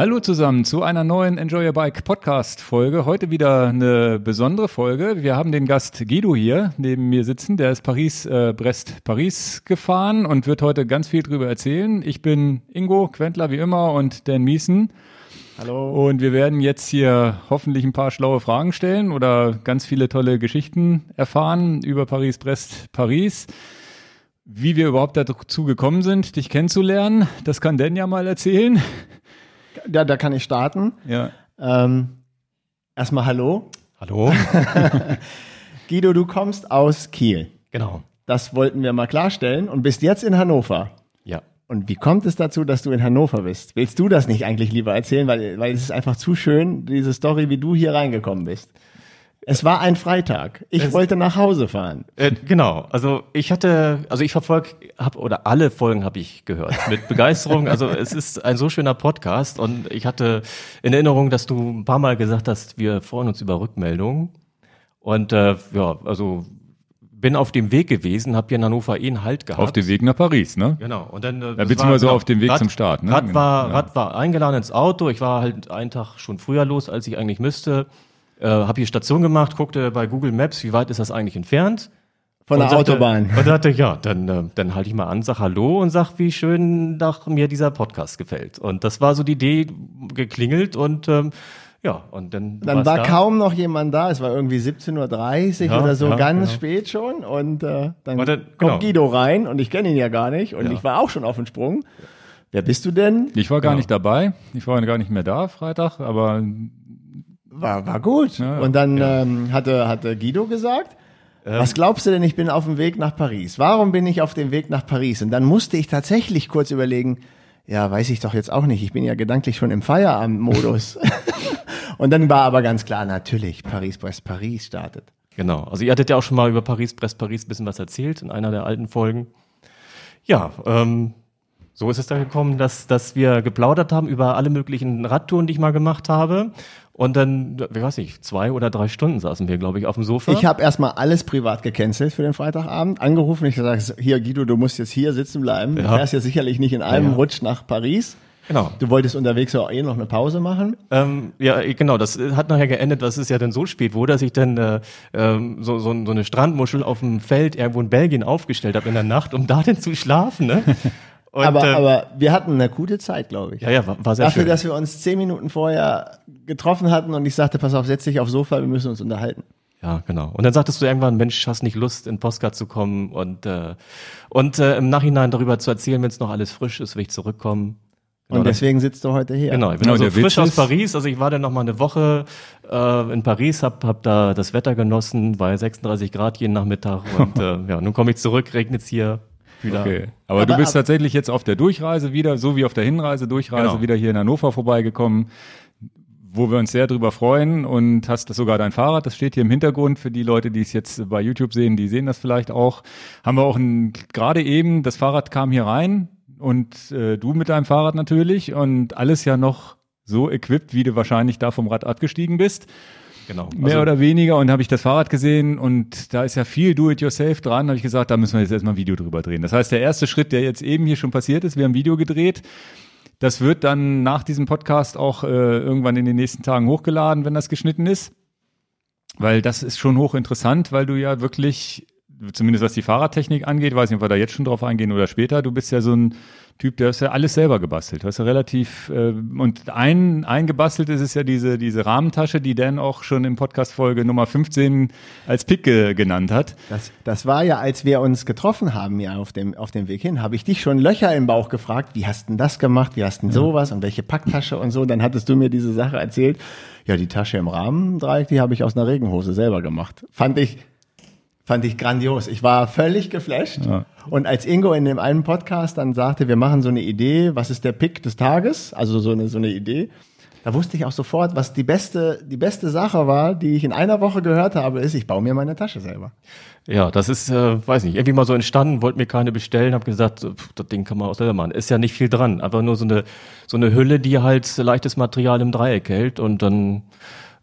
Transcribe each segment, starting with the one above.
Hallo zusammen zu einer neuen Enjoy Your Bike Podcast Folge. Heute wieder eine besondere Folge. Wir haben den Gast Guido hier neben mir sitzen. Der ist Paris, äh, Brest, Paris gefahren und wird heute ganz viel drüber erzählen. Ich bin Ingo Quentler wie immer und Dan Miesen. Hallo. Und wir werden jetzt hier hoffentlich ein paar schlaue Fragen stellen oder ganz viele tolle Geschichten erfahren über Paris, Brest, Paris. Wie wir überhaupt dazu gekommen sind, dich kennenzulernen, das kann Dan ja mal erzählen. Ja, da kann ich starten. Ja. Ähm, erstmal Hallo. Hallo. Guido, du kommst aus Kiel. Genau. Das wollten wir mal klarstellen und bist jetzt in Hannover. Ja. Und wie kommt es dazu, dass du in Hannover bist? Willst du das nicht eigentlich lieber erzählen, weil, weil es ist einfach zu schön, diese Story, wie du hier reingekommen bist. Es war ein Freitag. Ich Es- wollte nach Hause fahren. Äh, genau. Also ich hatte, also ich verfolge, hab, oder alle Folgen habe ich gehört mit Begeisterung. Also es ist ein so schöner Podcast und ich hatte in Erinnerung, dass du ein paar Mal gesagt hast, wir freuen uns über Rückmeldungen. Und äh, ja, also bin auf dem Weg gewesen, habe hier in Hannover eh einen Halt gehabt. Auf dem Weg nach Paris, ne? Genau. Und dann, äh, Ja, beziehungsweise war, auf dem Weg zum Start, ne? Rad war, Ja. Rad war eingeladen ins Auto. Ich war halt einen Tag schon früher los, als ich eigentlich müsste. Äh, habe hier Station gemacht, guckte bei Google Maps, wie weit ist das eigentlich entfernt? Von der sagte- Autobahn. Und dachte, ja, dann, äh, dann halte ich mal an, sag Hallo und sag, wie schön nach mir dieser Podcast gefällt. Und das war so die Idee geklingelt und ähm, ja, und dann, Dann war da. kaum noch jemand da. Es war irgendwie 17.30 Uhr Ja, oder so, ja, ganz genau. spät schon. Und äh, dann, Und dann- kommt genau. Guido rein und ich kenne ihn ja gar nicht. Und Ja. ich war auch schon auf dem Sprung. Wer bist du denn? Ich war gar Genau. nicht dabei. Ich war gar nicht mehr da Freitag, aber War, war gut. Ja, ja. und dann ähm, hatte, hatte Guido gesagt, was glaubst du denn, ich bin auf dem Weg nach Paris? Warum bin ich auf dem Weg nach Paris? Und dann musste ich tatsächlich kurz überlegen, ja, weiß ich doch jetzt auch nicht. Ich bin ja gedanklich schon im Feierabendmodus. und dann war aber ganz klar, natürlich, Paris, Brest, Paris startet. Genau. Also ihr hattet ja auch schon mal über Paris, Brest, Paris ein bisschen was erzählt in einer der alten Folgen. Ja, ähm, so ist es da gekommen, dass, dass wir geplaudert haben über alle möglichen Radtouren, die ich mal gemacht habe. Und dann, ich weiß nicht, zwei oder drei Stunden saßen wir, glaube ich, auf dem Sofa. Ich habe erstmal alles privat gecancelt für den Freitagabend, angerufen. Ich gesagt, hier Guido, du musst jetzt hier sitzen bleiben. Du Ja. fährst ja sicherlich nicht in einem Ja, ja. Rutsch nach Paris. genau. Du wolltest unterwegs ja auch eh noch eine Pause machen. Ähm, ja, genau, das äh, hat nachher geendet, dass es ja dann so spät wurde, dass ich dann äh, ähm, so, so, so eine Strandmuschel auf dem Feld irgendwo in Belgien aufgestellt habe in der Nacht, um da denn zu schlafen. Ne? Und, aber, ähm, aber wir hatten eine gute Zeit, glaube ich. ja, ja, war, war sehr Dafür, schön. dass wir uns zehn Minuten vorher getroffen hatten und ich sagte, pass auf, setz dich aufs Sofa, wir müssen uns unterhalten. Ja, genau. Und dann sagtest du irgendwann, Mensch, hast nicht Lust, in Postcard zu kommen und, äh, und äh, im Nachhinein darüber zu erzählen, wenn es noch alles frisch ist, will ich zurückkommen. Genau, und deswegen sitzt du heute hier. Genau, ich bin Genau, also Witz frisch aus Paris. Also ich war dann noch mal eine Woche äh, in Paris, hab, hab da das Wetter genossen bei 36 Grad jeden Nachmittag und äh, ja, nun komme ich zurück, regnet's hier wieder. okay. Aber, Aber- du bist aber- tatsächlich jetzt auf der Durchreise wieder, so wie auf der Hinreise, Durchreise Genau. wieder hier in Hannover vorbeigekommen, wo wir uns sehr drüber freuen und hast das sogar dein Fahrrad, das steht hier im Hintergrund für die Leute, die es jetzt bei YouTube sehen, die sehen das vielleicht auch. Haben wir auch ein, gerade eben, das Fahrrad kam hier rein und äh, du mit deinem Fahrrad natürlich und alles ja noch so equipped, wie du wahrscheinlich da vom Rad abgestiegen bist. Genau. Mehr Also, oder weniger und habe ich das Fahrrad gesehen und da ist ja viel Do-it-yourself dran, habe ich gesagt, da müssen wir jetzt erstmal ein Video drüber drehen. Das heißt, der erste Schritt, der jetzt eben hier schon passiert ist, wir haben ein Video gedreht. Das wird dann nach diesem Podcast auch äh, irgendwann in den nächsten Tagen hochgeladen, wenn das geschnitten ist. Weil das ist schon hochinteressant, weil du ja wirklich, zumindest was die Fahrradtechnik angeht, weiß nicht, ob wir da jetzt schon drauf eingehen oder später, du bist ja so ein Typ, der hast ja alles selber gebastelt. Du hast ja relativ, äh, und ein, ein gebastelt ist es ja diese, diese Rahmentasche, die Dan auch schon im Podcast Folge Nummer 15 als Pick ge genannt hat. Das, das war ja, als wir uns getroffen haben, ja, auf dem, auf dem Weg hin, habe ich dich schon Löcher im Bauch gefragt, wie hast denn das gemacht, wie hast denn sowas und welche Packtasche und so. Dann hattest du mir diese Sache erzählt. Ja, die Tasche im Rahmendreieck, die habe ich aus einer Regenhose selber gemacht. Fand ich, fand ich grandios. Ich war völlig geflasht. Und als Ingo in dem einen Podcast dann sagte, wir machen so eine Idee, was ist der Pick des Tages? Also so eine, so eine Idee. Da wusste ich auch sofort, was die beste, die beste Sache war, die ich in einer Woche gehört habe, ist, ich baue mir meine Tasche selber. ja, das ist, äh, weiß nicht, irgendwie mal so entstanden, wollte mir keine bestellen, habe gesagt, pff, das Ding kann man auch selber machen. Ist ja nicht viel dran, einfach nur so eine so eine Hülle, die halt leichtes Material im Dreieck hält und dann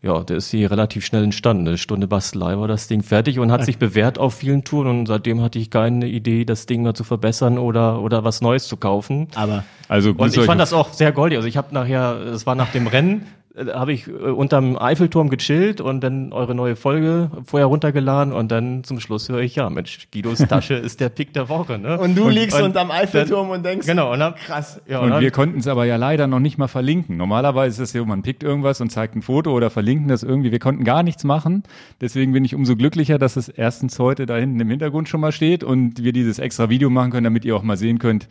ja, der ist hier relativ schnell entstanden. Eine Stunde Bastelei war das Ding fertig und hat sich bewährt auf vielen Touren und seitdem hatte ich keine Idee, das Ding mal zu verbessern oder, oder was Neues zu kaufen. Aber Also Und ich fand das auch sehr goldig. Also ich habe nachher, es war nach dem Rennen, äh, habe ich äh, unterm Eiffelturm gechillt und dann eure neue Folge vorher runtergeladen und dann zum Schluss höre ich, ja, Mensch, Guidos Tasche ist der Pick der Woche. Ne? und du liegst und unterm Eiffelturm und denkst, Genau, und dann, krass. ja, Und dann, wir konnten es aber ja leider noch nicht mal verlinken. Normalerweise ist es ja, man pickt irgendwas und zeigt ein Foto oder verlinken das irgendwie. Wir konnten gar nichts machen. Deswegen bin ich umso glücklicher, dass es erstens heute da hinten im Hintergrund schon mal steht und wir dieses extra Video machen können, damit ihr auch mal sehen könnt,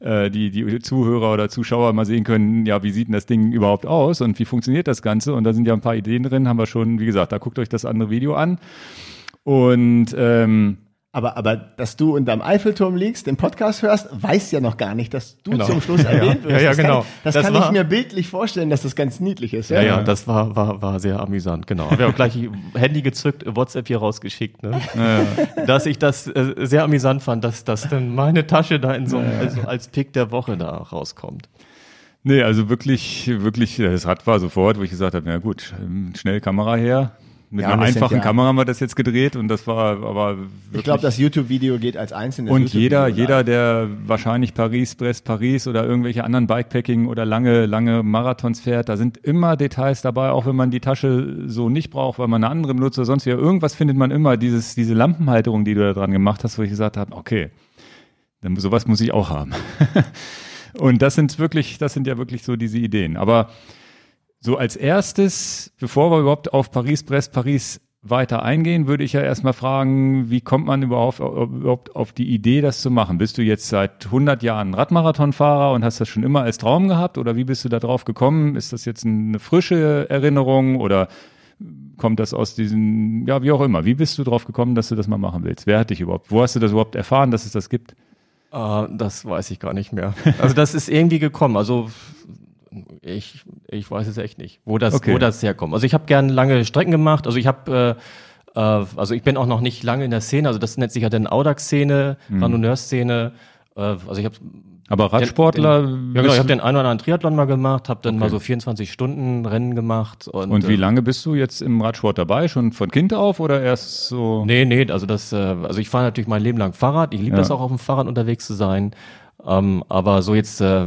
äh, die, die Zuhörer oder Zuschauer mal sehen können, ja, wie sieht denn das Ding überhaupt aus und wie funktioniert das Ganze? Und da sind ja ein paar Ideen drin, haben wir schon, wie gesagt, da guckt euch das andere Video an. Und ähm, Aber, aber dass du unterm Eiffelturm liegst, den Podcast hörst, weiß ja noch gar nicht, dass du Genau. zum Schluss erwähnt wirst. Ja, ja, das genau. Kann, das, Das kann ich war- mir bildlich vorstellen, dass das ganz niedlich ist. ja, ja, das war, war, war sehr amüsant, genau. Wir haben auch gleich Handy gezückt, WhatsApp hier rausgeschickt, ne? Dass ich das äh, sehr amüsant fand, dass, dass dann meine Tasche da in so einem, also als Pick der Woche da rauskommt. Nee, also wirklich, wirklich, das Rad war sofort, wo ich gesagt habe, na gut, ähm, schnell Kamera her. Mit Ja, einer einfachen ja- Kamera haben wir das jetzt gedreht und das war aber. Ich glaube, das YouTube-Video geht als einzelnes und jeder, jeder, der wahrscheinlich Paris, Brest, Paris oder irgendwelche anderen Bikepacking oder lange, lange Marathons fährt, da sind immer Details dabei, auch wenn man die Tasche so nicht braucht, weil man eine andere benutzt oder sonst wie. Irgendwas findet man immer, dieses, diese Lampenhalterung, die du da dran gemacht hast, wo ich gesagt habe, okay, dann sowas muss ich auch haben. Und das sind wirklich, das sind ja wirklich so diese Ideen. Aber so als erstes, bevor wir überhaupt auf Paris, Brest, Paris weiter eingehen, würde ich ja erstmal fragen, wie kommt man überhaupt, überhaupt auf die Idee, das zu machen? Bist du jetzt seit 100 Jahren Radmarathonfahrer und hast das schon immer als Traum gehabt oder wie bist du da drauf gekommen? Ist das jetzt eine frische Erinnerung oder kommt das aus diesen, ja, wie auch immer. Wie bist du drauf gekommen, dass du das mal machen willst? Wer hat dich überhaupt, wo hast du das überhaupt erfahren, dass es das gibt? Äh, das weiß ich gar nicht mehr. Also das ist irgendwie gekommen. Also ich, ich weiß es echt nicht, wo das, Okay. wo das herkommt. Also ich habe gern lange Strecken gemacht. Also ich habe, äh, äh, also ich bin auch noch nicht lange in der Szene. Also das nennt sich ja dann Audax-Szene, Mhm. Randonneur-Szene. Äh, also ich habe Aber Radsportler, ja genau, ich habe den einen oder anderen Triathlon mal gemacht, habe dann Okay. mal so 24 Stunden Rennen gemacht und, und wie äh, lange bist du jetzt im Radsport dabei? Schon von Kind auf oder erst so? Nee, nee, also das, äh, also ich fahre natürlich mein Leben lang Fahrrad. Ich liebe Ja. das auch auf dem Fahrrad unterwegs zu sein. Ähm, aber so jetzt, äh,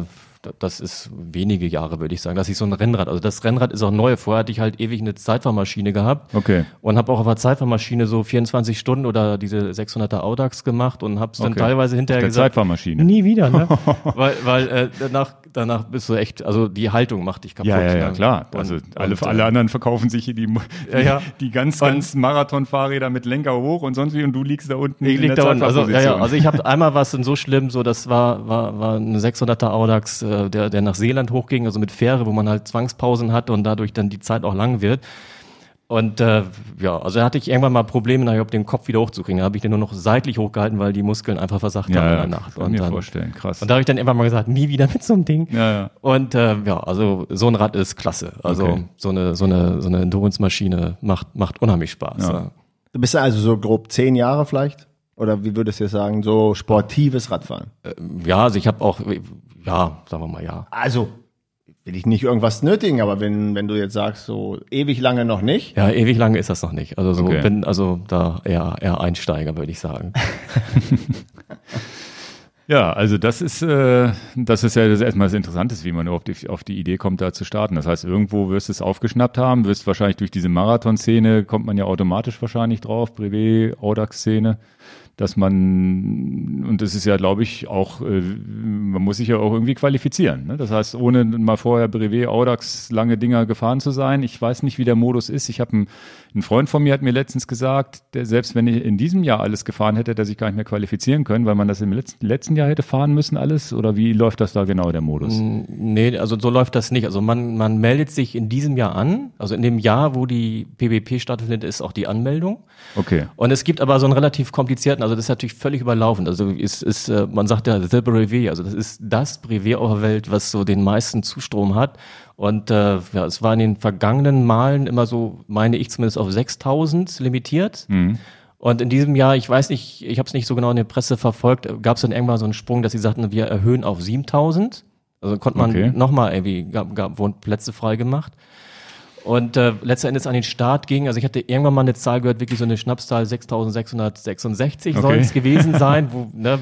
das ist wenige Jahre, würde ich sagen, dass ich so ein Rennrad, also das Rennrad ist auch neu. Vorher hatte ich halt ewig eine Zeitfahrmaschine gehabt Okay. und habe auch auf der Zeitfahrmaschine so 24 Stunden oder diese 600er Audax gemacht und habe es dann Okay. teilweise hinterher Der gesagt, Zeitfahrmaschine. nie wieder, ne? weil weil äh, danach, danach bist du echt, also die Haltung macht dich kaputt. Ja, ja, ja, ne? klar. Und- Also alle, und, äh, alle anderen verkaufen sich hier die, die, Ja, ja. die ganz, ganz Marathonfahrräder mit Lenker hoch und sonst wie und du liegst da unten Ich in lieg der da unten. Also, ja, ja, also ich habe einmal was so schlimm, so das war war war ein 600er Audax, äh, der der nach Seeland hochging, also mit Fähre, wo man halt Zwangspausen hat und dadurch dann die Zeit auch lang wird. Und äh, ja, also da hatte ich irgendwann mal Probleme, nachher den Kopf wieder hochzukriegen. Da habe ich den nur noch seitlich hochgehalten, weil die Muskeln einfach versagt haben ja, in ja, der Nacht. kann Und mir dann, vorstellen, krass. und da habe ich dann irgendwann mal gesagt, nie wieder mit so einem Ding. ja, ja. Und äh, ja, also so ein Rad ist klasse. Also Okay. so eine so eine so eine Endurance-Maschine macht macht unheimlich Spaß. Ja. Ja. Du bist ja also so grob zehn Jahre vielleicht? Oder wie würdest du jetzt sagen, so sportives Radfahren? ja, also ich habe auch ja, sagen wir mal ja. Also, will ich nicht irgendwas nötigen, aber wenn, wenn du jetzt sagst, so ewig lange noch nicht, Ja, ewig lange ist das noch nicht. Also so Okay. bin also da eher eher Einsteiger, würde ich sagen. Ja, also das ist, äh, das ist ja das erstmal das Interessante, wie man überhaupt auf die, auf die Idee kommt, da zu starten. Das heißt, irgendwo wirst du es aufgeschnappt haben, wirst wahrscheinlich durch diese Marathon-Szene, kommt man ja automatisch wahrscheinlich drauf, Brevet, Audax-Szene, dass man, und das ist ja, glaube ich, auch, äh, man muss sich ja auch irgendwie qualifizieren. Ne? Das heißt, ohne mal vorher Brevet, Audax, lange Dinger gefahren zu sein, ich weiß nicht, wie der Modus ist. Ich habe einen, ein Freund von mir hat mir letztens gesagt, der selbst wenn ich in diesem Jahr alles gefahren hätte, der sich gar nicht mehr qualifizieren können, weil man das im letzten, letzten Jahr hätte fahren müssen alles? Oder wie läuft das da genau, der Modus? Nee, also so läuft das nicht. Also man, man meldet sich in diesem Jahr an. Also in dem Jahr, wo die PBP stattfindet, ist auch die Anmeldung. Okay. Und es gibt aber so einen relativ komplizierten, also das ist natürlich völlig überlaufend. Also ist, ist äh, man sagt ja The Brevet, also das ist das Brevet auf der Welt, was so den meisten Zustrom hat. Und äh, ja, es war in den vergangenen Malen immer so, meine ich zumindest, auf 6000 limitiert. Und in diesem Jahr, ich weiß nicht, ich habe es nicht so genau in der Presse verfolgt, gab es dann irgendwann so einen Sprung, dass sie sagten, wir erhöhen auf 7000. Also konnte man Okay. nochmal irgendwie, gab, gab, wurden Plätze frei gemacht. Und äh, letzten Endes an den Start ging, also ich hatte irgendwann mal eine Zahl gehört, wirklich so eine Schnapszahl 6666 soll Okay. es gewesen sein. Wo, ne,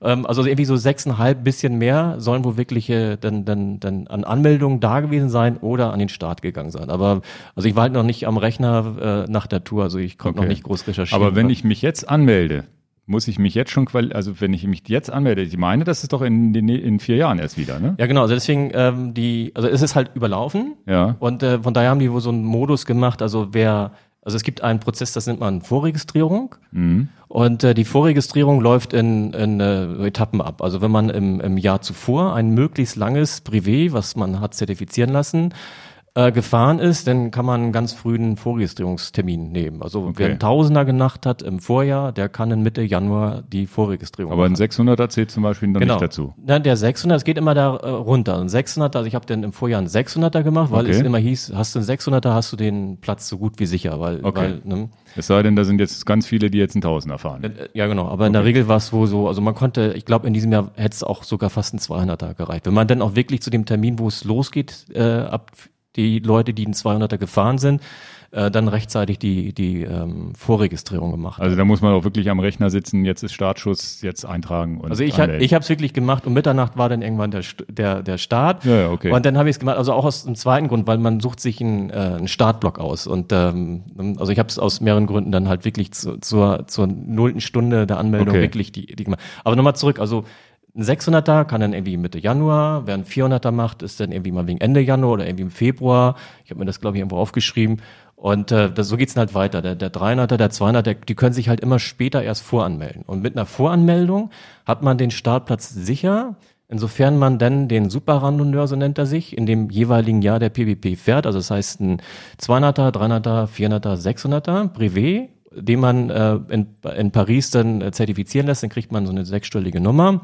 ähm, also irgendwie so sechseinhalb bisschen mehr sollen wohl wirkliche dann, dann, dann an Anmeldungen da gewesen sein oder an den Start gegangen sein. Aber also ich war halt noch nicht am Rechner äh, nach der Tour, also ich konnte Okay. noch nicht groß recherchieren. Aber wenn ich mich jetzt anmelde, muss ich mich jetzt schon also wenn ich mich jetzt anmelde, ich meine, das ist doch in, den, in vier Jahren erst wieder, ne? ja genau, also deswegen ähm, die, also es ist halt überlaufen. Ja. Und äh, von daher haben die wohl so einen Modus gemacht, also wer, also es gibt einen Prozess, das nennt man Vorregistrierung. Mhm. Und äh, die Vorregistrierung läuft in, in äh, Etappen ab. Also wenn man im, im Jahr zuvor ein möglichst langes Privé, was man hat zertifizieren lassen, äh, gefahren ist, dann kann man einen ganz frühen Vorregistrierungstermin nehmen. Also Okay. wer einen Tausender gemacht hat im Vorjahr, der kann in Mitte Januar die Vorregistrierung Aber ein machen. 600er zählt zum Beispiel noch Genau. nicht dazu. Na, der 600, es geht immer da äh, runter. Ein 600, also ich habe dann im Vorjahr einen 600er gemacht, weil Okay. es immer hieß, hast du einen 600er, hast du den Platz so gut wie sicher, weil, Okay. weil ne, Es sei denn, da sind jetzt ganz viele, die jetzt einen Tausender fahren. äh, ja genau, aber in der Regel war es wohl so, also man konnte, ich glaube in diesem Jahr hätte es auch sogar fast ein 200er gereicht. Wenn man dann auch wirklich zu dem Termin, wo es losgeht, äh, ab die Leute, die einen 200er gefahren sind, äh, dann rechtzeitig die, die ähm, Vorregistrierung gemacht. Also da muss man auch wirklich am Rechner sitzen, jetzt ist Startschuss, jetzt eintragen und Also ich, anmelden. ich habe es wirklich gemacht. Um Mitternacht war dann irgendwann der, der, der Start. Ja, ja, okay. Und dann habe ich es gemacht, also auch aus dem zweiten Grund, weil man sucht sich einen, äh, einen Startblock aus. Und ähm, also ich habe es aus mehreren Gründen dann halt wirklich zu, zur, zur nullten Stunde der Anmeldung Okay. wirklich die, die gemacht. Aber nochmal zurück, also ein 600er kann dann irgendwie Mitte Januar, wer ein 400er macht, ist dann irgendwie mal wegen Ende Januar oder irgendwie im Februar. Ich habe mir das, glaube ich, irgendwo aufgeschrieben. Und äh, das, so geht's dann halt weiter. Der, der 300er, der 200er, der, die können sich halt immer später erst voranmelden. Und mit einer Voranmeldung hat man den Startplatz sicher, insofern man dann den Superrandonneur, so nennt er sich, in dem jeweiligen Jahr der PWP fährt. Also das heißt ein 200er, 300er, 400er, 600er Privé, den man äh, in, in Paris dann äh, zertifizieren lässt, dann kriegt man so eine sechsstellige Nummer.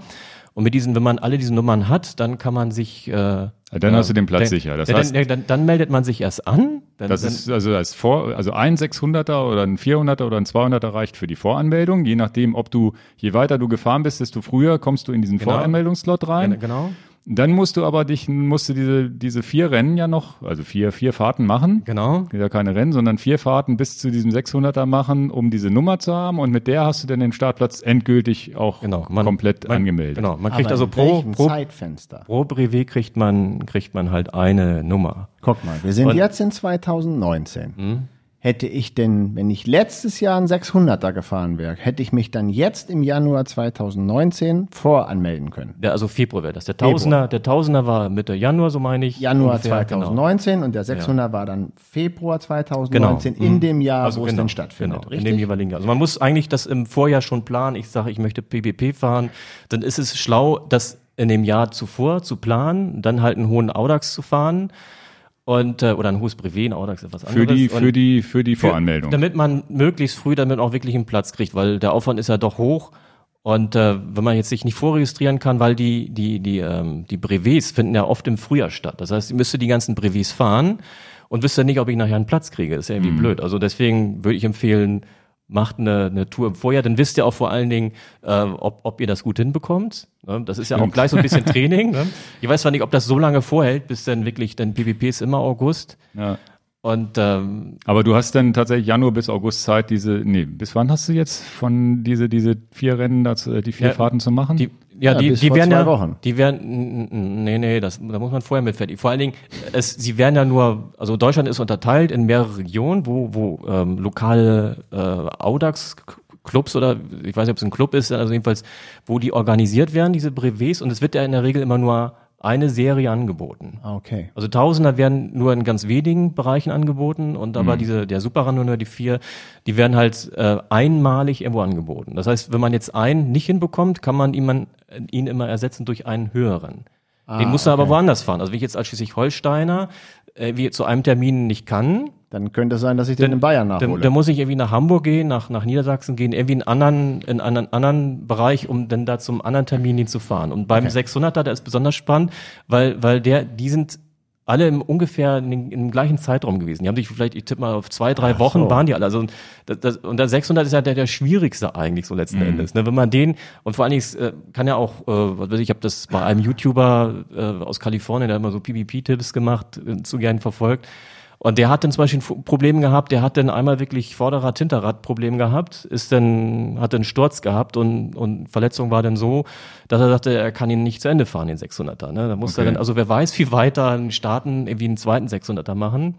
Und mit diesen, wenn man alle diese Nummern hat, dann kann man sich. Äh, Dann hast du den Platz sicher. Das dann, heißt- dann, dann, dann meldet man sich erst an. Dann, Das ist also als Vor, also ein 600er oder ein 400er oder ein 200er reicht für die Voranmeldung. Je nachdem, ob du, je weiter du gefahren bist, desto früher kommst du in diesen Genau. Voranmeldungsslot rein. genau. Dann musst du aber dich, musst du diese, diese vier Rennen ja noch, also vier, vier Fahrten machen. Genau. Ja, keine Rennen, sondern vier Fahrten bis zu diesem 600er machen, um diese Nummer zu haben. Und mit der hast du dann den Startplatz endgültig auch Genau. Man, komplett man, angemeldet. Genau. Man kriegt Aber also pro, pro, Zeitfenster? pro Brevet kriegt man, kriegt man halt eine Nummer. Guck mal, wir sind Und- jetzt in 2019. Hätte ich denn, wenn ich letztes Jahr einen 600er gefahren wäre, hätte ich mich dann jetzt im Januar 2019 voranmelden können. Der, also Februar wäre das. Der Tausender, der Tausender war Mitte Januar, so meine ich. Januar ungefähr, genau. 2019 und der 600er war dann Februar 2019 Genau. in dem Jahr, Also wo es genau, dann stattfindet. Genau, in dem jeweiligen Jahr. Also man muss eigentlich das im Vorjahr schon planen. Ich sage, ich möchte PPP fahren. Dann ist es schlau, das in dem Jahr zuvor zu planen, dann halt einen hohen Audax zu fahren und äh, oder ein hohes Brevet, ein Audax ist was Für anderes. die, Und für die, für die Voranmeldung. Damit man möglichst früh damit auch wirklich einen Platz kriegt, weil der Aufwand ist ja doch hoch. Und äh, wenn man jetzt sich nicht vorregistrieren kann, weil die, die, die, ähm, die Brevets finden ja oft im Frühjahr statt. Das heißt, ich müsste die ganzen Brevets fahren und wüsste nicht, ob ich nachher einen Platz kriege. Das ist ja irgendwie Mhm. blöd. Also deswegen würde ich empfehlen, macht eine, eine Tour im Vorjahr, dann wisst ihr auch vor allen Dingen, äh, ob, ob ihr das gut hinbekommt. Ne? Das ist ja auch gleich so ein bisschen Training. Ne? Ich weiß zwar nicht, ob das so lange vorhält, bis dann wirklich, denn PvP ist immer August. ja. Und ähm, Aber du hast dann tatsächlich Januar bis August Zeit, diese, nee, bis wann hast du jetzt von diese, diese vier Rennen, dazu, äh, die vier Ja, Fahrten zu machen? Die, ja, Ja, die, die werden zwei ja, Wochen. die werden, nee, nee, das, da muss man vorher mit fertig. Vor allen Dingen, es, sie werden ja nur, also Deutschland ist unterteilt in mehrere Regionen, wo, wo ähm, lokale äh, Audax-Clubs oder ich weiß nicht, ob es ein Club ist, also jedenfalls, wo die organisiert werden, diese Brevets, und es wird ja in der Regel immer nur eine Serie angeboten. Ah, Okay. Also Tausender werden nur in ganz wenigen Bereichen angeboten und aber diese der Superrandonneur, die vier, die werden halt äh, einmalig irgendwo angeboten. Das heißt, wenn man jetzt einen nicht hinbekommt, kann man ihn, ihn immer ersetzen durch einen höheren. Den muss er aber woanders fahren. Also wenn ich jetzt als Schleswig-Holsteiner äh, wie zu einem Termin nicht kann, Dann könnte es sein, dass ich den in Bayern nachhole. dann, dann muss ich irgendwie nach Hamburg gehen, nach, nach Niedersachsen gehen, irgendwie in einen anderen, in einen anderen Bereich, um dann da zum anderen Termin hinzufahren. Und beim 600er, der ist besonders spannend, weil, weil der, die sind alle im ungefähr in im gleichen Zeitraum gewesen. Die haben sich vielleicht, ich tippe mal, auf zwei, drei Wochen so. waren die alle. Also, das, das, und der 600 ist ja der, der schwierigste eigentlich so letzten Endes. Ne? Wenn man den, und vor allen Dingen, äh, kann ja auch, äh, was weiß ich, ich habe das bei einem YouTuber äh, aus Kalifornien, der hat immer so PvP-Tipps gemacht, äh, zu gern verfolgt. Und der hat dann zum Beispiel ein Problem gehabt, der hat dann einmal wirklich Vorderrad, Hinterrad Problem gehabt, ist dann, hat dann Sturz gehabt und, und Verletzung war dann so, dass er sagte, er kann ihn nicht zu Ende fahren, den 600er. Ne? Da muss Okay. er dann, also wer weiß, wie weit da ein Starten irgendwie einen zweiten 600er machen,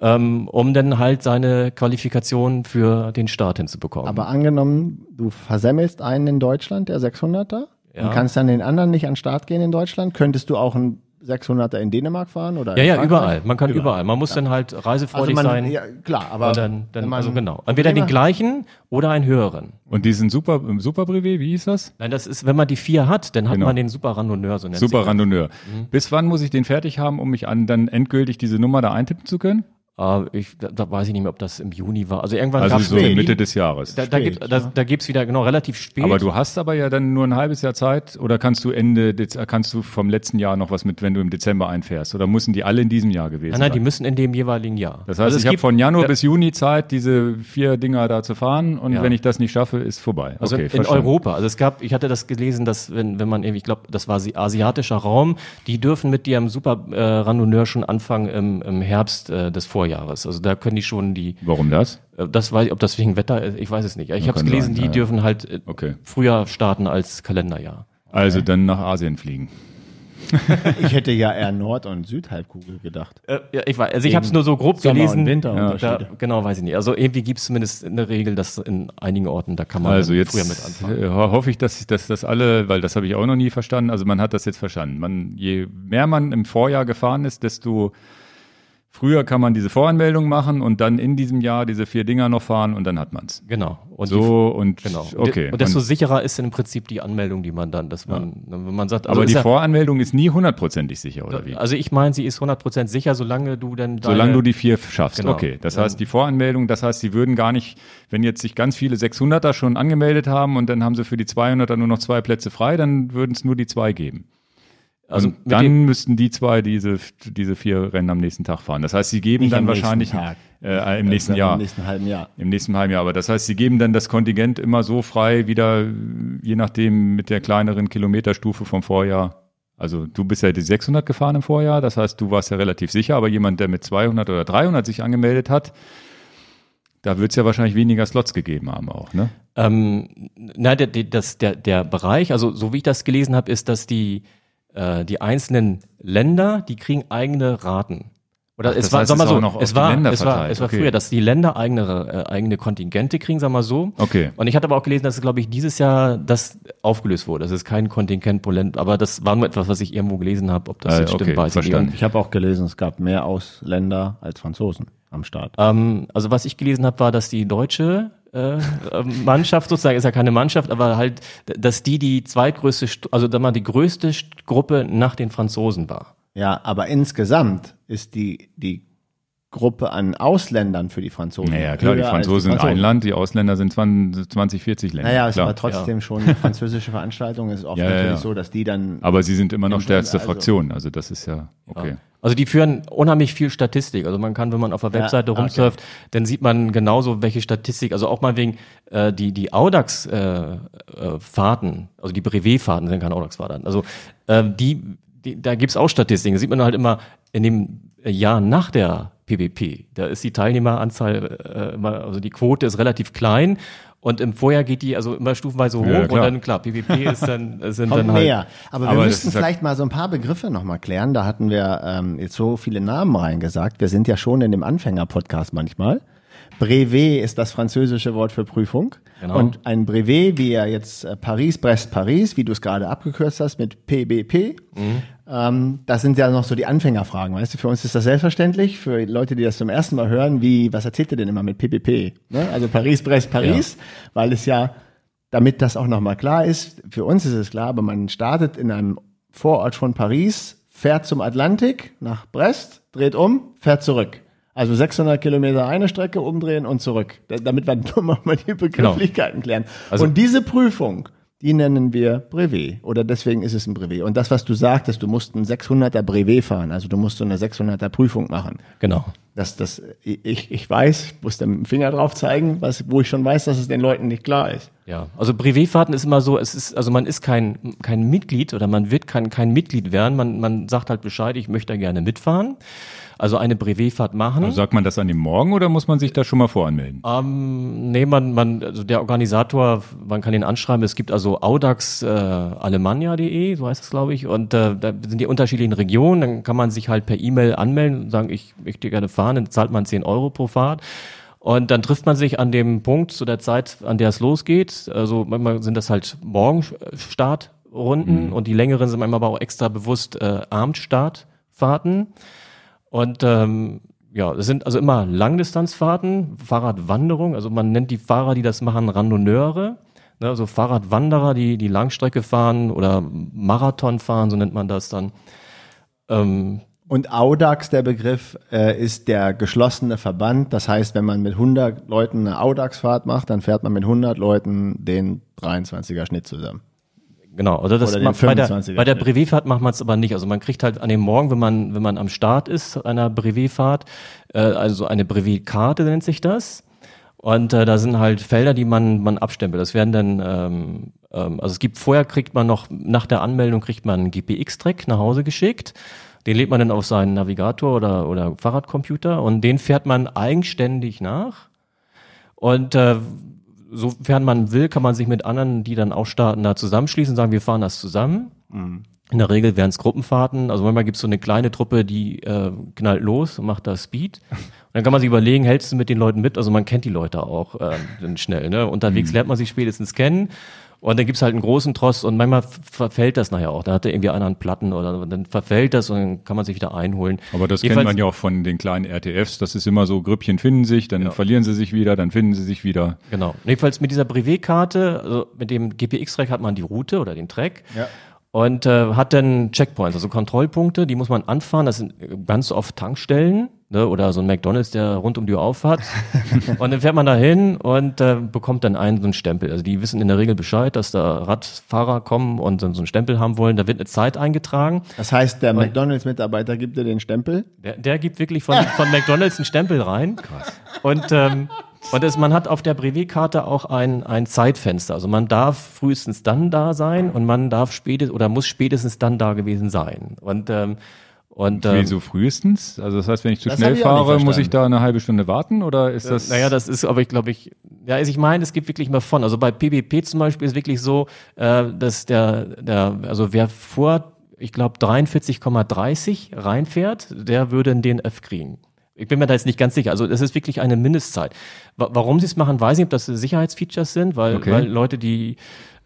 ähm, um dann halt seine Qualifikation für den Start hinzubekommen. Aber angenommen, du versemmelst einen in Deutschland, der 600er, Ja. und kannst dann den anderen nicht an den Start gehen in Deutschland, könntest du auch einen 600er in Dänemark fahren oder ja, ja, Frankreich? überall. Man kann überall. Man muss dann halt reisefreudig Also man, sein. ja, klar, aber dann, dann man also genau. Entweder den gleichen oder einen höheren. Und diesen Super, Super Brevet, wie hieß das? Nein, das ist, wenn man die vier hat, dann hat Genau. man den Super Randonneur, so nennt Super. Randonneur. Bis wann muss ich den fertig haben, um mich an dann endgültig diese Nummer da eintippen zu können? Äh, ich, da, da weiß ich nicht mehr, ob das im Juni war. Also irgendwann Also so spät. Mitte des Jahres. da, da, gibt, da, da gibt's wieder, genau, relativ spät. Aber du hast aber ja dann nur ein halbes Jahr Zeit oder kannst du Ende, Dez- kannst du vom letzten Jahr noch was mit, wenn du im Dezember einfährst? Oder müssen die alle in diesem Jahr gewesen nein, nein, die sein? müssen in dem jeweiligen Jahr. Das heißt, Also es ich habe gibt- von Januar da- bis Juni Zeit, diese vier Dinger da zu fahren und Ja. wenn ich das nicht schaffe, ist vorbei. Also okay, in verstanden. Europa. Also es gab, ich hatte das gelesen, dass wenn, wenn man irgendwie, ich glaube, das war asi- asiatischer Raum, die dürfen mit ihrem Super äh, Randonneur schon anfangen im, im Herbst äh, des Vorjahres. Also da können die schon die, Warum das? äh, das weiß ich, ob das wegen Wetter ist, ich weiß es nicht. Ich habe es gelesen, sein, die ja, ja. dürfen halt äh, Okay. früher starten als Kalenderjahr. Also dann nach Asien fliegen. Ich hätte ja eher Nord- und Südhalbkugel gedacht. Äh, ja, ich weiß, also ich habe es nur so grob Sommer- gelesen. und Winterunterschiede. Da, genau, weiß ich nicht. Also irgendwie gibt es zumindest eine Regel, dass in einigen Orten, da kann man Also jetzt früher mit anfangen. äh, ho- hoffe ich, dass, dass das alle, weil das habe ich auch noch nie verstanden, also man hat das jetzt verstanden. Man, je mehr man im Vorjahr gefahren ist, desto früher kann man diese Voranmeldung machen und dann in diesem Jahr diese vier Dinger noch fahren und dann hat man's. Genau. Und die So und Genau. okay. Und desto Und- sicherer ist im Prinzip die Anmeldung, die man dann, dass man, wenn man sagt, also aber die ja, Voranmeldung ist nie hundertprozentig sicher, oder wie? also ich meine, sie ist 100% sicher, solange du dann Solange deine- du die vier schaffst. Genau. Okay. Das heißt, die Voranmeldung, das heißt, sie würden gar nicht, wenn jetzt sich ganz viele 600er schon angemeldet haben und dann haben sie für die 200er nur noch zwei Plätze frei, dann würden es nur die zwei geben. Also dann dem, müssten die zwei diese, diese vier Rennen am nächsten Tag fahren. Das heißt, sie geben dann nächsten wahrscheinlich Tag. äh, im nächsten Dann Jahr. Im nächsten halben Jahr. Im nächsten halben Jahr. Aber das heißt, sie geben dann das Kontingent immer so frei, wieder, je nachdem, mit der kleineren Kilometerstufe vom Vorjahr. Also du bist ja die 600 gefahren im Vorjahr, das heißt, du warst ja relativ sicher, aber jemand, der mit 200 oder 300 sich angemeldet hat, da wird es ja wahrscheinlich weniger Slots gegeben haben auch, ne? ähm, na, der, der, das, der, der Bereich, also so wie ich das gelesen habe, ist, dass die, äh, die einzelnen Länder, die kriegen eigene Raten. Oder Ach, es war, heißt, sag mal so, es war, Länder es war, es war okay. früher, dass die Länder eigene, äh, eigene Kontingente kriegen, sag mal so. Okay. Und ich hatte aber auch gelesen, dass es, glaube ich, dieses Jahr das aufgelöst wurde. Das ist kein Kontingent pro Land, aber das war nur etwas, was ich irgendwo gelesen habe. Ob das Ah, jetzt okay, stimmt, weiß ich verstanden. nicht. Ich habe auch gelesen, es gab mehr Ausländer als Franzosen am Start. Ähm, also was ich gelesen habe, war, dass die deutsche äh, äh, Mannschaft sozusagen ist ja keine Mannschaft, aber halt, dass die die zweitgrößte, also da mal die größte Gruppe nach den Franzosen war. Ja, aber insgesamt ist die, die Gruppe an Ausländern für die Franzosen. Naja, klar, die höher als Franzosen sind ein Land, die Ausländer sind 20, 20 40 Länder. Naja, es klar. war trotzdem schon eine französische Veranstaltung. Es ist oft Ja, ja, natürlich ja. so, dass die dann. Aber sie sind immer noch stärkste also- Fraktion, also das ist ja okay. Also die führen unheimlich viel Statistik. Also man kann, wenn man auf der Webseite okay. rumsurft, dann sieht man genauso, welche Statistik, also auch mal wegen äh, die, die Audax-Fahrten, äh, Fahrten, also die Brevet-Fahrten sind keine Audax-Fahrten, also äh, die, die, da gibt's auch Statistiken. Das sieht man halt immer in dem Jahr nach der PBP. Da ist die Teilnehmeranzahl, äh, immer, also die Quote ist relativ klein. Und im Vorjahr geht die also immer stufenweise hoch Ja, und dann klar, PBP ist dann sind Kommt dann halt näher. Aber wir Aber müssten vielleicht mal so ein paar Begriffe nochmal klären. Da hatten wir ähm, jetzt so viele Namen reingesagt. Wir sind ja schon in dem Anfänger-Podcast manchmal. Brevet ist das französische Wort für Prüfung. Genau. Und ein Brevet, wie ja jetzt äh, Paris, Brest, Paris, wie du es gerade abgekürzt hast mit PBP, ähm, das sind ja noch so die Anfängerfragen. Weißt du, für uns ist das selbstverständlich. Für Leute, die das zum ersten Mal hören, wie, was erzählt ihr denn immer mit PPP? Ne? Also Paris, Brest, Paris, weil es ja damit das auch nochmal klar ist, für uns ist es klar, aber man startet in einem Vorort von Paris, fährt zum Atlantik nach Brest, dreht um, fährt zurück. Also 600 Kilometer eine Strecke umdrehen und zurück, da- damit wir nur mal die Begrifflichkeiten klären. Also- und diese Prüfung, die nennen wir Brevet oder deswegen ist es ein Brevet. Und das, was du sagtest, du musst ein 600er Brevet fahren, also du musst so eine 600er Prüfung machen. genau. dass das, ich, ich weiß, ich muss dem Finger drauf zeigen, was, wo ich schon weiß, dass es den Leuten nicht klar ist. Ja, also Privatfahrten ist immer so, es ist, also man ist kein, kein Mitglied oder man wird kein, kein Mitglied werden, man, man sagt halt Bescheid, ich möchte da gerne mitfahren. Also eine Privatfahrt machen. Also sagt man das an dem Morgen oder muss man sich da schon mal voranmelden? Ähm, nee, man, man, also der Organisator, man kann ihn anschreiben, es gibt also audax äh, alemannia.de, so heißt es glaube ich, und äh, da sind die unterschiedlichen Regionen, dann kann man sich halt per E-Mail anmelden und sagen, ich möchte gerne fahren, dann zahlt man 10 Euro pro Fahrt. Und dann trifft man sich an dem Punkt zu der Zeit, an der es losgeht. Also manchmal sind das halt Morgenstartrunden mhm. und die längeren sind manchmal aber auch extra bewusst äh, Abendstartfahrten. Und ähm, ja, es sind also immer Langdistanzfahrten, Fahrradwanderung. Also man nennt die Fahrer, die das machen, Randonneure. Ne, also Fahrradwanderer, die die Langstrecke fahren oder Marathon fahren, so nennt man das dann. Ähm, und Audax, der Begriff, äh, ist der geschlossene Verband. Das heißt, wenn man mit 100 Leuten eine Audax-Fahrt macht, dann fährt man mit 100 Leuten den 23er Schnitt zusammen. Genau, also das macht, bei der, bei der Brevetfahrt macht man es aber nicht. Also man kriegt halt an dem Morgen, wenn man, wenn man am Start ist einer Brevetfahrt, äh, also eine Brevetkarte nennt sich das. Und äh, da sind halt Felder, die man, man abstempelt. Das werden dann, ähm, ähm, also es gibt vorher kriegt man noch, nach der Anmeldung kriegt man einen GPX-Track nach Hause geschickt. Den lädt man dann auf seinen Navigator oder, oder Fahrradcomputer und den fährt man eigenständig nach. Und äh, sofern man will, kann man sich mit anderen, die dann auch starten, da zusammenschließen und sagen, wir fahren das zusammen. Mhm. In der Regel wären es Gruppenfahrten. Also manchmal gibt es so eine kleine Truppe, die äh, knallt los und macht da Speed. Und dann kann man sich überlegen, hältst du mit den Leuten mit? Also man kennt die Leute auch äh, schnell. Ne? Unterwegs mhm. lernt man sich spätestens kennen. Und dann gibt's halt einen großen Tross und manchmal verfällt das nachher auch. Da hat er irgendwie einer einen Platten oder dann verfällt das und dann kann man sich wieder einholen. Aber das Jedenfalls, kennt man ja auch von den kleinen RTFs. Das ist immer so, Grüppchen finden sich, dann ja. verlieren sie sich wieder, dann finden sie sich wieder. Genau. Jedenfalls mit dieser Brevet-Karte, also mit dem GPX-Track hat man die Route oder den Track. Ja und äh, hat dann Checkpoints, also Kontrollpunkte, die muss man anfahren. Das sind ganz oft Tankstellen ne, oder so ein McDonalds, der rund um die Uhr auf hat. und dann fährt man da hin und äh, bekommt dann einen so einen Stempel. Also die wissen in der Regel Bescheid, dass da Radfahrer kommen und dann so einen Stempel haben wollen. Da wird eine Zeit eingetragen. Das heißt, der McDonalds-Mitarbeiter gibt dir den Stempel? Der, der gibt wirklich von, von McDonalds einen Stempel rein. Krass. Und ähm, und es, man hat auf der Brevetkarte auch ein, ein Zeitfenster. Also man darf frühestens dann da sein und man darf spätestens oder muss spätestens dann da gewesen sein. Und ähm, und, ähm, so frühestens? Also das heißt, wenn ich zu schnell ich fahre, muss ich da eine halbe Stunde warten oder ist das? Naja, das ist, aber ich glaube, ich, ja, also ich meine, es gibt wirklich mal von. Also bei PBP zum Beispiel ist wirklich so, äh, dass der, der, also wer vor, ich glaube 43,30 reinfährt, der würde den F kriegen. Ich bin mir da jetzt nicht ganz sicher. Also es ist wirklich eine Mindestzeit. Warum sie es machen, weiß ich nicht, ob das Sicherheitsfeatures sind, weil, okay. weil Leute, die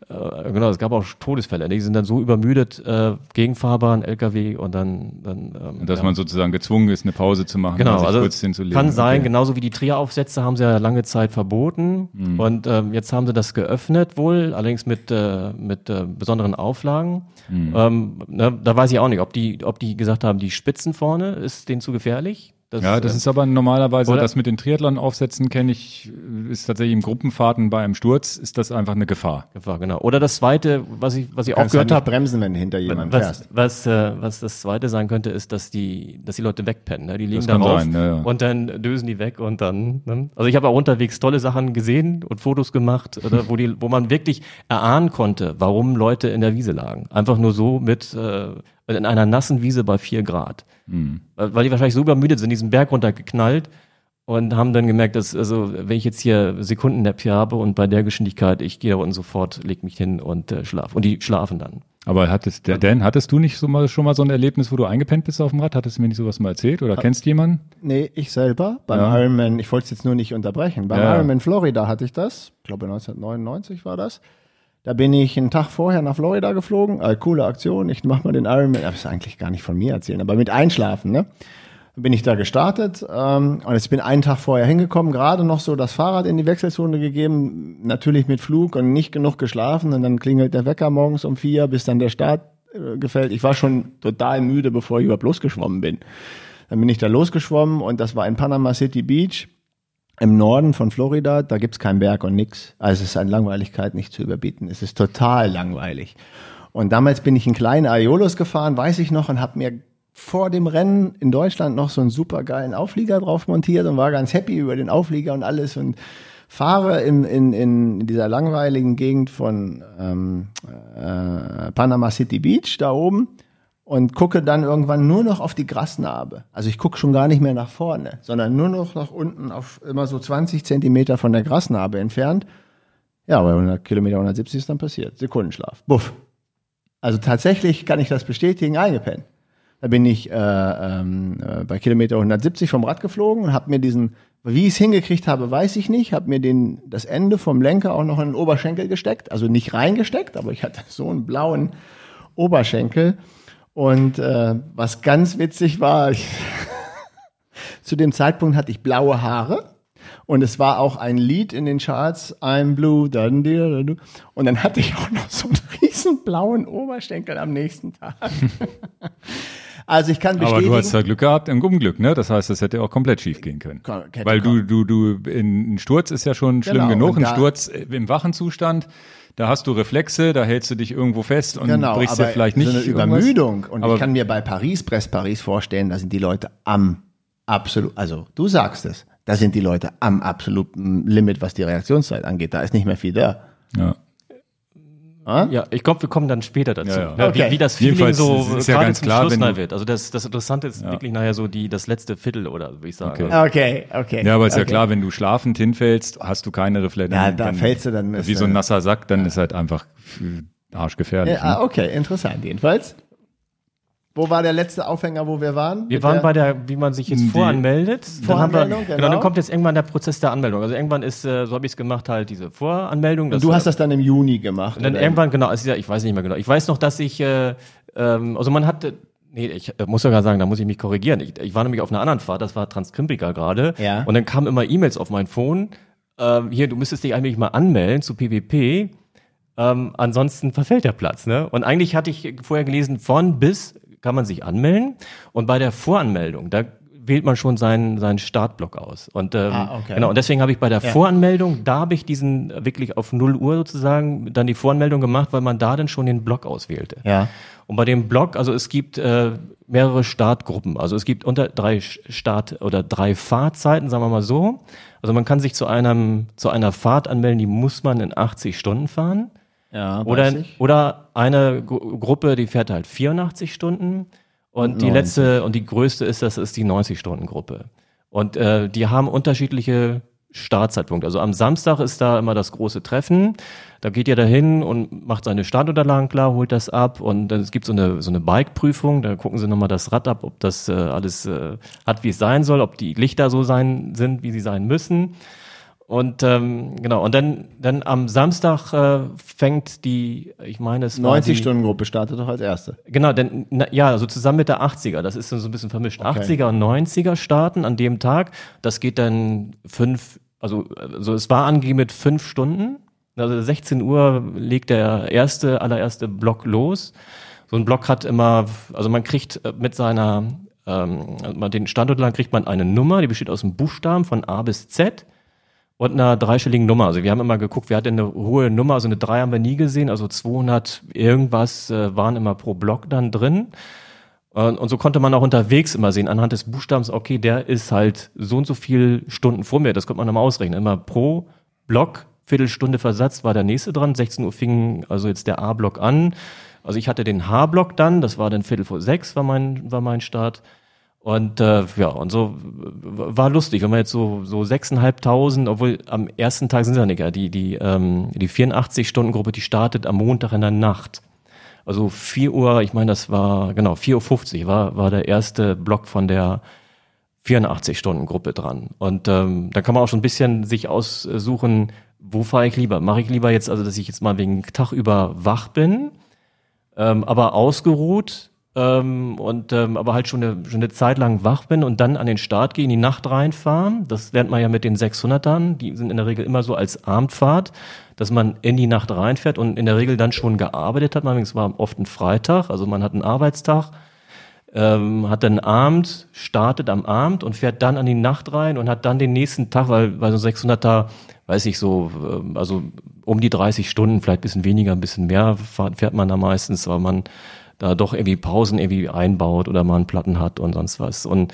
äh, genau, es gab auch Todesfälle, ne? die sind dann so übermüdet, äh, gegenfahrbaren LKW und dann, dann ähm, dass ja. man sozusagen gezwungen ist, eine Pause zu machen, genau, also kurz hinzulegen. Kann sein, okay. genauso wie die Trieraufsätze haben sie ja lange Zeit verboten mhm. und ähm, jetzt haben sie das geöffnet wohl, allerdings mit äh, mit äh, besonderen Auflagen. Mhm. Ähm, ne, da weiß ich auch nicht, ob die, ob die gesagt haben, die Spitzen vorne ist denen zu gefährlich. Das, ja, das äh, ist aber normalerweise, oder? das mit den Triathlon-Aufsätzen kenne ich, ist tatsächlich im Gruppenfahrten bei einem Sturz, ist das einfach eine Gefahr. Gefahr, genau. Oder das zweite, was ich, was ich auch gehört habe. bremsen, wenn hinter jemandem was, fährst. Was, äh, was das zweite sein könnte, ist, dass die, dass die Leute wegpennen. Ne? Die liegen da drauf sein, ja, ja. und dann dösen die weg und dann. Ne? Also ich habe auch unterwegs tolle Sachen gesehen und Fotos gemacht, oder, wo die, wo man wirklich erahnen konnte, warum Leute in der Wiese lagen. Einfach nur so mit äh, in einer nassen Wiese bei vier Grad. Mhm. Weil die wahrscheinlich so übermüdet sind, diesen Berg runtergeknallt und haben dann gemerkt, dass, also, wenn ich jetzt hier Sekundennap hier habe und bei der Geschwindigkeit, ich gehe da unten sofort, leg mich hin und äh, schlaf. Und die schlafen dann. Aber hattest, der, Dan, hattest du nicht so mal, schon mal so ein Erlebnis, wo du eingepennt bist auf dem Rad? Hattest du mir nicht sowas mal erzählt oder kennst jemanden? Nee, ich selber. Beim ja. Ironman, ich wollte es jetzt nur nicht unterbrechen. Beim ja. Ironman Florida hatte ich das. Ich glaube 1999 war das. Da bin ich einen Tag vorher nach Florida geflogen. Äh, coole Aktion. Ich mach mal den Ironman. Das ist eigentlich gar nicht von mir erzählen, aber mit Einschlafen, ne? Bin ich da gestartet ähm, und jetzt bin einen Tag vorher hingekommen, gerade noch so das Fahrrad in die Wechselzone gegeben, natürlich mit Flug und nicht genug geschlafen und dann klingelt der Wecker morgens um vier, bis dann der Start äh, gefällt. Ich war schon total müde, bevor ich überhaupt losgeschwommen bin. Dann bin ich da losgeschwommen und das war in Panama City Beach im Norden von Florida, da gibt's keinen Berg und nix. Also es ist an Langweiligkeit nicht zu überbieten. Es ist total langweilig. Und damals bin ich in kleinen Aiolos gefahren, weiß ich noch, und habe mir vor dem Rennen in Deutschland noch so einen super geilen Auflieger drauf montiert und war ganz happy über den Auflieger und alles und fahre in, in, in dieser langweiligen Gegend von ähm, äh, Panama City Beach da oben und gucke dann irgendwann nur noch auf die Grasnarbe. Also ich gucke schon gar nicht mehr nach vorne, sondern nur noch nach unten auf immer so 20 Zentimeter von der Grasnarbe entfernt. Ja, bei 100 Kilometer 170 ist dann passiert. Sekundenschlaf. Buff. Also tatsächlich kann ich das bestätigen, eingepennt. Da bin ich äh, ähm, äh, bei Kilometer 170 vom Rad geflogen und habe mir diesen, wie ich es hingekriegt habe, weiß ich nicht, habe mir den das Ende vom Lenker auch noch in den Oberschenkel gesteckt, also nicht reingesteckt, aber ich hatte so einen blauen Oberschenkel und äh, was ganz witzig war, ich, zu dem Zeitpunkt hatte ich blaue Haare und es war auch ein Lied in den Charts, I'm Blue, dann dir, und dann hatte ich auch noch so einen riesen blauen Oberschenkel am nächsten Tag. Also ich kann bestätigen. Aber du hast ja Glück gehabt, im Gummenglück, ne? Das heißt, das hätte auch komplett schief gehen können. Weil du, du, du, in, ein Sturz ist ja schon schlimm Genau, genug. Ein Sturz im wachen Zustand, da hast du Reflexe, da hältst du dich irgendwo fest und Genau, brichst dir vielleicht nicht so eine. Übermüdung. Und Aber- ich kann mir bei Paris, Brest Paris vorstellen, da sind die Leute am absolut, also du sagst es, da sind die Leute am absoluten Limit, was die Reaktionszeit angeht. Da ist nicht mehr viel da. Ja. Ja, ich glaube, wir kommen dann später dazu, Ja, ja. ne, Okay. wie, wie das Feeling Jedenfalls so ist ja gerade ganz zum klar, Schluss du- wird. Also das, das Interessante ist wirklich nachher so die das letzte Viertel oder wie ich sagen. Okay. Okay, okay. Ja, aber ist ja okay. klar, wenn du schlafend hinfällst, hast du keine Reflexe. Ja, da fällst du dann- Wie so ein nasser Sack, dann ist halt einfach arschgefährlich. Ja, ah, ne? okay, interessant. Jedenfalls. Wo war der letzte Aufhänger, wo wir waren? Wir waren der- bei der, wie man sich jetzt voranmeldet. Dann haben wir, Voranmeldung, genau. genau. dann kommt jetzt irgendwann der Prozess der Anmeldung. Also irgendwann ist, äh, so habe ich es gemacht, halt diese Voranmeldung. Und du hast das dann im Juni gemacht. Und dann oder? irgendwann, genau, also ich weiß nicht mehr genau. Ich weiß noch, dass ich, äh, ähm, also man hatte, nee, ich äh, muss sogar sagen, da muss ich mich korrigieren. Ich, ich war nämlich auf einer anderen Fahrt, das war Transkrimbrika gerade. Ja. Und dann kamen immer E-Mails auf mein Phone. Ähm, hier, du müsstest dich eigentlich mal anmelden zu PWP. Ähm, ansonsten verfällt der Platz. Ne? Und eigentlich hatte ich vorher gelesen, von bis kann man sich anmelden. Und bei der Voranmeldung, da wählt man schon seinen, seinen Startblock aus. Und, ähm, Ah, okay. genau, und deswegen habe ich bei der Voranmeldung, da habe ich diesen wirklich auf 0 Uhr sozusagen dann die Voranmeldung gemacht, weil man da dann schon den Block auswählte. Ja. Und bei dem Block, also es gibt äh, mehrere Startgruppen. Also es gibt unter drei Start- oder drei Fahrzeiten, sagen wir mal so. Also man kann sich zu einem zu einer Fahrt anmelden, die muss man in 80 Stunden fahren. Ja, Oder, oder eine Gru- Gruppe, die fährt halt 84 Stunden. Und, die 90. letzte und die größte ist, das ist die 90-Stunden-Gruppe. Und äh, die haben unterschiedliche Startzeitpunkte. Also am Samstag ist da immer das große Treffen. Da geht ihr dahin und macht seine Startunterlagen klar, holt das ab und dann es gibt so eine so eine Bike-Prüfung. Da gucken sie nochmal das Rad ab, ob das äh, alles äh, hat, wie es sein soll, ob die Lichter so sein sind, wie sie sein müssen. Und ähm, genau, und dann, dann am Samstag äh, fängt die, ich meine, es war 90 die, Stunden Gruppe startet doch als erste. Genau, denn na, ja, also zusammen mit der 80er, das ist so ein bisschen vermischt. 80er und 90er starten an dem Tag. Das geht dann fünf, also, also es war angegeben mit fünf Stunden. Also 16 Uhr legt der erste, allererste Block los. So ein Block hat immer, also man kriegt äh, mit seiner, ähm, also den Standortland kriegt man eine Nummer, die besteht aus einem Buchstaben von A bis Z und einer dreistelligen Nummer. Also wir haben immer geguckt, wer hat denn eine hohe Nummer, also eine 3 haben wir nie gesehen, also 200 irgendwas äh, waren immer pro Block dann drin. Und, und so konnte man auch unterwegs immer sehen, anhand des Buchstabens, okay, der ist halt so und so viel Stunden vor mir, das konnte man immer ausrechnen. Immer pro Block, Viertelstunde Versatz war der nächste dran, 16 Uhr fing also jetzt der A-Block an. Also ich hatte den H-Block dann, das war dann Viertel vor sechs, war mein, war mein Start. Und äh, ja, und so war lustig, wenn man jetzt so so sechseinhalbtausend, obwohl am ersten Tag sind sie ja nicht, die die ähm, die 84 Stunden Gruppe, die startet am Montag in der Nacht. Also 4 Uhr, ich meine, das war genau 4:50 Uhr war war der erste Block von der 84 Stunden Gruppe dran. Und ähm, da kann man auch schon ein bisschen sich aussuchen, wo fahre ich lieber? Mache ich lieber jetzt also, dass ich jetzt mal wegen Tag über wach bin, ähm, aber ausgeruht ähm, und ähm, aber halt schon eine, schon eine Zeit lang wach bin und dann an den Start gehe, in die Nacht reinfahren. Das lernt man ja mit den 600ern. Die sind in der Regel immer so als Abendfahrt, dass man in die Nacht reinfährt und in der Regel dann schon gearbeitet hat. Man, war oft ein Freitag, also man hat einen Arbeitstag, ähm, hat dann Abend, startet am Abend und fährt dann an die Nacht rein und hat dann den nächsten Tag, weil bei so 600er, weiß ich so, ähm, also um die 30 Stunden, vielleicht ein bisschen weniger, ein bisschen mehr fährt, man da meistens, aber man da doch irgendwie Pausen irgendwie einbaut oder mal einen Platten hat und sonst was. Und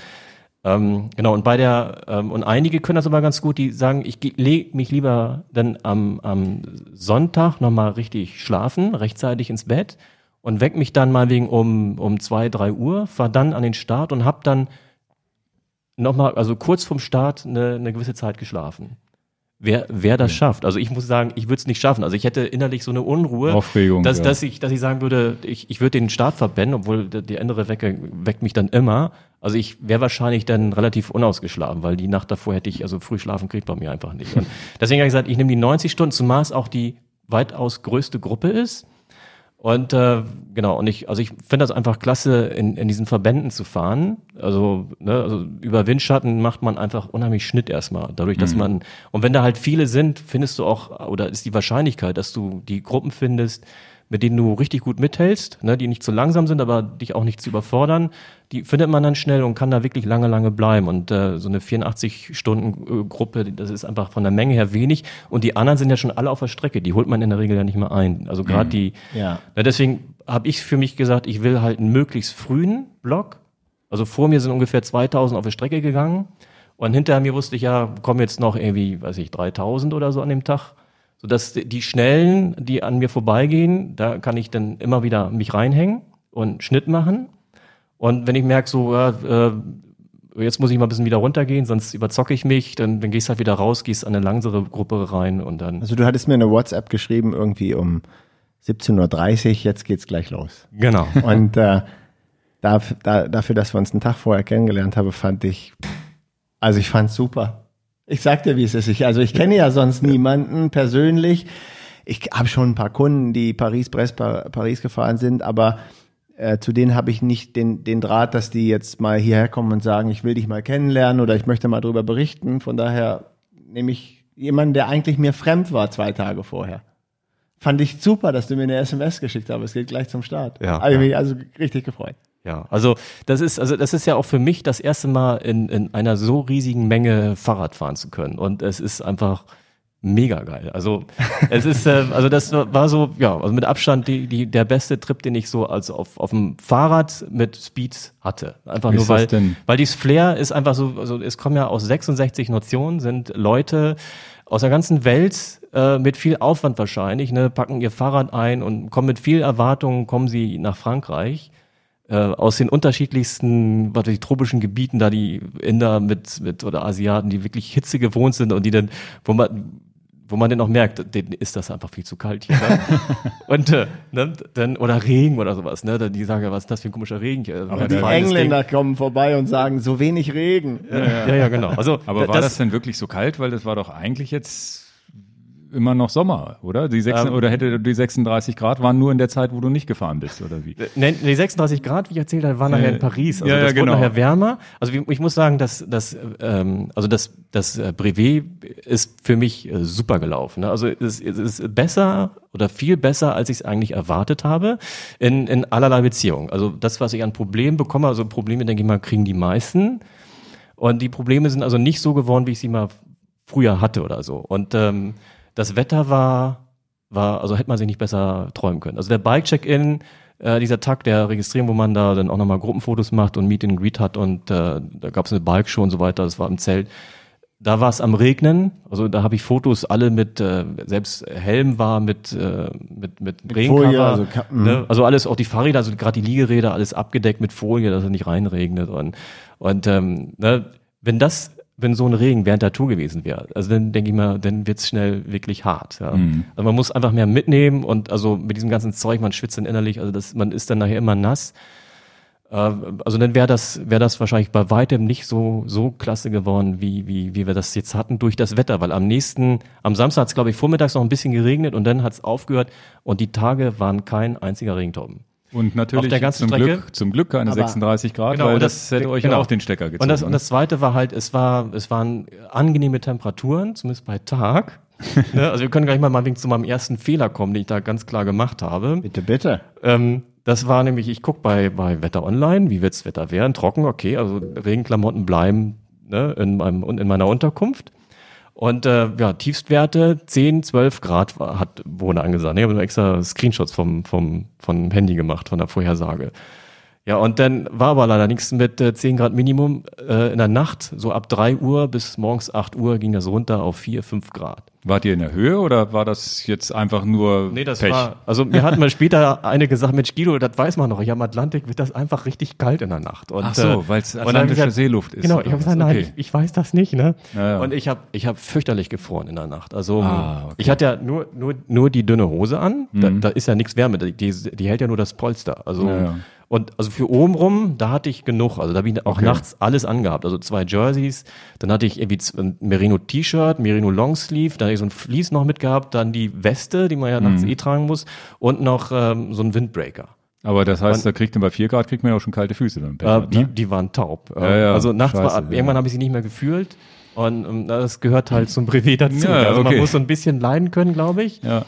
ähm, genau, und bei der, ähm, und einige können das aber ganz gut, die sagen, ich lege mich lieber dann am, am Sonntag nochmal richtig schlafen, rechtzeitig ins Bett und weck mich dann mal wegen um, um zwei, drei Uhr, fahr dann an den Start und hab dann nochmal, also kurz vorm Start eine, eine gewisse Zeit geschlafen. Wer, wer das schafft. Also ich muss sagen, ich würde es nicht schaffen. Also ich hätte innerlich so eine Unruhe, Aufregung, dass, ja. dass, ich, dass ich sagen würde, ich, ich würde den Start verbennen, obwohl die andere Wecke weckt mich dann immer. Also ich wäre wahrscheinlich dann relativ unausgeschlafen, weil die Nacht davor hätte ich, also früh schlafen kriegt bei mir einfach nicht. Und deswegen habe ich gesagt, ich nehme die 90 Stunden, zumal es auch die weitaus größte Gruppe ist. Und äh, genau, und ich, also ich finde das einfach klasse, in, in diesen Verbänden zu fahren. Also, ne, also über Windschatten macht man einfach unheimlich Schnitt erstmal. Dadurch, dass mhm. man, und wenn da halt viele sind, findest du auch, oder ist die Wahrscheinlichkeit, dass du die Gruppen findest, mit denen du richtig gut mithältst, ne, die nicht zu langsam sind, aber dich auch nicht zu überfordern, die findet man dann schnell und kann da wirklich lange, lange bleiben. Und äh, so eine 84-Stunden-Gruppe, das ist einfach von der Menge her wenig. Und die anderen sind ja schon alle auf der Strecke, die holt man in der Regel ja nicht mehr ein. Also gerade mhm. die, ja. Na, deswegen habe ich für mich gesagt, ich will halt einen möglichst frühen Block. Also vor mir sind ungefähr 2000 auf der Strecke gegangen. Und hinter mir wusste ich ja, kommen jetzt noch irgendwie, weiß ich, 3000 oder so an dem Tag sodass die Schnellen, die an mir vorbeigehen, da kann ich dann immer wieder mich reinhängen und Schnitt machen. Und wenn ich merke, so, äh, jetzt muss ich mal ein bisschen wieder runtergehen, sonst überzocke ich mich, dann, dann gehst halt wieder raus, gehst an eine langsere Gruppe rein und dann. Also du hattest mir eine WhatsApp geschrieben, irgendwie um 17.30 Uhr, jetzt geht's gleich los. Genau. Und äh, da, da, dafür, dass wir uns einen Tag vorher kennengelernt haben, fand ich, also ich fand's super. Ich sag dir, wie es ist. Ich, also ich kenne ja sonst niemanden persönlich. Ich habe schon ein paar Kunden, die Paris, Brest, Paris gefahren sind, aber äh, zu denen habe ich nicht den, den Draht, dass die jetzt mal hierher kommen und sagen, ich will dich mal kennenlernen oder ich möchte mal drüber berichten. Von daher nehme ich jemanden, der eigentlich mir fremd war zwei Tage vorher. Fand ich super, dass du mir eine SMS geschickt hast. Es geht gleich zum Start. Ja, habe ich mich also richtig gefreut. Ja, also das ist, also das ist ja auch für mich das erste Mal in, in einer so riesigen Menge Fahrrad fahren zu können. Und es ist einfach mega geil. Also es ist, äh, also das war so, ja, also mit Abstand die, die, der beste Trip, den ich so als auf, auf dem Fahrrad mit Speed hatte. Einfach Wie nur weil, weil dieses Flair ist einfach so, also es kommen ja aus 66 Nationen, sind Leute aus der ganzen Welt äh, mit viel Aufwand wahrscheinlich, ne, packen ihr Fahrrad ein und kommen mit viel Erwartungen, kommen sie nach Frankreich äh, aus den unterschiedlichsten, was die tropischen Gebieten, da die Inder mit, mit oder Asiaten, die wirklich Hitze gewohnt sind und die dann, wo man, wo man dann auch merkt, denen ist das einfach viel zu kalt hier. Ne? und äh, ne, dann oder Regen oder sowas, ne? Dann die sagen, was ist das für ein komischer Regen hier? Aber die Engländer Ding. kommen vorbei und sagen, so wenig Regen. Ja, ja, ja, ja genau. Also, aber war das, das denn wirklich so kalt? Weil das war doch eigentlich jetzt immer noch Sommer, oder? Die sechs, ähm, oder hätte die 36 Grad waren nur in der Zeit, wo du nicht gefahren bist, oder wie? Ne, die 36 Grad, wie ich erzählt habe, waren nachher in Paris. Also ja, das ja, genau. wurde nachher wärmer. Also ich muss sagen, dass dass ähm, also das das äh, Brevet ist für mich äh, super gelaufen. Ne? Also es, es ist besser oder viel besser, als ich es eigentlich erwartet habe in in allerlei Beziehungen. Also das, was ich an Problemen bekomme, also Probleme, denke ich mal, kriegen die meisten. Und die Probleme sind also nicht so geworden, wie ich sie mal früher hatte oder so. Und ähm, das Wetter war, war, also hätte man sich nicht besser träumen können. Also der Bike-Check-In, äh, dieser Tag der Registrierung, wo man da dann auch nochmal Gruppenfotos macht und Meet and Greet hat und äh, da gab es eine Bike-Show und so weiter, das war im Zelt. Da war es am Regnen, also da habe ich Fotos alle mit, äh, selbst Helm war mit, äh, mit, mit, mit Regencover. also, ne? also alles, auch die Fahrräder, also gerade die Liegeräder, alles abgedeckt mit Folie, dass es nicht reinregnet. Und, und ähm, ne, wenn das wenn so ein Regen während der Tour gewesen wäre. Also dann denke ich mal, dann wird's schnell wirklich hart. Ja. Mhm. Also man muss einfach mehr mitnehmen und also mit diesem ganzen Zeug, man schwitzt dann innerlich, also das, man ist dann nachher immer nass. Äh, also dann wäre das, wäre das wahrscheinlich bei weitem nicht so, so klasse geworden, wie, wie, wie wir das jetzt hatten durch das Wetter, weil am nächsten, am Samstag hat es, glaube ich, vormittags noch ein bisschen geregnet und dann hat es aufgehört und die Tage waren kein einziger Regentauben. Und natürlich auf der ganzen zum, Strecke. Glück, zum Glück keine 36 Grad, genau, weil das, das hätte euch genau. auch den Stecker gezogen. Und das, und das zweite war halt, es war, es waren angenehme Temperaturen, zumindest bei Tag. ne? Also wir können gleich mal mal zu meinem ersten Fehler kommen, den ich da ganz klar gemacht habe. Bitte, bitte. Ähm, das war nämlich, ich guck bei, bei Wetter Online, wie wird's Wetter werden? Trocken, okay, also Regenklamotten bleiben ne, in, meinem, in meiner Unterkunft. Und äh, ja, Tiefstwerte 10, 12 Grad hat, wurde angesagt. Ich habe extra Screenshots vom, vom, vom Handy gemacht, von der Vorhersage. Ja, und dann war aber leider nichts mit äh, 10 Grad Minimum äh, in der Nacht. So ab 3 Uhr bis morgens 8 Uhr ging das runter auf 4, 5 Grad. Wart ihr in der Höhe oder war das jetzt einfach nur Nee, das Pech? war, also mir hat mal später eine gesagt, Mensch Guido, das weiß man noch, hier am Atlantik wird das einfach richtig kalt in der Nacht. Und, Ach so, äh, hab ich atlantische gesagt, Seeluft ist Genau, ich habe gesagt, nein, Okay. ich, ich weiß das nicht, ne? Ja, ja. Und ich habe ich hab fürchterlich gefroren in der Nacht. Also Ah, okay. ich hatte ja nur, nur, nur die dünne Hose an, da, Mhm. da ist ja nichts Wärme, die, die, hält ja nur das Polster. Also ja. Und also für oben rum, da hatte ich genug. Also da habe ich auch Okay. nachts alles angehabt. Also zwei Jerseys, dann hatte ich irgendwie ein Merino-T-Shirt, Merino Longsleeve, dann hatte ich so ein Vlies noch mitgehabt, dann die Weste, die man ja Mhm. nachts eh tragen muss, und noch ähm, so ein Windbreaker. Aber das heißt, da kriegt man bei 4 Grad kriegt man ja auch schon kalte Füße dann. Äh, hat, die, ne? die waren taub. Ja, ja, also nachts war, scheiße, ja. irgendwann habe ich sie nicht mehr gefühlt. Und ähm, das gehört halt zum Brevet dazu. Ja, also man okay. muss so ein bisschen leiden können, glaube ich. Ja.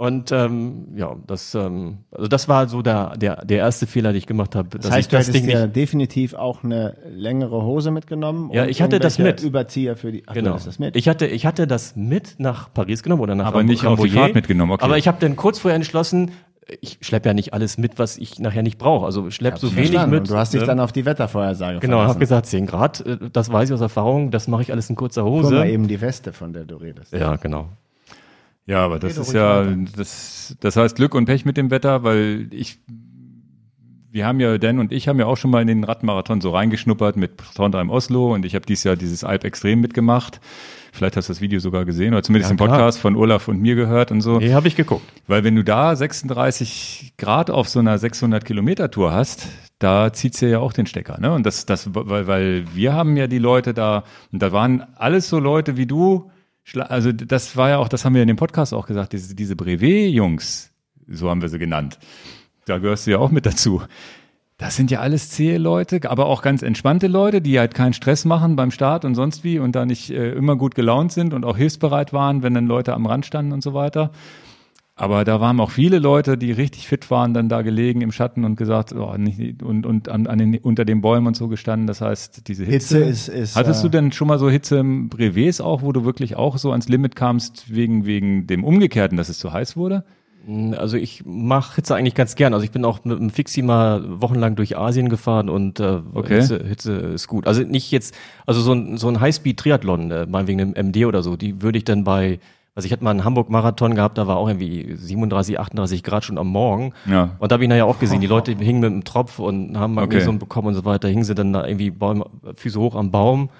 Und ähm, ja, das, ähm, also das war so der, der, der erste Fehler, den ich gemacht habe. Das heißt, du hättest dir definitiv auch eine längere Hose mitgenommen. Ja, ich hatte das mit. Überzieher für die. Ach, du Genau. das mit. Ich hatte, ich hatte das mit nach Paris genommen oder nach Aber Ram- nicht auf die. Fahrt mitgenommen, okay. Aber ich habe dann kurz vorher entschlossen, ich schleppe ja nicht alles mit, was ich nachher nicht brauche. Also schlepp so wenig Verstanden. mit. Und du hast dich ne? dann auf die Wettervorhersage Genau, habe gesagt, 10 Grad, äh, das weiß ich aus Erfahrung, das mache ich alles in kurzer Guck Hose. mal eben die Weste, von der du redest. Ja, genau. Ja, aber das ist ja, weiter. das, das heißt Glück und Pech mit dem Wetter, weil ich, wir haben ja, Dan und ich haben ja auch schon mal in den Radmarathon so reingeschnuppert mit Trondheim Oslo und ich habe dieses Jahr dieses Alp Extrem mitgemacht. Vielleicht hast du das Video sogar gesehen oder zumindest Ja, den. Podcast von Olaf und mir gehört und so. Nee, habe ich geguckt. Weil wenn du da 36 Grad auf so einer 600 Kilometer Tour hast, da zieht's ja auch den Stecker, ne? Und das, das, weil, weil wir haben ja die Leute da, und da waren alles so Leute wie du, also das war ja auch, das haben wir in dem Podcast auch gesagt, diese, diese Brevet-Jungs, so haben wir sie genannt. Da gehörst du ja auch mit dazu. Das sind ja alles zähe Leute, aber auch ganz entspannte Leute, die halt keinen Stress machen beim Start und sonst wie und da nicht äh, immer gut gelaunt sind und auch hilfsbereit waren, wenn dann Leute am Rand standen und so weiter. Aber da waren auch viele Leute, die richtig fit waren, dann da gelegen im Schatten und gesagt, oh, nicht, und, und an, an den, unter den Bäumen und so gestanden. Das heißt, diese Hitze. Hitze ist- ist, Hattest äh, du denn schon mal so Hitze im Brevets auch, wo du wirklich auch so ans Limit kamst, wegen, wegen dem Umgekehrten, dass es zu heiß wurde? Also ich mache Hitze eigentlich ganz gern. Also ich bin auch mit dem Fixie mal wochenlang durch Asien gefahren und äh, Okay. Hitze, Hitze ist gut. Also nicht jetzt, also so ein, so ein Highspeed-Triathlon, äh, meinetwegen einem MD oder so, die würde ich dann bei, also ich hatte mal einen Hamburg-Marathon gehabt, da war auch irgendwie 37, 38 Grad schon am Morgen. Ja. Und da habe ich nachher auch gesehen, die Leute hingen mit dem Tropf und haben Magnesium Okay. bekommen und so weiter, hingen sie dann da irgendwie Bäume, Füße hoch am Baum.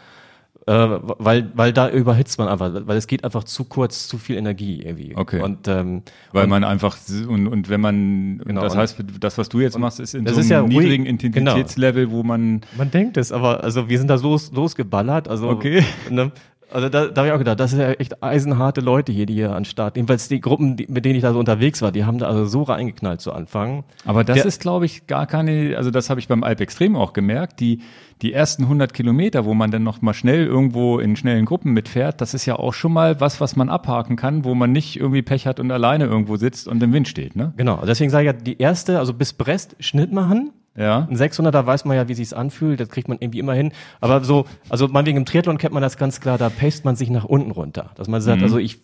Äh, weil, weil da überhitzt man einfach, weil es geht einfach zu kurz, zu viel Energie irgendwie. Okay. Und ähm, Weil man einfach, und, und wenn man, Genau, und das und- heißt, das, was du jetzt machst, ist in so ist einem ja ruhig- niedrigen Intensitätslevel, wo man, Man denkt es, aber also wir sind da los, losgeballert. Also, Okay. Ne, also da, da habe ich auch gedacht, das sind ja echt eisenharte Leute hier, die hier an Start. Jedenfalls die Gruppen, die, mit denen ich da so unterwegs war, die haben da also so reingeknallt zu Anfang. Aber das Der- ist, glaube ich, gar keine, also das habe ich beim Alp Extrem auch gemerkt, die, die ersten 100 Kilometer, wo man dann noch mal schnell irgendwo in schnellen Gruppen mitfährt, das ist ja auch schon mal was, was man abhaken kann, wo man nicht irgendwie Pech hat und alleine irgendwo sitzt und im Wind steht, ne? Genau, deswegen sage ich ja, die erste, also bis Brest Schnitt machen. Ja. Ein 600er weiß man ja, wie sich's anfühlt, das kriegt man irgendwie immer hin. Aber so, also meinetwegen im Triathlon kennt man das ganz klar, da paced man sich nach unten runter. Dass man sagt, also ich,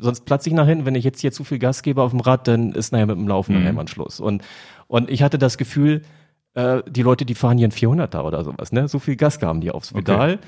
sonst platze ich nach hinten, wenn ich jetzt hier zu viel Gas gebe auf dem Rad, dann ist nachher mit dem Laufen nachher mal Schluss. Und, und ich hatte das Gefühl, äh, die Leute, die fahren hier ein 400er oder sowas, ne? So viel Gas gaben die aufs Pedal.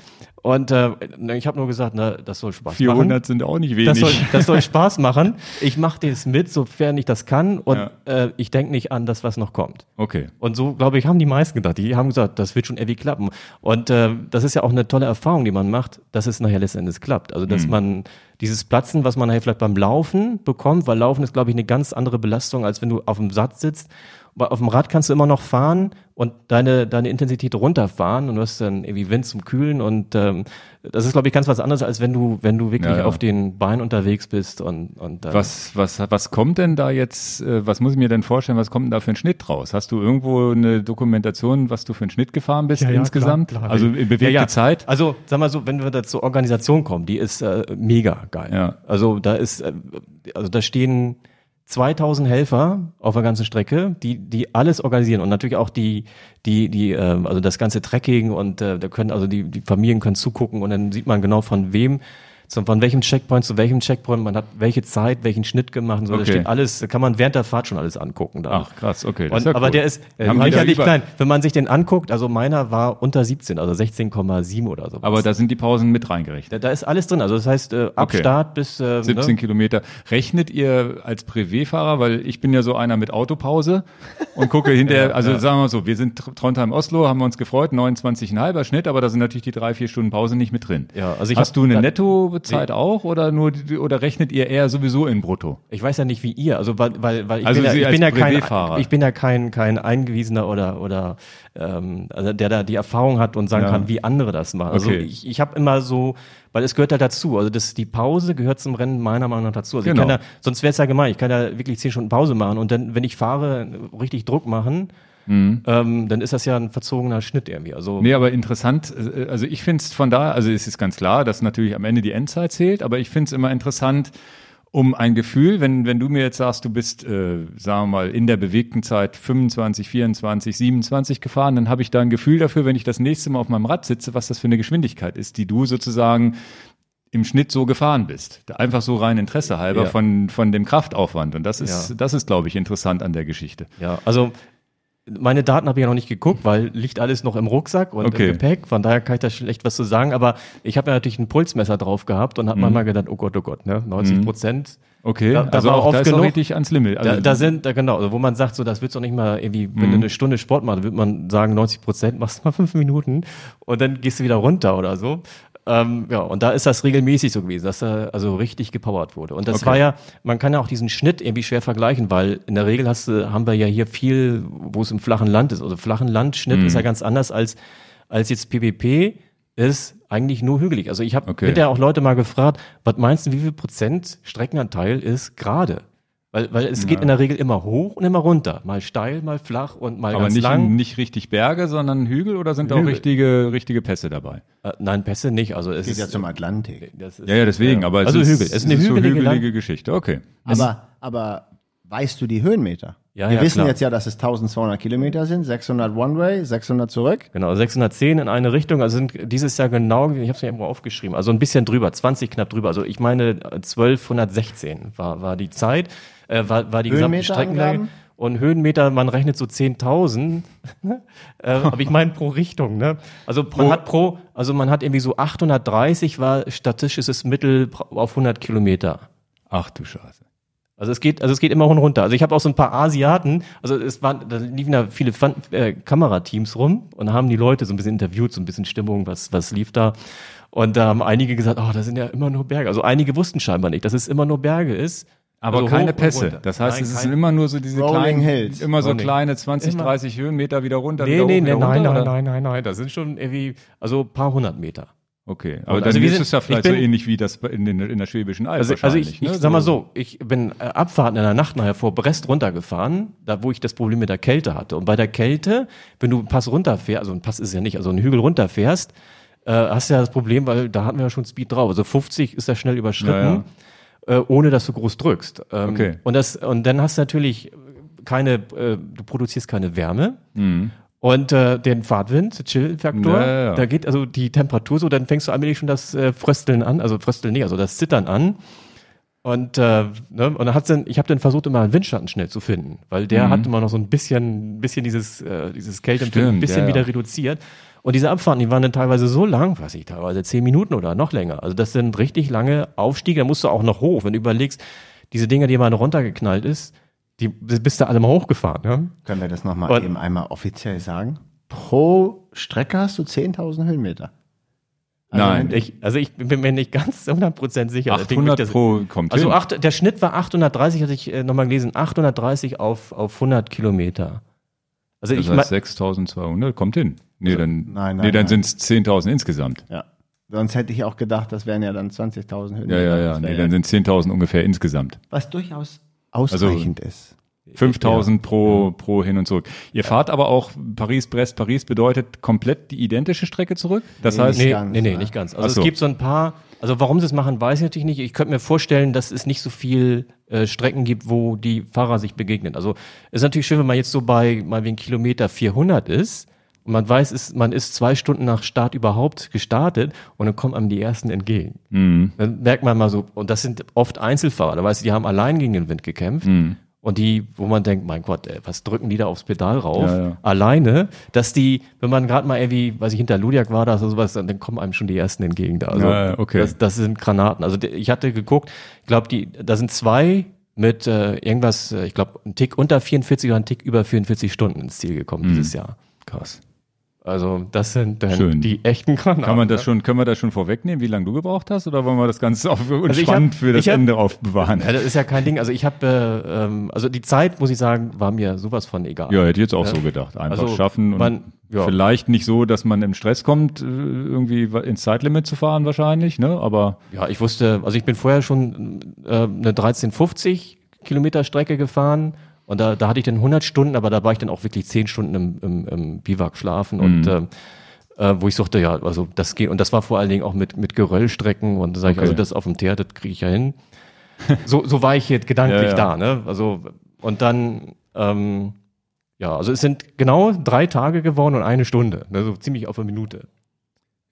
Und äh, ich habe nur gesagt, na, das soll Spaß 400 sind auch nicht machen. Das soll, wenig. das soll Spaß machen. Ich mache das mit, sofern ich das kann. Und Ja. äh, ich denke nicht an das, was noch kommt. Okay. Und so, glaube ich, haben die meisten gedacht. Die haben gesagt, das wird schon irgendwie klappen. Und äh, das ist ja auch eine tolle Erfahrung, die man macht, dass es nachher letztendlich klappt. Also, dass man dieses Platzen, was man nachher vielleicht beim Laufen bekommt, weil Laufen ist, glaube ich, eine ganz andere Belastung, als wenn du auf dem Satz sitzt. Auf dem Rad kannst du immer noch fahren und deine, deine Intensität runterfahren und du hast dann irgendwie Wind zum Kühlen und ähm, das ist, glaube ich, ganz was anderes, als wenn du, wenn du wirklich Ja, ja. auf den Beinen unterwegs bist und, und äh, Was, was, was kommt denn da jetzt, äh, was muss ich mir denn vorstellen, was kommt denn da für ein Schnitt raus? Hast du irgendwo eine Dokumentation, was du für einen Schnitt gefahren bist Ja, ja, insgesamt? klar, klar. Also in bewegte Ja, ja. Zeit? Also, sag mal so, wenn wir da zur Organisation kommen, die ist äh, mega geil. Ja. Also da ist, äh, also da stehen 2000 Helfer auf der ganzen Strecke, die die alles organisieren und natürlich auch die die die äh, also das ganze Trekking und äh, da können also die die Familien können zugucken und dann sieht man genau von wem so von welchem Checkpoint zu welchem Checkpoint, man hat welche Zeit, welchen Schnitt gemacht und so. Okay. Das steht alles, da kann man während der Fahrt schon alles angucken. Da. Ach, krass, okay. Und, ja aber cool. der ist äh, da lächerlich klein. Wenn man sich den anguckt, also meiner war unter 17, also 16,7 oder so. Aber da sind die Pausen mit reingerechnet. da, da ist alles drin. Also das heißt, äh, ab Okay. Start bis äh, 17 ne? Kilometer. Rechnet ihr als Privé-Fahrer, weil ich bin ja so einer mit Autopause und gucke hinterher, also sagen wir mal so, wir sind Tr- Trondheim-Oslo, haben wir uns gefreut, 29,5er Schnitt, aber da sind natürlich die drei, vier Stunden Pause nicht mit drin. Ja, also ich Hast hab- du eine da- Nettozeit auch oder nur, oder rechnet ihr eher sowieso in Brutto? Ich weiß ja nicht wie ihr, also weil, weil, weil ich Also bin ja, ich bin ja kein, ich bin ja kein, kein eingewiesener oder oder ähm, also der da die Erfahrung hat und sagen Ja. kann, wie andere das machen. Also Okay. ich, ich habe immer so, weil es gehört halt dazu. Also das, die Pause gehört zum Rennen meiner Meinung nach dazu. Also Genau. ich kann da, sonst wäre es ja gemein. Ich kann da wirklich zehn Stunden Pause machen und dann, wenn ich fahre, richtig Druck machen. Ähm, dann ist das ja ein verzogener Schnitt irgendwie. Also Nee, aber interessant, äh, also ich finde es von da, also es ist ganz klar, dass natürlich am Ende die Endzeit zählt, aber ich finde es immer interessant, um ein Gefühl, wenn, wenn du mir jetzt sagst, du bist, äh, sagen wir mal, in der bewegten Zeit 25, 24, 27 gefahren, dann habe ich da ein Gefühl dafür, wenn ich das nächste Mal auf meinem Rad sitze, was das für eine Geschwindigkeit ist, die du sozusagen im Schnitt so gefahren bist. Einfach so rein Interesse halber Ja. von, von dem Kraftaufwand. Und das ist, Ja. das ist, glaube ich, interessant an der Geschichte. Ja, also meine Daten habe ich ja noch nicht geguckt, weil liegt alles noch im Rucksack und Okay. im Gepäck. Von daher kann ich da schlecht was zu sagen. Aber ich habe ja natürlich ein Pulsmesser drauf gehabt und habe Mhm. manchmal gedacht, oh Gott, oh Gott, ne, 90 Prozent. Okay, Da- da also war auch oft da ist genug- richtig ans Limit. Also, Da, da sind, da genau, also wo man sagt, so das du doch nicht mal irgendwie, wenn Mhm. du eine Stunde Sport machst, wird man sagen, 90 Prozent, machst du mal fünf Minuten und dann gehst du wieder runter oder so. Ähm, ja, und da ist das regelmäßig so gewesen, dass da also richtig gepowert wurde. Und das Okay. war ja, man kann ja auch diesen Schnitt irgendwie schwer vergleichen, weil in der Regel hast du, haben wir ja hier viel, wo es im flachen Land ist. Also flachen Landschnitt Mhm. ist ja ganz anders als, als jetzt PPP ist eigentlich nur hügelig. Also ich habe Okay. hinterher auch Leute mal gefragt, was meinst du, wie viel Prozent Streckenanteil ist gerade? Weil, weil es geht in der Regel immer hoch und immer runter. Mal steil, mal flach und mal Aber ganz nicht, lang. nicht richtig Berge, sondern Hügel oder sind da auch Hügel. richtige, richtige Pässe dabei? Äh, nein, Pässe nicht. Also es Geht ist ja zum Atlantik. das ist, Ja, ja, deswegen, aber es also ist, Hügel. Es ist eine so hügelige, hügelige Geschichte. Okay. Aber, aber weißt du die Höhenmeter? Ja, Wir ja, wissen klar. jetzt ja, dass es 1200 Kilometer sind, 600 One-Way, 600 zurück. Genau, 610 in eine Richtung, also sind dieses Jahr genau, ich habe es mir irgendwo aufgeschrieben, also ein bisschen drüber, 20 knapp drüber, also ich meine äh, 1216 war, war die Zeit, äh, war, war die gesamte. Angaben? Und Höhenmeter, man rechnet so 10.000, äh, aber ich meine pro Richtung, ne? Also man hat pro, also man hat irgendwie so 830 war statistisches Mittel auf 100 Kilometer. Ach du Scheiße. Also es geht, also es geht immer hoch und runter. Also ich habe auch so ein paar Asiaten, also es waren, da liefen da viele Fan, äh, Kamerateams rum und haben die Leute so ein bisschen interviewt, so ein bisschen Stimmung, was, was lief da. Und da haben einige gesagt, oh, da sind ja immer nur Berge. Also einige wussten scheinbar nicht, dass es immer nur Berge ist. Aber Also keine und Pässe. Das heißt, Nein, es sind immer nur so diese Rolling kleinen, Hills. immer so Oh, nee. kleine 20, Immer. 30 Höhenmeter wieder runter, Nee, wieder nee, hoch, nee, wieder nein, runter, nein, oder? nein, nein, nein. Das sind schon irgendwie, also ein paar hundert Meter. Okay, aber Also dann wir ist sind- es ja ich vielleicht bin- so ähnlich wie das in, den, in der Schwäbischen Alb Also, also wahrscheinlich. ich, ich ne? sag mal so, ich bin äh, Abfahrten in der Nacht nachher vor Brest runtergefahren, da wo ich das Problem mit der Kälte hatte. Und bei der Kälte, wenn du einen Pass runterfährst, also ein Pass ist ja nicht, also einen Hügel runterfährst, äh, hast du ja das Problem, weil da hatten wir ja schon Speed drauf. Also 50 ist ja schnell überschritten, Äh, ohne dass du groß drückst. Ähm, Okay. Und das, und dann hast du natürlich keine, äh, du produzierst keine Wärme. Und äh, den Fahrtwind, Chill-Faktor, Mhm. Ja, ja, ja. da geht also die Temperatur so, dann fängst du allmählich schon das äh, Frösteln an, also Frösteln nicht, also das Zittern an. Und, äh, ne, und dann hat's dann, ich habe dann versucht, immer einen Windschatten schnell zu finden, weil der hat immer noch so ein bisschen, ein bisschen dieses, äh, dieses Kälteempfinden ein Mhm. Bisschen ja, ja. wieder reduziert. Und diese Abfahrten, die waren dann teilweise so lang, weiß ich, teilweise zehn Minuten oder noch länger. Also das sind richtig lange Aufstiege, da musst du auch noch hoch. Wenn du überlegst, diese Dinger, die mal runtergeknallt ist, die bist du alle mal hochgefahren. Ne? Können wir das nochmal eben einmal offiziell sagen? Pro Strecke hast du 10.000 Höhenmeter. Also Nein, Ich, also ich bin mir nicht ganz 100% sicher. Ich denke, 800 das- pro kommt Also hin. acht, der Schnitt war 830, hatte ich äh, nochmal gelesen, 830 auf, auf 100 Kilometer. Also Das ich heißt mein, 6200, kommt hin. Nee, dann, nein, nee, nein, dann nein. sind es 10.000 insgesamt. Ja. Sonst hätte ich auch gedacht, das wären ja dann 20.000 Ja, Höhenmeter. ja, ja. Das Nee, dann sind 10.000 ungefähr insgesamt. was durchaus ausreichend ist. 5000 pro, pro hin und zurück. Ihr fahrt aber auch Paris-Brest. Paris bedeutet komplett die identische Strecke zurück? Das Nee, heißt, nee, ganz, nee, nee, ne? nicht ganz. Also so. es gibt so ein paar, also warum sie es machen, weiß ich natürlich nicht. Ich könnte mir vorstellen, dass es nicht so viel äh, Strecken gibt, wo die Fahrer sich begegnen. Also es ist natürlich schön, wenn man jetzt so bei mal wegen Kilometer 400 ist, und man weiß, ist, man ist zwei Stunden nach Start überhaupt gestartet und dann kommen einem die ersten entgegen. Mhm. Dann merkt man mal so, und das sind oft Einzelfahrer, da weißt du, die haben allein gegen den Wind gekämpft. Mhm. Und die, wo man denkt, mein Gott, ey, was drücken die da aufs Pedal rauf? Ja, ja. Alleine, dass die, wenn man gerade mal irgendwie, weiß ich, hinter Ludiak war da oder sowas, dann, kommen einem schon die ersten entgegen da. Also, Ja, okay. das, das sind Granaten. Also ich hatte geguckt, ich glaube, die, da sind zwei mit äh, irgendwas, äh, ich glaube, ein Tick unter 44 oder ein Tick über 44 Stunden ins Ziel gekommen Mhm. dieses Jahr. Krass. Also das sind dann Schön. die echten Granaten. Kann man das schon, können wir das schon vorwegnehmen, wie lange du gebraucht hast, oder wollen wir das Ganze auf Also spannend hab- für das hab- Ende aufbewahren? Ja, das ist ja kein Ding. Also ich habe, äh, ähm, also die Zeit, muss ich sagen, war mir sowas von egal. Ja, hätte ich jetzt auch so gedacht. Einfach Also, schaffen und man- ja. vielleicht nicht so, dass man im Stress kommt, äh, irgendwie ins Zeitlimit zu fahren wahrscheinlich, ne? Aber Ja, ich wusste, also ich bin vorher schon äh, eine 1350 Kilometer Strecke gefahren und da, da hatte ich dann 100 Stunden, aber da war ich dann auch wirklich 10 Stunden im, im, im Biwak schlafen Mhm. und ähm, äh, wo ich sagte, ja, also das geht und das war vor allen Dingen auch mit mit Geröllstrecken und da sage ich, Okay. also das auf dem Teer, das kriege ich ja hin. so, so war ich jetzt gedanklich Ja, ja. da, ne? Also und dann ähm, ja, also es sind genau drei Tage geworden und eine Stunde, ne? so ziemlich auf eine Minute.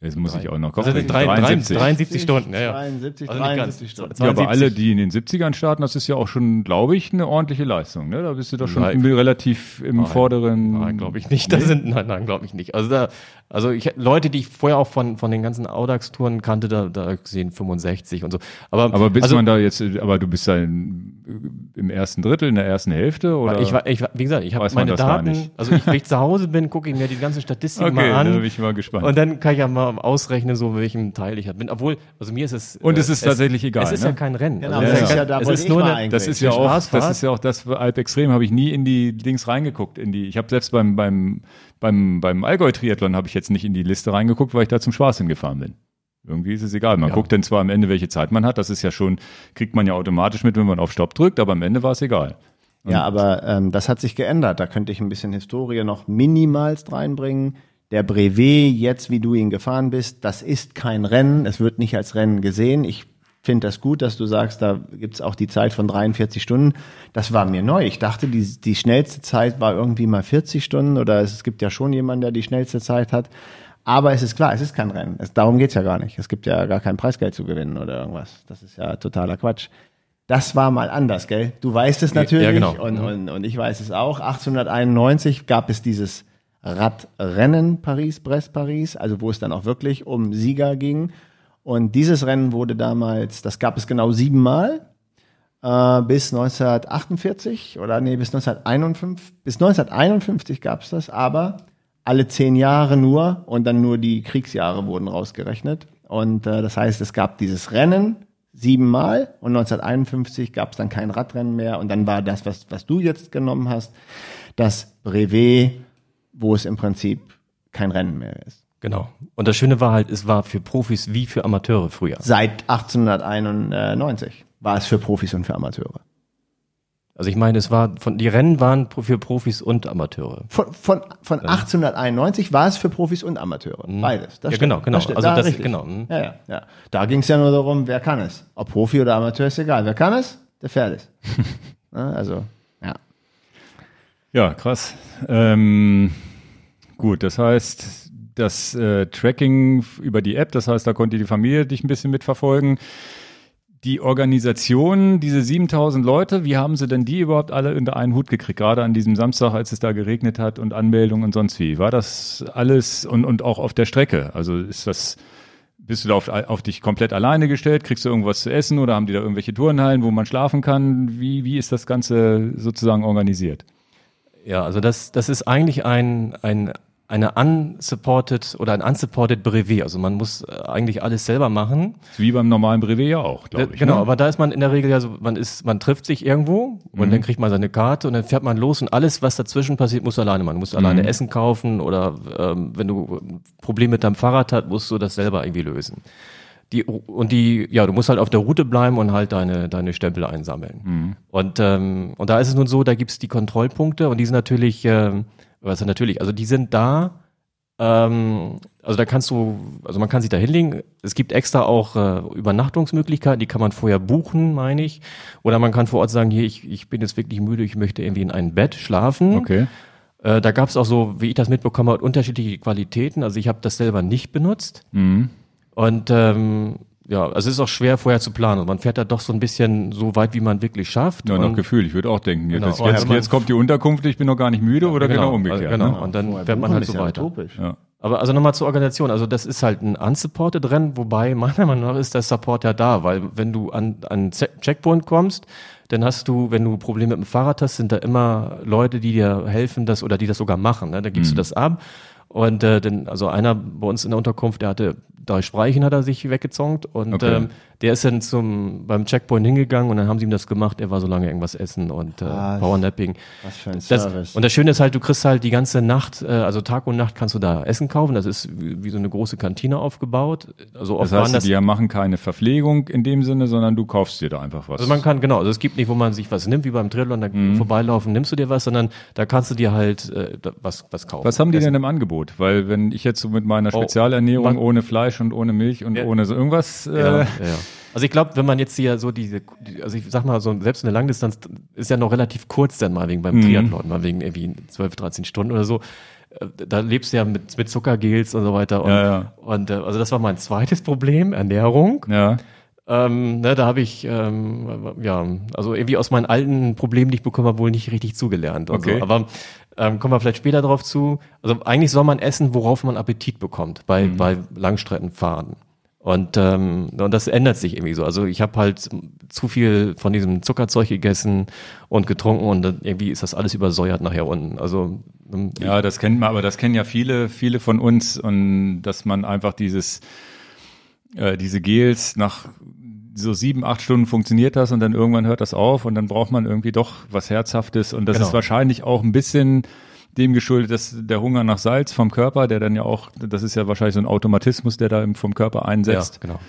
Jetzt muss ich auch noch Also kommen. drei, 73. 73 Stunden, ja, ja. 73, Also nicht 73 ganz. Stunden. Ja, aber 72. alle, die in den 70ern starten, das ist ja auch schon, glaube ich, eine ordentliche Leistung. Ne? Da bist du doch schon Nein. relativ im vorderen. Nein, glaube ich nicht. Das sind, nein, nein, glaube ich nicht. Also da, also ich Leute, die ich vorher auch von von den ganzen Audax-Touren kannte, da, da sehen 65 und so. Aber, Aber bis also, man da jetzt, aber du bist da in, im ersten Drittel, in der ersten Hälfte oder? ich war, ich war, wie gesagt, ich habe meine Daten. Also ich, wenn ich zu Hause bin, gucke ich mir die ganzen Statistiken okay, mal da an. bin ich mal gespannt. Und dann kann ich ja mal ausrechnen, so welchem Teil ich bin. Obwohl, also mir ist es. Und äh, es ist tatsächlich egal, Es ist ne? ja kein Rennen. Genau, Also das es ist ja da, es ist ich nur eine, das ist ja auch, das ist ja auch das Alp Extrem habe ich nie in die Dings reingeguckt. In die, ich habe selbst beim beim beim beim Allgäu Triathlon habe ich jetzt nicht in die Liste reingeguckt, weil ich da zum Spaß hingefahren bin. Irgendwie ist es egal. Man Ja. guckt dann zwar am Ende, welche Zeit man hat. Das ist ja schon, kriegt man ja automatisch mit, wenn man auf Stopp drückt, aber am Ende war es egal. Ja, aber ähm, das hat sich geändert. Da könnte ich ein bisschen Historie noch minimalst reinbringen. Der Brevet, jetzt wie du ihn gefahren bist, das ist kein Rennen. Es wird nicht als Rennen gesehen. Ich finde das gut, dass du sagst, da gibt's auch die Zeit von 43 Stunden. Das war mir neu. Ich dachte, die, die schnellste Zeit war irgendwie mal 40 Stunden oder es gibt ja schon jemanden, der die schnellste Zeit hat. Aber es ist klar, es ist kein Rennen. Es, darum geht's ja gar nicht. Es gibt ja gar kein Preisgeld zu gewinnen oder irgendwas. Das ist ja totaler Quatsch. Das war mal anders, gell? Du weißt es natürlich Ja, genau. und, und, und ich weiß es auch. 1891 gab es dieses Radrennen Paris-Brest-Paris, also wo es dann auch wirklich um Sieger ging. Und dieses Rennen wurde damals, das gab es genau siebenmal, äh, bis 1948 oder nee, bis 1951. Bis 1951 gab es das, aber alle zehn Jahre nur und dann nur die Kriegsjahre wurden rausgerechnet. Und äh, das heißt, es gab dieses Rennen siebenmal und 1951 gab es dann kein Radrennen mehr und dann war das, was, was du jetzt genommen hast, das Brevet, wo es im Prinzip kein Rennen mehr ist. Genau. Und das Schöne war halt, es war für Profis wie für Amateure früher. Seit 1891 war es für Profis und für Amateure. Also ich meine, es war von die Rennen waren für Profis und Amateure. Von, von, von 1891 war es für Profis und Amateure. Beides. Das Ja, stimmt. genau, genau. Das. Also Da, das- richtig. genau, mhm. Ja, ja, ja. Da ging es ja nur darum, wer kann es. Ob Profi oder Amateur ist egal. Wer kann es, der fährt es. Ja, also, ja. Krass. Ähm, gut, das heißt, das äh, Tracking über die App, das heißt, da konnte die Familie dich ein bisschen mitverfolgen. Die Organisation, diese 7000 Leute, wie haben sie denn die überhaupt alle unter einen Hut gekriegt? Gerade an diesem Samstag, als es da geregnet hat und Anmeldungen und sonst wie. War das alles und, und auch auf der Strecke? Also ist das, bist du da auf, auf dich komplett alleine gestellt? Kriegst du irgendwas zu essen oder haben die da irgendwelche Turnhallen, wo man schlafen kann? Wie, wie ist das Ganze sozusagen organisiert? Ja, also das, das ist eigentlich ein, ein, eine unsupported oder ein unsupported Brevet. Also man muss äh, eigentlich alles selber machen. Wie beim normalen Brevet ja auch, glaube ich. genau, ne? aber da ist man in der Regel ja so, man ist, man trifft sich irgendwo und Mhm. dann kriegt man seine Karte und dann fährt man los und alles, was dazwischen passiert, musst du alleine machen. Du musst Mhm. alleine Essen kaufen oder ähm, wenn du ein Problem mit deinem Fahrrad hast, musst du das selber irgendwie lösen. Die, und die, ja, du musst halt auf der Route bleiben und halt deine, deine Stempel einsammeln. Mhm. Und, ähm, und da ist es nun so, da gibt's die Kontrollpunkte und die sind natürlich, ähm, was ist natürlich, also die sind da, ähm, also da kannst du, also man kann sich da hinlegen. Es gibt extra auch äh, Übernachtungsmöglichkeiten, die kann man vorher buchen, meine ich. Oder man kann vor Ort sagen, hier, ich, ich bin jetzt wirklich müde, ich möchte irgendwie in ein Bett schlafen. Okay. Äh, da gab es auch so, wie ich das mitbekommen habe, unterschiedliche Qualitäten. Also ich habe das selber nicht benutzt. Mhm. Und ähm, ja, also es ist auch schwer vorher zu planen. Man fährt da doch so ein bisschen so weit, wie man wirklich schafft. Ja, nach und, Gefühl, ich würde auch denken, Genau. jetzt, Vorher jetzt, man- jetzt kommt die Unterkunft, ich bin noch gar nicht müde oder genau, umgekehrt. also, genau. Ne? Und dann Vorher fährt man halt so ja weiter. utopisch. Ja. Aber also nochmal zur Organisation. Also das ist halt ein unsupported Rennen, wobei meiner Meinung nach ist der Support ja da, weil wenn du an an Z- Checkpoint kommst, dann hast du, wenn du Probleme mit dem Fahrrad hast, sind da immer Leute, die dir helfen, das oder die das sogar machen. Ne? Da gibst du das ab. Und äh, denn, also einer bei uns in der Unterkunft, der hatte drei Spreichen hat er sich weggezongt und Okay. ähm, der ist dann zum beim Checkpoint hingegangen und dann haben sie ihm das gemacht. Er war so lange irgendwas essen und äh, Was? Powernapping. Was für ein Das, Service. und das Schöne ist halt, du kriegst halt die ganze Nacht, äh, also Tag und Nacht kannst du da Essen kaufen. Das ist wie, wie so eine große Kantine aufgebaut. Also oft Das waren heißt, das, die machen keine Verpflegung in dem Sinne, sondern du kaufst dir da einfach was. also man kann, genau, also es gibt nicht, wo man sich was nimmt, wie beim Triathlon, da Mhm. vorbeilaufen, nimmst du dir was, sondern da kannst du dir halt äh, was, was kaufen. was haben die Essen. denn im Angebot? Weil wenn ich jetzt so mit meiner Oh, Spezialernährung man- ohne Fleisch und ohne Milch und Ja. ohne so irgendwas, äh, ja, ja. Also ich glaube, wenn man jetzt hier so diese, die- also ich sag mal, so selbst eine Langdistanz ist ja noch relativ kurz dann mal wegen beim Mhm. Triathlon, mal wegen irgendwie 12, 13 Stunden oder so. Äh, Da lebst du ja mit, mit Zuckergels und so weiter. Und, Ja, ja. und äh, also das war mein zweites Problem, Ernährung. ja. Ähm, ne, da habe ich ähm, ja, also irgendwie aus meinen alten Problemen, die ich bekommen habe, wohl nicht richtig zugelernt. Okay. so. Aber ähm, kommen wir vielleicht später drauf zu. Also eigentlich soll man essen, worauf man Appetit bekommt bei, Mhm. bei Langstreckenfahren. Und, ähm, und das ändert sich irgendwie so. Also ich habe halt zu viel von diesem Zuckerzeug gegessen und getrunken und dann irgendwie ist das alles übersäuert nachher unten. Also ähm, Ja, das kennt man, aber das kennen ja viele, viele von uns und dass man einfach dieses, äh, diese Gels nach so sieben, acht Stunden funktioniert das und dann irgendwann hört das auf und dann braucht man irgendwie doch was Herzhaftes und das Genau. ist wahrscheinlich auch ein bisschen dem geschuldet, dass der Hunger nach Salz vom Körper, der dann ja auch, das ist ja wahrscheinlich so ein Automatismus, der da vom Körper einsetzt. Ja, genau.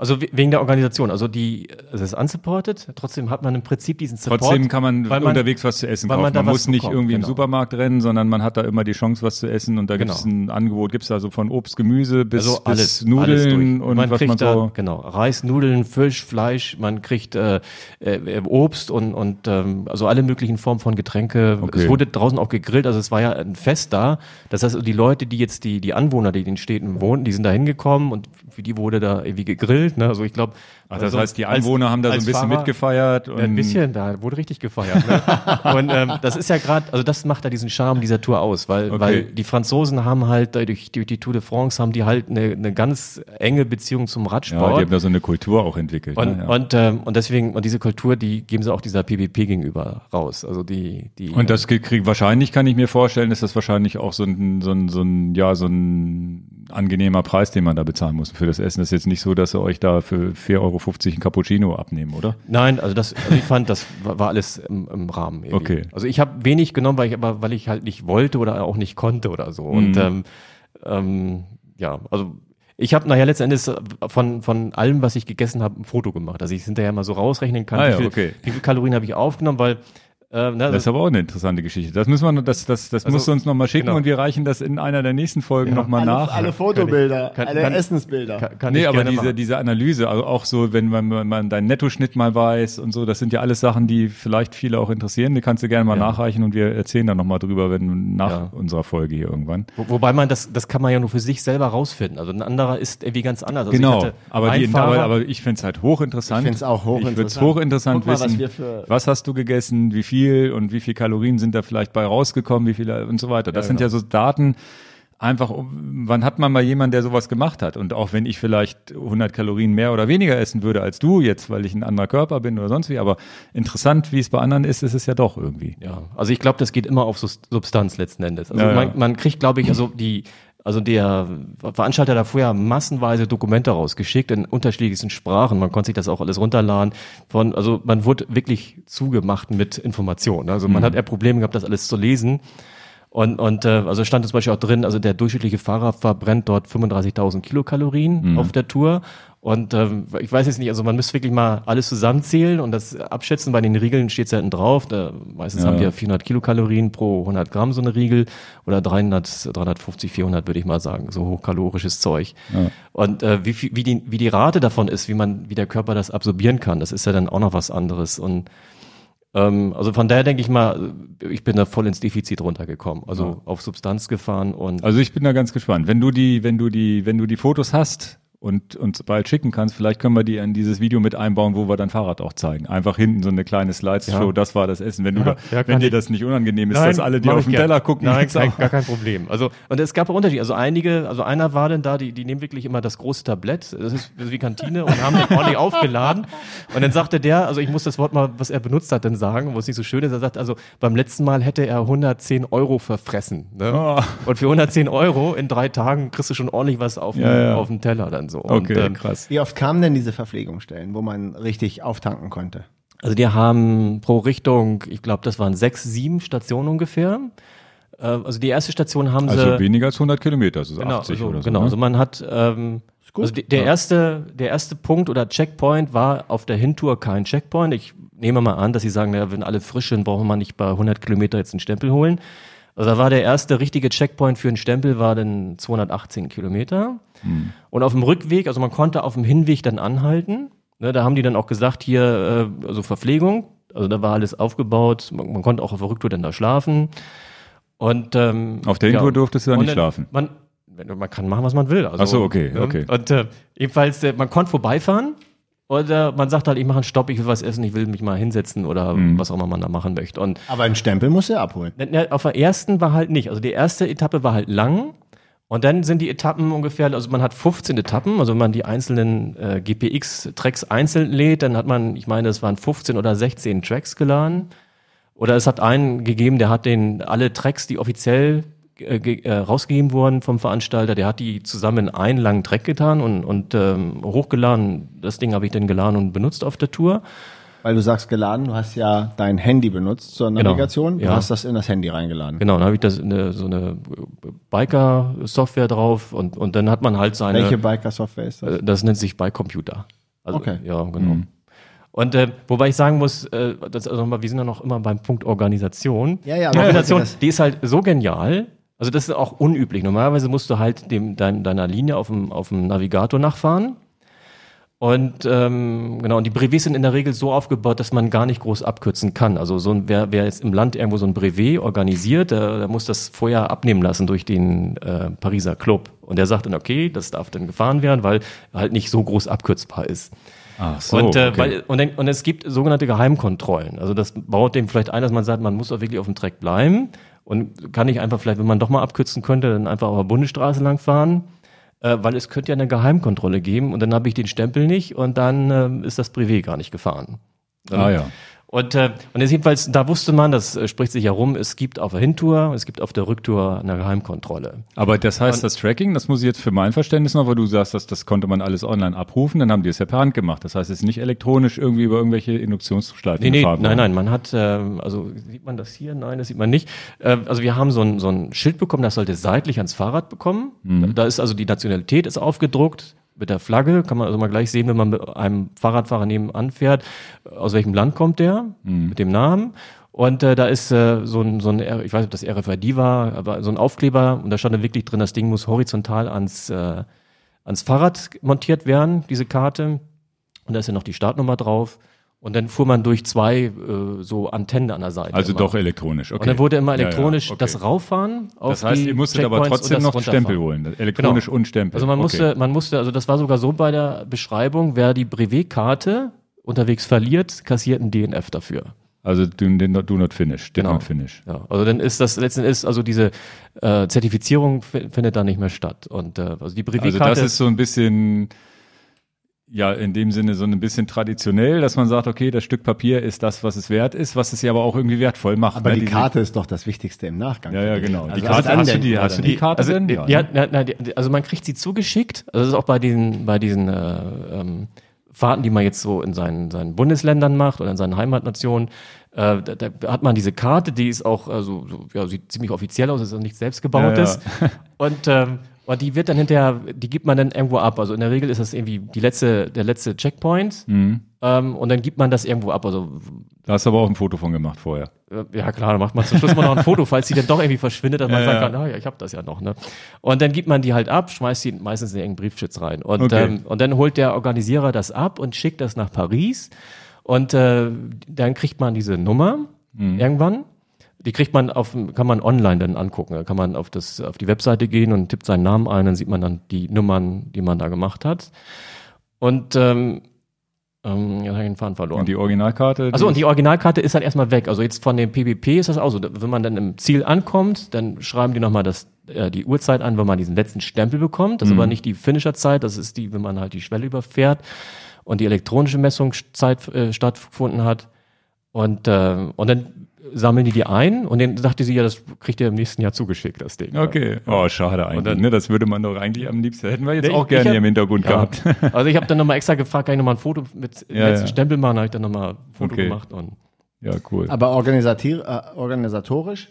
Also we- wegen der Organisation, also die, es ist unsupported, trotzdem hat man im Prinzip diesen Support. Trotzdem kann man, man- unterwegs was zu essen kaufen. man da Man, muss nicht bekommt, irgendwie im genau. Supermarkt rennen, sondern man hat da immer die Chance, was zu essen und da gibt es Genau. ein Angebot, gibt es also von Obst, Gemüse bis, also alles, bis Nudeln alles und man was kriegt man da, so. genau, Reis, Nudeln, Fisch, Fleisch, man kriegt äh, äh, Obst und, und ähm, also alle möglichen Formen von Getränke. Okay. Es wurde draußen auch gegrillt, also es war ja ein Fest da. Das heißt, die Leute, die jetzt die, die Anwohner, die in den Städten wohnten, die sind da hingekommen und für die wurde da irgendwie gegrillt. Ne? Also ich glaube, Ach, das heißt, die Anwohner haben da so ein bisschen mitgefeiert und ein bisschen, da wurde richtig gefeiert. Ne? und ähm, das ist ja gerade, also das macht da diesen Charme dieser Tour aus, weil, Okay. weil die Franzosen haben halt äh, durch, durch die Tour de France haben die halt eine, eine ganz enge Beziehung zum ja, die Radsport. haben da so eine Kultur auch entwickelt. und, ne? ja. und, ähm, und deswegen, und diese Kultur, die geben sie auch dieser PvP gegenüber raus. Also die, die Und das kriegt wahrscheinlich, kann ich mir vorstellen, ist das wahrscheinlich auch so ein, so ein, so ein, ja, so ein angenehmer Preis, den man da bezahlen muss für das Essen. Das ist jetzt nicht so, dass sie euch da für 4,50 Euro einen Cappuccino abnehmen, oder? Nein, also das, also ich fand, das war, alles im, im Rahmen. Irgendwie. Okay. Also ich habe wenig genommen, weil ich aber, weil ich halt nicht wollte oder auch nicht konnte oder so. Und Mhm. ähm, ähm, ja, also ich habe nachher letzten Endes von, von allem, was ich gegessen habe, ein Foto gemacht, dass ich es hinterher mal so rausrechnen kann, Ah wie, ja, viel, okay. wie viel Kalorien habe ich aufgenommen, weil äh, ne, Das ist aber auch eine interessante Geschichte. Das müssen wir, das, das, das Also, musst du uns nochmal schicken genau. und wir reichen das in einer der nächsten Folgen noch nochmal nach. alle Fotobilder, Kann ich- alle kann- Essensbilder. kann, kann nee, ich aber gerne diese, machen. diese Analyse, also auch so, wenn man, wenn man deinen Nettoschnitt mal weiß und so, das sind ja alles Sachen, die vielleicht viele auch interessieren. Die kannst du gerne mal Ja. nachreichen und wir erzählen dann nochmal drüber, wenn nach Ja. unserer Folge hier irgendwann. Wo, wobei man das, das kann man ja nur für sich selber rausfinden. Also ein anderer ist irgendwie ganz anders. Also ich Genau, hatte aber, die, Fahrer- aber, aber ich finde es halt hochinteressant. Ich find's auch Ich würde es hochinteressant. hochinteressant mal, was wissen, wir für- was hast du gegessen, wie viel und wie viel Kalorien sind da vielleicht bei rausgekommen, wie viele und so weiter. Das Ja, sind genau. ja so Daten, einfach, wann hat man mal jemanden, der sowas gemacht hat? Und auch wenn ich vielleicht 100 Kalorien mehr oder weniger essen würde als du jetzt, weil ich ein anderer Körper bin oder sonst wie, aber interessant, wie es bei anderen ist, ist es ja doch irgendwie. Ja, also ich glaube, das geht immer auf Substanz letzten Endes. Also Ja, ja. man, man kriegt, glaube ich, also die, also der Veranstalter hat da vorher massenweise Dokumente rausgeschickt in unterschiedlichsten Sprachen. Man konnte sich das auch alles runterladen. Von, also man wurde wirklich zugemacht mit Informationen. Also man hat eher Probleme gehabt, das alles zu lesen. Und, und äh, also stand zum Beispiel auch drin, also der durchschnittliche Fahrer verbrennt dort 35.000 Kilokalorien auf der Tour. Und ähm, ich weiß jetzt nicht, also man müsste wirklich mal alles zusammenzählen und das abschätzen. Bei den Riegeln steht es ja hinten drauf. Da, meistens Ja. haben die ja 400 Kilokalorien pro 100 Gramm so eine Riegel oder 300, 350, 400 würde ich mal sagen, so hochkalorisches Zeug. Ja. Und äh, wie, wie, die, wie die Rate davon ist, wie man, wie der Körper das absorbieren kann, das ist ja dann auch noch was anderes. Und Ähm, also von daher denke ich mal, ich bin da voll ins Defizit runtergekommen. Also auf Substanz gefahren und Also ich bin da ganz gespannt. Wenn du die, wenn du die, wenn du die Fotos hast und uns bald schicken kannst, vielleicht können wir die in dieses Video mit einbauen, wo wir dein Fahrrad auch zeigen. Einfach hinten so eine kleine Slideshow, Ja. das war das Essen. Wenn du da, ja, wenn dir das nicht unangenehm ist, dass alle, die auf den gern. Teller gucken, Nein, auch- gar kein Problem. Also, und es gab auch Unterschiede. Also einige, also einer war denn da, die, die nehmen wirklich immer das große Tablett, das ist wie Kantine und haben den ordentlich aufgeladen. Und dann sagte der, also ich muss das Wort mal, was er benutzt hat, dann sagen, wo es nicht so schön ist. Er sagt, also beim letzten Mal hätte er 110 Euro verfressen. Ne? Oh. Und für 110 Euro in drei Tagen kriegst du schon ordentlich was auf, Ja, ja. auf dem Teller dann so. Okay, Und, ähm, krass. Wie oft kamen denn diese Verpflegungsstellen, wo man richtig auftanken konnte? Also die haben pro Richtung, ich glaube, das waren sechs, sieben Stationen ungefähr. Äh, Also die erste Station haben sie. Also weniger als 100 Kilometer, also Genau, 80 also, oder so. genau. ne? Also man hat, ähm, also die, der erste, der erste Punkt oder Checkpoint war auf der Hintour kein Checkpoint. Ich nehme mal an, dass sie sagen, naja, wenn alle frisch sind, brauchen wir nicht bei 100 Kilometer jetzt einen Stempel holen. Also da war der erste richtige Checkpoint für einen Stempel war dann 218 Kilometer. Hm. Und auf dem Rückweg, also man konnte auf dem Hinweg dann anhalten. Ne, da haben die dann auch gesagt, hier, äh, also Verpflegung. Also da war alles aufgebaut. Man, man konnte auch auf der Rücktour dann da schlafen. Und ähm, Auf der Hintour durftest du da nicht schlafen? Man, man kann machen, was man will. Also, Ach so, okay, ne? okay. Und äh, jedenfalls, äh, man konnte vorbeifahren oder man sagt halt, ich mache einen Stopp, ich will was essen, ich will mich mal hinsetzen oder Mhm. was auch immer man da machen möchte. Und Aber einen Stempel musst du abholen. ne, auf der ersten war halt nicht. Also die erste Etappe war halt lang. Und dann sind die Etappen ungefähr, also man hat 15 Etappen, also wenn man die einzelnen äh, GPX-Tracks einzeln lädt, dann hat man, ich meine, es waren 15 oder 16 Tracks geladen. Oder es hat einen gegeben, der hat den alle Tracks, die offiziell äh, äh, rausgegeben wurden vom Veranstalter, der hat die zusammen in einen langen Track getan und, und ähm, hochgeladen. Das Ding habe ich dann geladen und benutzt auf der Tour. Weil du sagst geladen, du hast ja dein Handy benutzt zur Genau, Navigation. Du ja. hast das in das Handy reingeladen. Genau, dann habe ich das eine, so eine Biker-Software drauf und, und dann hat man halt seine. Welche Biker-Software ist das? Äh, Das nennt sich Bike Computer. Also, Okay. Ja, genau. Und äh, wobei ich sagen muss, äh, das, also mal, wir sind ja noch immer beim Punkt Organisation. Ja, ja, Die aber Organisation, das- die ist halt so genial. Also das ist auch unüblich. Normalerweise musst du halt dem, dein, deiner Linie auf dem, auf dem Navigator nachfahren. Und ähm, genau, und die Brevets sind in der Regel so aufgebaut, dass man gar nicht groß abkürzen kann. Also so ein, wer, wer jetzt im Land irgendwo so ein Brevet organisiert, der, der muss das vorher abnehmen lassen durch den äh, Pariser Club. Und der sagt dann, okay, das darf dann gefahren werden, weil halt nicht so groß abkürzbar ist. Ach so, und, äh, okay. weil, und, dann- und es gibt sogenannte Geheimkontrollen. Also das baut dem vielleicht ein, dass man sagt, man muss auch wirklich auf dem Track bleiben und kann nicht einfach vielleicht, wenn man doch mal abkürzen könnte, dann einfach auf der Bundesstraße lang fahren, äh, weil es könnte ja eine Geheimkontrolle geben und dann habe ich den Stempel nicht und dann ähm, ist das Privé gar nicht gefahren. ah ja. Und, äh, und jetzt jedenfalls, da wusste man, das äh, spricht sich herum, es gibt auf der Hintour, es gibt auf der Rücktour eine Geheimkontrolle. Aber das heißt, das Tracking, das muss ich jetzt für mein Verständnis noch, weil du sagst, dass das konnte man alles online abrufen, dann haben die es ja per Hand gemacht. Das heißt, es ist nicht elektronisch irgendwie über irgendwelche Induktionsschleifen Nee, nee, nein, worden. nein, man hat, ähm, also sieht man das hier? Nein, das sieht man nicht. Äh, also wir haben so ein, so ein Schild bekommen, das sollte seitlich ans Fahrrad bekommen. Da, da ist also die Nationalität ist aufgedruckt mit der Flagge, kann man also mal gleich sehen, wenn man mit einem Fahrradfahrer nebenan fährt, aus welchem Land kommt der, mit dem Namen. Und äh, da ist äh, so ein, so ein, ich weiß nicht, ob das RFID war, aber so ein Aufkleber und da stand dann wirklich drin, das Ding muss horizontal ans, äh, ans Fahrrad montiert werden, diese Karte. Und da ist ja noch die Startnummer drauf. Und dann fuhr man durch zwei äh, so Antennen an der Seite. Also immer. doch elektronisch, okay. Und dann wurde immer Ja, ja, elektronisch okay. das Rauffahren auf Das heißt, die ihr musstet aber trotzdem noch. Stempel holen, elektronisch Genau. und Stempel. Also man Okay. musste, man musste, also das war sogar so bei der Beschreibung, wer die Brevetkarte unterwegs verliert, kassiert einen DNF dafür. Also do, do not finish, did Genau. not finish. Ja, also dann ist das letzten Endes, also diese äh, Zertifizierung fi- findet da nicht mehr statt. Und äh, also die Also Brevetkarte das ist so ein bisschen, ja, in dem Sinne so ein bisschen traditionell, dass man sagt, okay, das Stück Papier ist das, was es wert ist, was es ja aber auch irgendwie wertvoll macht. Aber ne? die Diese- Karte ist doch das Wichtigste im Nachgang. Ja, ja, genau. Also die Karte, hast du die, hast du die Karte also, denn? die, Ja, hat, na, na, also man kriegt sie zugeschickt. Also das ist auch bei diesen, bei diesen äh, ähm, Fahrten, die man jetzt so in seinen, seinen Bundesländern macht oder in seinen Heimatnationen. Äh, da, da hat man diese Karte, die ist auch also, so, ja, sieht ziemlich offiziell aus, ist auch nichts selbstgebautes. Und ähm, und die wird dann hinterher, die gibt man dann irgendwo ab. Also in der Regel ist das irgendwie die letzte, der letzte Checkpoint. Mhm. Ähm, und dann gibt man das irgendwo ab. Also Da hast du aber auch ein Foto von gemacht vorher. äh, Ja klar, dann macht man zum Schluss mal noch ein Foto, falls die dann doch irgendwie verschwindet, dass man Ja, sagen kann, ah ja, ich habe das ja noch. Ne? Und dann gibt man die halt ab, schmeißt die meistens in irgendeinen Briefschutz rein. Und, Okay. ähm, und dann holt der Organisierer das ab und schickt das nach Paris. Und äh, dann kriegt man diese Nummer irgendwann. Die kriegt man auf, kann man online dann angucken. Da kann man auf das, auf die Webseite gehen und tippt seinen Namen ein, dann sieht man dann die Nummern, die man da gemacht hat. Und ähm, ähm, jetzt habe ich den Faden verloren. Und die Originalkarte? Also und die Originalkarte ist dann erstmal weg. Also jetzt von dem PPP ist das auch so. Wenn man dann im Ziel ankommt, dann schreiben die nochmal das, äh, die Uhrzeit an, wenn man diesen letzten Stempel bekommt. Das ist aber nicht die Finisher-Zeit, das ist die, wenn man halt die Schwelle überfährt und die elektronische Messungszeit äh, stattgefunden hat. Und, äh, und dann sammeln die die ein und dann sagte sie, ja, das kriegt ihr im nächsten Jahr zugeschickt, das Ding. Okay. Oh, schade eigentlich. dann- ne? Das würde man doch eigentlich am liebsten, hätten wir jetzt auch ich- gerne ich hab- hier im Hintergrund Ja. gehabt. Also ich habe dann nochmal extra gefragt, kann ich nochmal ein Foto mit Ja, letzten ja. Stempel machen, habe ich dann nochmal ein Foto Okay. gemacht und ja, cool. Aber äh, organisatorisch,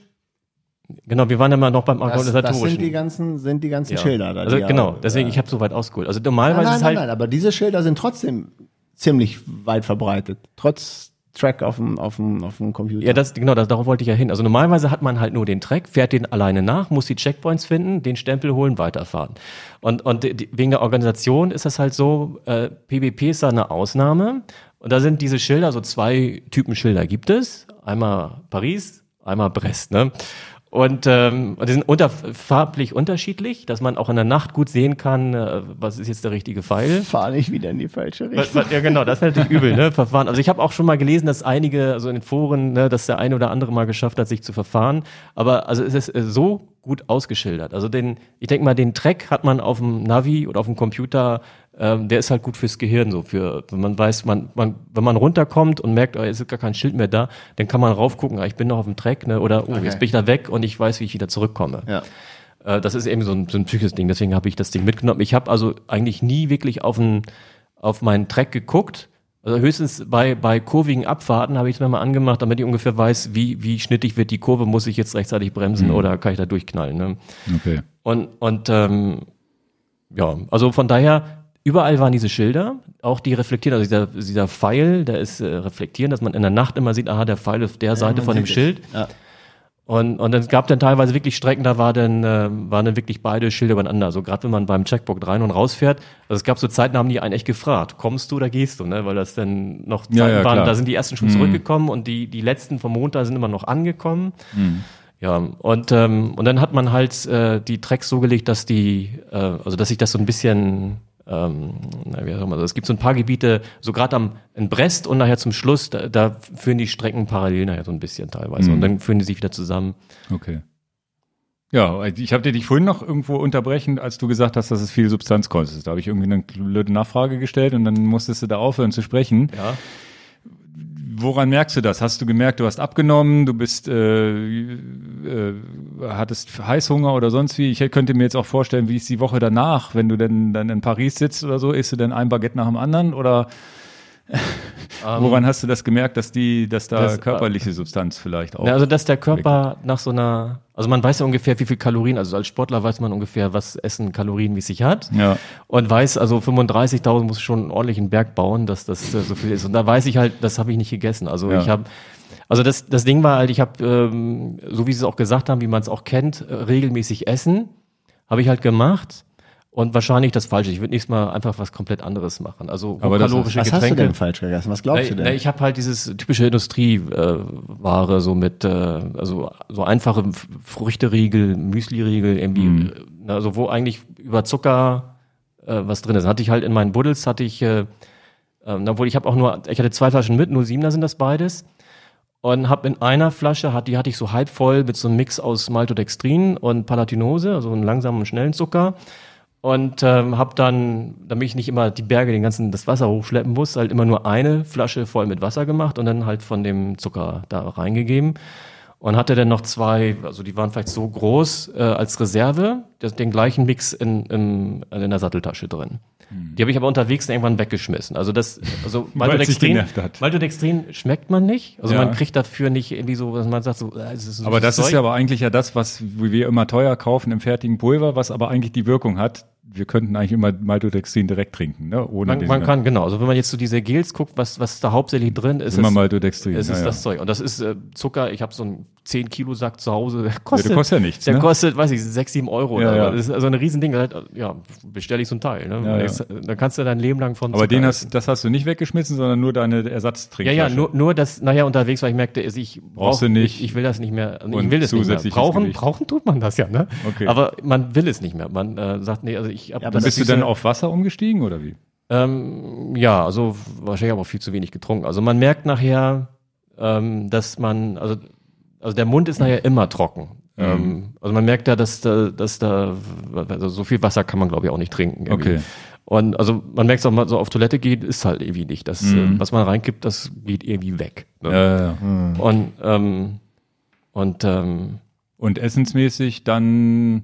genau, wir waren dann mal noch beim das, das organisatorischen. sind die ganzen, sind die ganzen ja. Schilder da. Also die genau, ja, deswegen, ich habe so weit ausgeholt. Also Nein, normalerweise nein, ist nein, halt, nein, aber diese Schilder sind trotzdem ziemlich weit verbreitet. Trotz Track auf dem, auf dem, auf dem Computer. Ja, das, genau, das, darauf wollte ich ja hin. Also normalerweise hat man halt nur den Track, fährt den alleine nach, muss die Checkpoints finden, den Stempel holen, weiterfahren. Und, und die, wegen der Organisation ist das halt so, äh, PBP ist da eine Ausnahme. Und da sind diese Schilder, so zwei Typen Schilder gibt es. Einmal Paris, einmal Brest, ne? Und, ähm, und die sind unter, farblich unterschiedlich, dass man auch in der Nacht gut sehen kann, äh, was ist jetzt der richtige Pfeil. Fahr nicht wieder in die falsche Richtung. Ja, genau, das wäre natürlich übel, ne? Verfahren. Also ich habe auch schon mal gelesen, dass einige, also in den Foren, ne, dass der eine oder andere mal geschafft hat, sich zu verfahren. Aber also es ist äh, so gut ausgeschildert. Also den, ich denke mal, den Track hat man auf dem Navi oder auf dem Computer, ähm, der ist halt gut fürs Gehirn, so für, wenn man weiß, man, man, wenn man runterkommt und merkt, oh, jetzt ist gar kein Schild mehr da, dann kann man raufgucken, ah, ich bin noch auf dem Track, ne? Oder oh, jetzt bin ich da weg und ich weiß, wie ich wieder zurückkomme. Ja. Äh, das ist eben so ein, so ein psychisches Ding, deswegen habe ich das Ding mitgenommen. Ich habe also eigentlich nie wirklich auf, einen, auf meinen Track geguckt. Also höchstens bei, bei kurvigen Abfahrten habe ich es mir mal angemacht, damit ich ungefähr weiß, wie, wie schnittig wird die Kurve, muss ich jetzt rechtzeitig bremsen oder kann ich da durchknallen. Ne? Okay. Und, und ähm, ja, also von daher, überall waren diese Schilder, auch die reflektieren, also dieser, dieser Pfeil, der ist äh, reflektieren, dass man in der Nacht immer sieht, aha, der Pfeil auf der Seite von dem es. Schild. Ja. Und, und es gab dann teilweise wirklich Strecken, da war dann, äh, waren dann wirklich beide Schilder übereinander. So gerade wenn man beim Checkpoint rein und raus fährt. Also es gab so Zeiten, da haben die einen echt gefragt, kommst du oder gehst du, ne? Weil das dann noch Zeiten Ja, ja, waren, klar. da sind die ersten schon zurückgekommen und die, die letzten vom Montag sind immer noch angekommen. Ja, und, ähm, und dann hat man halt äh, die Tracks so gelegt, dass die, äh, also dass sich das so ein bisschen, ähm, na, wie auch immer, also es gibt so ein paar Gebiete, so gerade am in Brest und nachher zum Schluss, da, da führen die Strecken parallel nachher so ein bisschen teilweise. Und dann führen die sich wieder zusammen. Okay. Ja, ich habe dir dich vorhin noch irgendwo unterbrechen, als du gesagt hast, dass es viel Substanz kostet. Da habe ich irgendwie eine blöde Nachfrage gestellt und dann musstest du da aufhören zu sprechen. Ja. Woran merkst du das? Hast du gemerkt, du hast abgenommen, du bist, äh, äh, hattest Heißhunger oder sonst wie? Ich könnte mir jetzt auch vorstellen, wie ist die Woche danach, wenn du denn dann in Paris sitzt oder so, isst du denn ein Baguette nach dem anderen oder woran hast du das gemerkt, dass die, dass da Ähm, Das, äh, körperliche Substanz vielleicht auch? Ja, also dass der Körper nach so einer, also man weiß ja ungefähr, wie viel Kalorien, also als Sportler weiß man ungefähr, was Essen kalorienmäßig hat. Ja. Und weiß, also 35.000 muss ich schon einen ordentlichen Berg bauen, dass das äh, so viel ist. Und da weiß ich halt, das habe ich nicht gegessen. Also Ja. ich habe, also das, das Ding war halt, ich habe, ähm, so wie sie es auch gesagt haben, wie man es auch kennt, äh, regelmäßig essen, habe ich halt gemacht. Und wahrscheinlich das Falsche. Ich würde nächstes Mal einfach was komplett anderes machen. Also Aber das Was hast du Getränke. denn falsch gegessen? Was glaubst du Na, denn? ich habe halt dieses typische Industrieware, äh, so mit, äh, also so einfache Früchteriegel, Müsliriegel, irgendwie, Mhm. äh, also wo eigentlich über Zucker äh, was drin ist. Hatte ich halt in meinen Buddels, hatte ich, äh, ähm, obwohl ich habe auch nur, ich hatte zwei Flaschen mit, 07er sind das beides. Und habe in einer Flasche, hat, die hatte ich so halb voll mit so einem Mix aus Maltodextrin und Palatinose, also einen langsamen und schnellen Zucker. Und ähm, habe dann, damit ich nicht immer die Berge, den ganzen, das Wasser hochschleppen muss, halt immer nur eine Flasche voll mit Wasser gemacht und dann halt von dem Zucker da reingegeben. Und hatte dann noch zwei, also die waren vielleicht so groß äh, als Reserve, das, den gleichen Mix in, in, in der Satteltasche drin. Die habe ich aber unterwegs irgendwann weggeschmissen. Also das, also Maltodextrin. Maltodextrin schmeckt man nicht. Also Ja. man kriegt dafür nicht irgendwie so, was man sagt, so, äh, es ist so Aber das ist Zeug. ja aber eigentlich ja das, was wir immer teuer kaufen im fertigen Pulver, was aber eigentlich die Wirkung hat, wir könnten eigentlich immer Maltodextrin direkt trinken, ne? Ohne Man, man kann, genau. Also wenn man jetzt so diese Gels guckt, was, was da hauptsächlich drin ist, Immer ist, Maltodextrin. ja, ist ja. das Zeug. Und das ist äh, Zucker. Ich habe so einen 10 Kilo Sack zu Hause. Der Ja, kostet, der kostet ja nichts. der ne? kostet, weiß ich, 6, 7 Euro. Ja, ja. Das ist also ein Riesending. Halt, Ja, bestelle ich so ein Teil. Ne? Ja, ja. Da kannst du dein Leben lang von Aber Zucker den essen. hast, das hast du nicht weggeschmissen, sondern nur deine Ja, Ersatztrinkflasche. ja, nur, nur das, naja, unterwegs, weil ich merkte, also ich brauch, du nicht. Ich, ich will das nicht mehr, ich Und will das nicht mehr. Brauchen, Gewicht. brauchen tut man das ja, ne? Okay. Aber man will es nicht mehr. Man äh, sagt, nee, also ich hab Ja, aber Bist du dann auf Wasser umgestiegen oder wie? Ähm, ja, also wahrscheinlich aber auch viel zu wenig getrunken. Also man merkt nachher, ähm, dass man, also, also der Mund ist nachher immer trocken. Mhm. Ähm, also man merkt da, dass da, dass da, also so viel Wasser kann man glaube ich auch nicht trinken. irgendwie. Okay. Und also man merkt es auch mal so auf Toilette geht, ist halt irgendwie nicht. Das, Mhm. äh, was man reinkippt, das geht irgendwie weg. Ne? Ja, ja, ja. Und, ähm, und ähm, Und essensmäßig dann